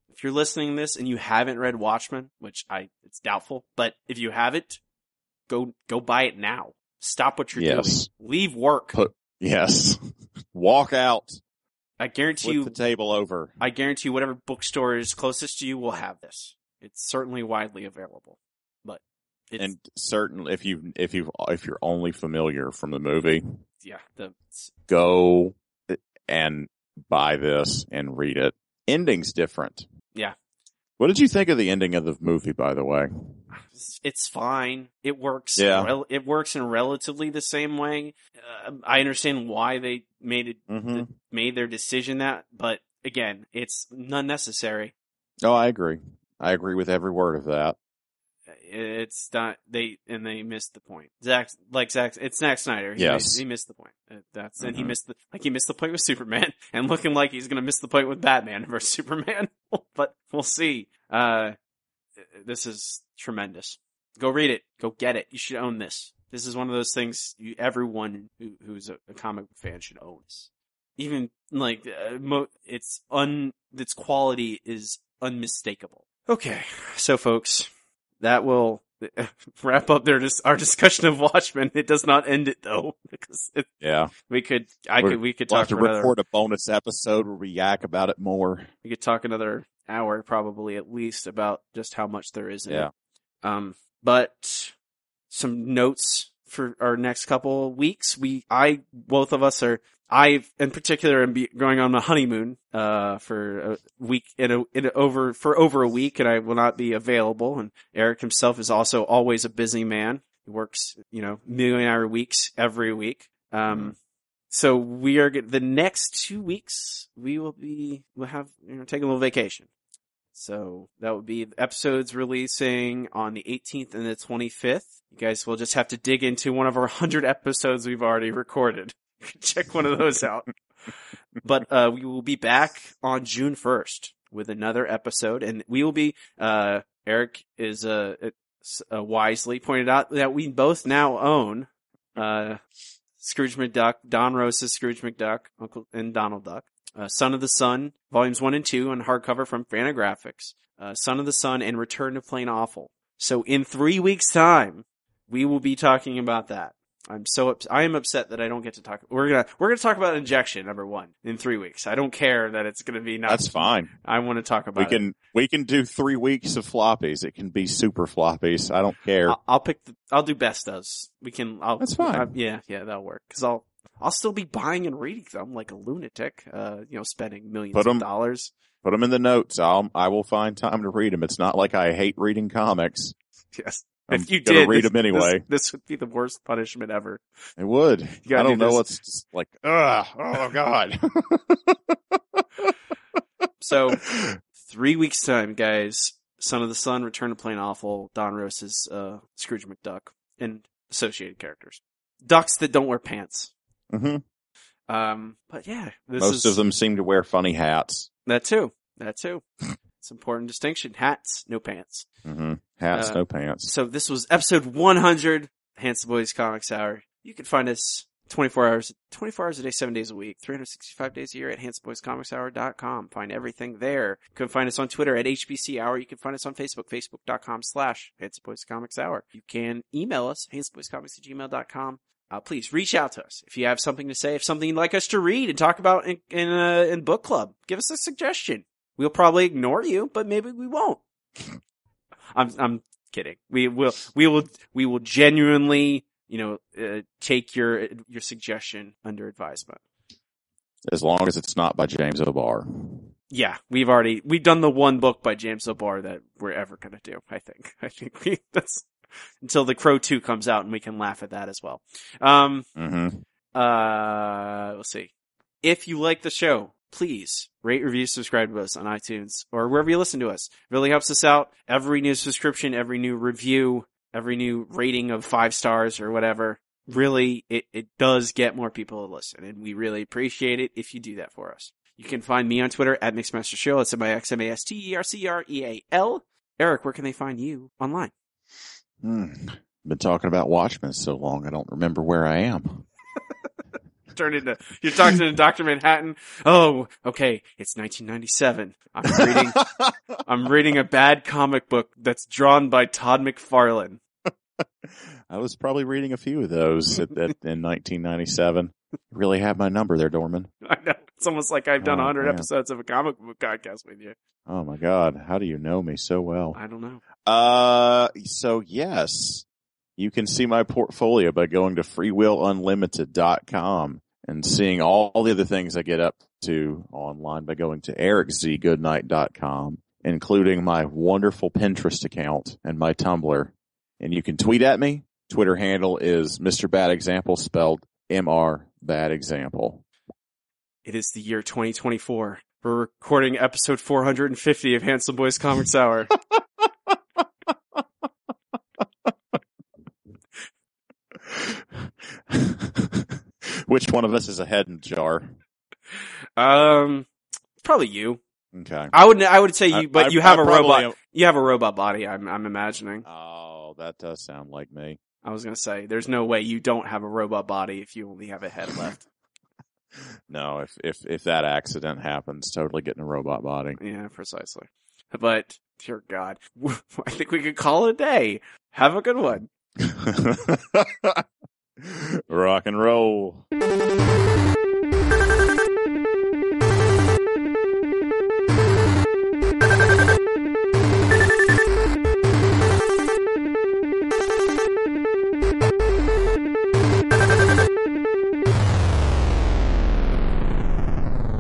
If you're listening to this and you haven't read Watchmen, which I, it's doubtful, but if you haven't, go, go buy it now. Stop what you're Yes. doing. Leave work. Put Yes. Walk out. I guarantee Flip you, the table over. I guarantee you whatever bookstore is closest to you will have this. It's certainly widely available, but it's, And certainly, if you if you if you're only familiar from the movie, yeah, the, go and buy this and read it. Ending's different. Yeah. What did you think of the ending of the movie, by the way? it's, fine. It works. Yeah. rel- it works in relatively the same way. Uh, I understand why they made it Mm-hmm. made their decision that, but again, it's unnecessary. Oh, I agree. I agree with every word of that. It's not they and they missed the point. Zack, like Zach, it's Zack Snyder. He, Yes. missed, he missed the point. Uh, That's and he Mhm. missed the like he missed the point with Superman, and looking like he's gonna miss the point with Batman versus Superman. but we'll see. Uh, this is tremendous. Go read it. Go get it. You should own this. This is one of those things you, everyone who, who's a, a comic fan should own. This. Even like uh, mo- it's un its quality is unmistakable. Okay, so folks, that will wrap up their dis- our discussion of Watchmen. It does not end it though, because it, Yeah. we could I We're- could we could We'll talk have to another record a bonus episode where we yak about it more. we could talk another hour probably at least about just how much there is in Yeah. it. Um, but some notes for our next couple of weeks. We, I, both of us are, I in particular am going on a honeymoon, uh, for a week in a, in a, over, for over a week and I will not be available. And Eric himself is also always a busy man. He works, you know, million hour weeks every week. Um, So we are the next two weeks. We will be we'll have you know take a little vacation. So that would be episodes releasing on the 18th and the 25th. You guys will just have to dig into one of our 100 episodes we've already recorded. Check one of those out. but uh, we will be back on June 1st with another episode, and we will be. Uh, Eric is uh, uh, wisely pointed out that we both now own uh, Scrooge McDuck, Don Rosa's Scrooge McDuck, Uncle and Donald Duck, uh, Son of the Sun, volumes one and two on hardcover from Fantagraphics, Son of the Sun, and Return to Plain Awful. So in three weeks' time, we will be talking about that. I'm so ups- I am upset that I don't get to talk. We're gonna we're gonna talk about injection number one in three weeks. I don't care that it's gonna be not. That's fine. I want to talk about. We it. can we can do three weeks of floppies. It can be super floppies. I don't care. I'll, I'll pick. The, I'll do best does. We can. I'll, That's fine. I- yeah, yeah, that'll work. Because I'll I'll still be buying and reading them like a lunatic. Uh, you know, spending millions Put of dollars. Put them in the notes. I'll I will find time to read them. It's not like I hate reading comics. Yes. I'm if you did read this- them anyway. this, this would be the worst punishment ever. It would. I don't do know what's just like. Ugh, oh God. So three weeks time, guys. Son of the Sun, Return to Plain Awful, Don Rosa's uh, Scrooge McDuck, and associated characters. Ducks that don't wear pants. hmm Um, but yeah, this Most is, of them seem to wear funny hats. That too. That too. it's an important distinction. Hats, no pants. hmm Hats, Uh, no pants. So this was episode 100, Handsome Boys Comics Hour. You can find us 24 hours, 24 hours a day, 7 days a week, 365 days a year at handsomeboyscomicshour.com. Find everything there. You can find us on Twitter at HBC Hour. You can find us on Facebook, facebook.com slash Handsome Boys Comics Hour. You can email us, handsomeboyscomics at gmail.com. Uh, please reach out to us if you have something to say, if something you'd like us to read and talk about in, in, uh, in book club. Give us a suggestion. We'll probably ignore you, but maybe we won't. I'm I'm kidding. We will we will we will genuinely you know uh, take your your suggestion under advisement. As long as it's not by James O'Barr. Yeah, we've already we've done the one book by James O'Barr that we're ever gonna do. I think I think we that's until the Crow two comes out and we can laugh at that as well. Um, hmm uh, let's see. If you like the show, please rate, review, subscribe to us on iTunes or wherever you listen to us. It really helps us out. Every new subscription, every new review, every new rating of five stars or whatever, really, it, it does get more people to listen. And we really appreciate it if you do that for us. You can find me on Twitter at Mixmaster Show. That's M-I-X-M-A-S-T-E-R-C-R-E-A-L. Eric, where can they find you online? Hmm. Been talking about Watchmen so long, I don't remember where I am. Turn into you're talking to Doctor Manhattan. Oh, okay, it's 1997. I'm reading. I'm reading a bad comic book that's drawn by Todd McFarlane. I was probably reading a few of those at, at, in 1997. You really have my number there, Dorman. I know it's almost like I've done Oh, 100 man. episodes of a comic book podcast with you. Oh my God. How do you know me so well? I don't know. Uh, so yes, you can see my portfolio by going to freewillunlimited.com and seeing all the other things I get up to online by going to ericzgoodnight.com, including my wonderful Pinterest account and my Tumblr. And you can tweet at me. Twitter handle is Mr. Bad Example spelled MR Bad Example. It is the year 2024. We're recording episode 450 of Handsome Boys Comics Hour. Which one of us is a head in jar? Um, probably you. Okay. I would. I would say you, but I- you have I a robot. am- You have a robot body. I'm. I'm imagining. Oh, that does sound like me. I was gonna say, there's no way you don't have a robot body if you only have a head left. No, if if if that accident happens, totally getting a robot body. yeah, precisely. But dear God, I think we could call it a day. Have a good one. Rock and roll.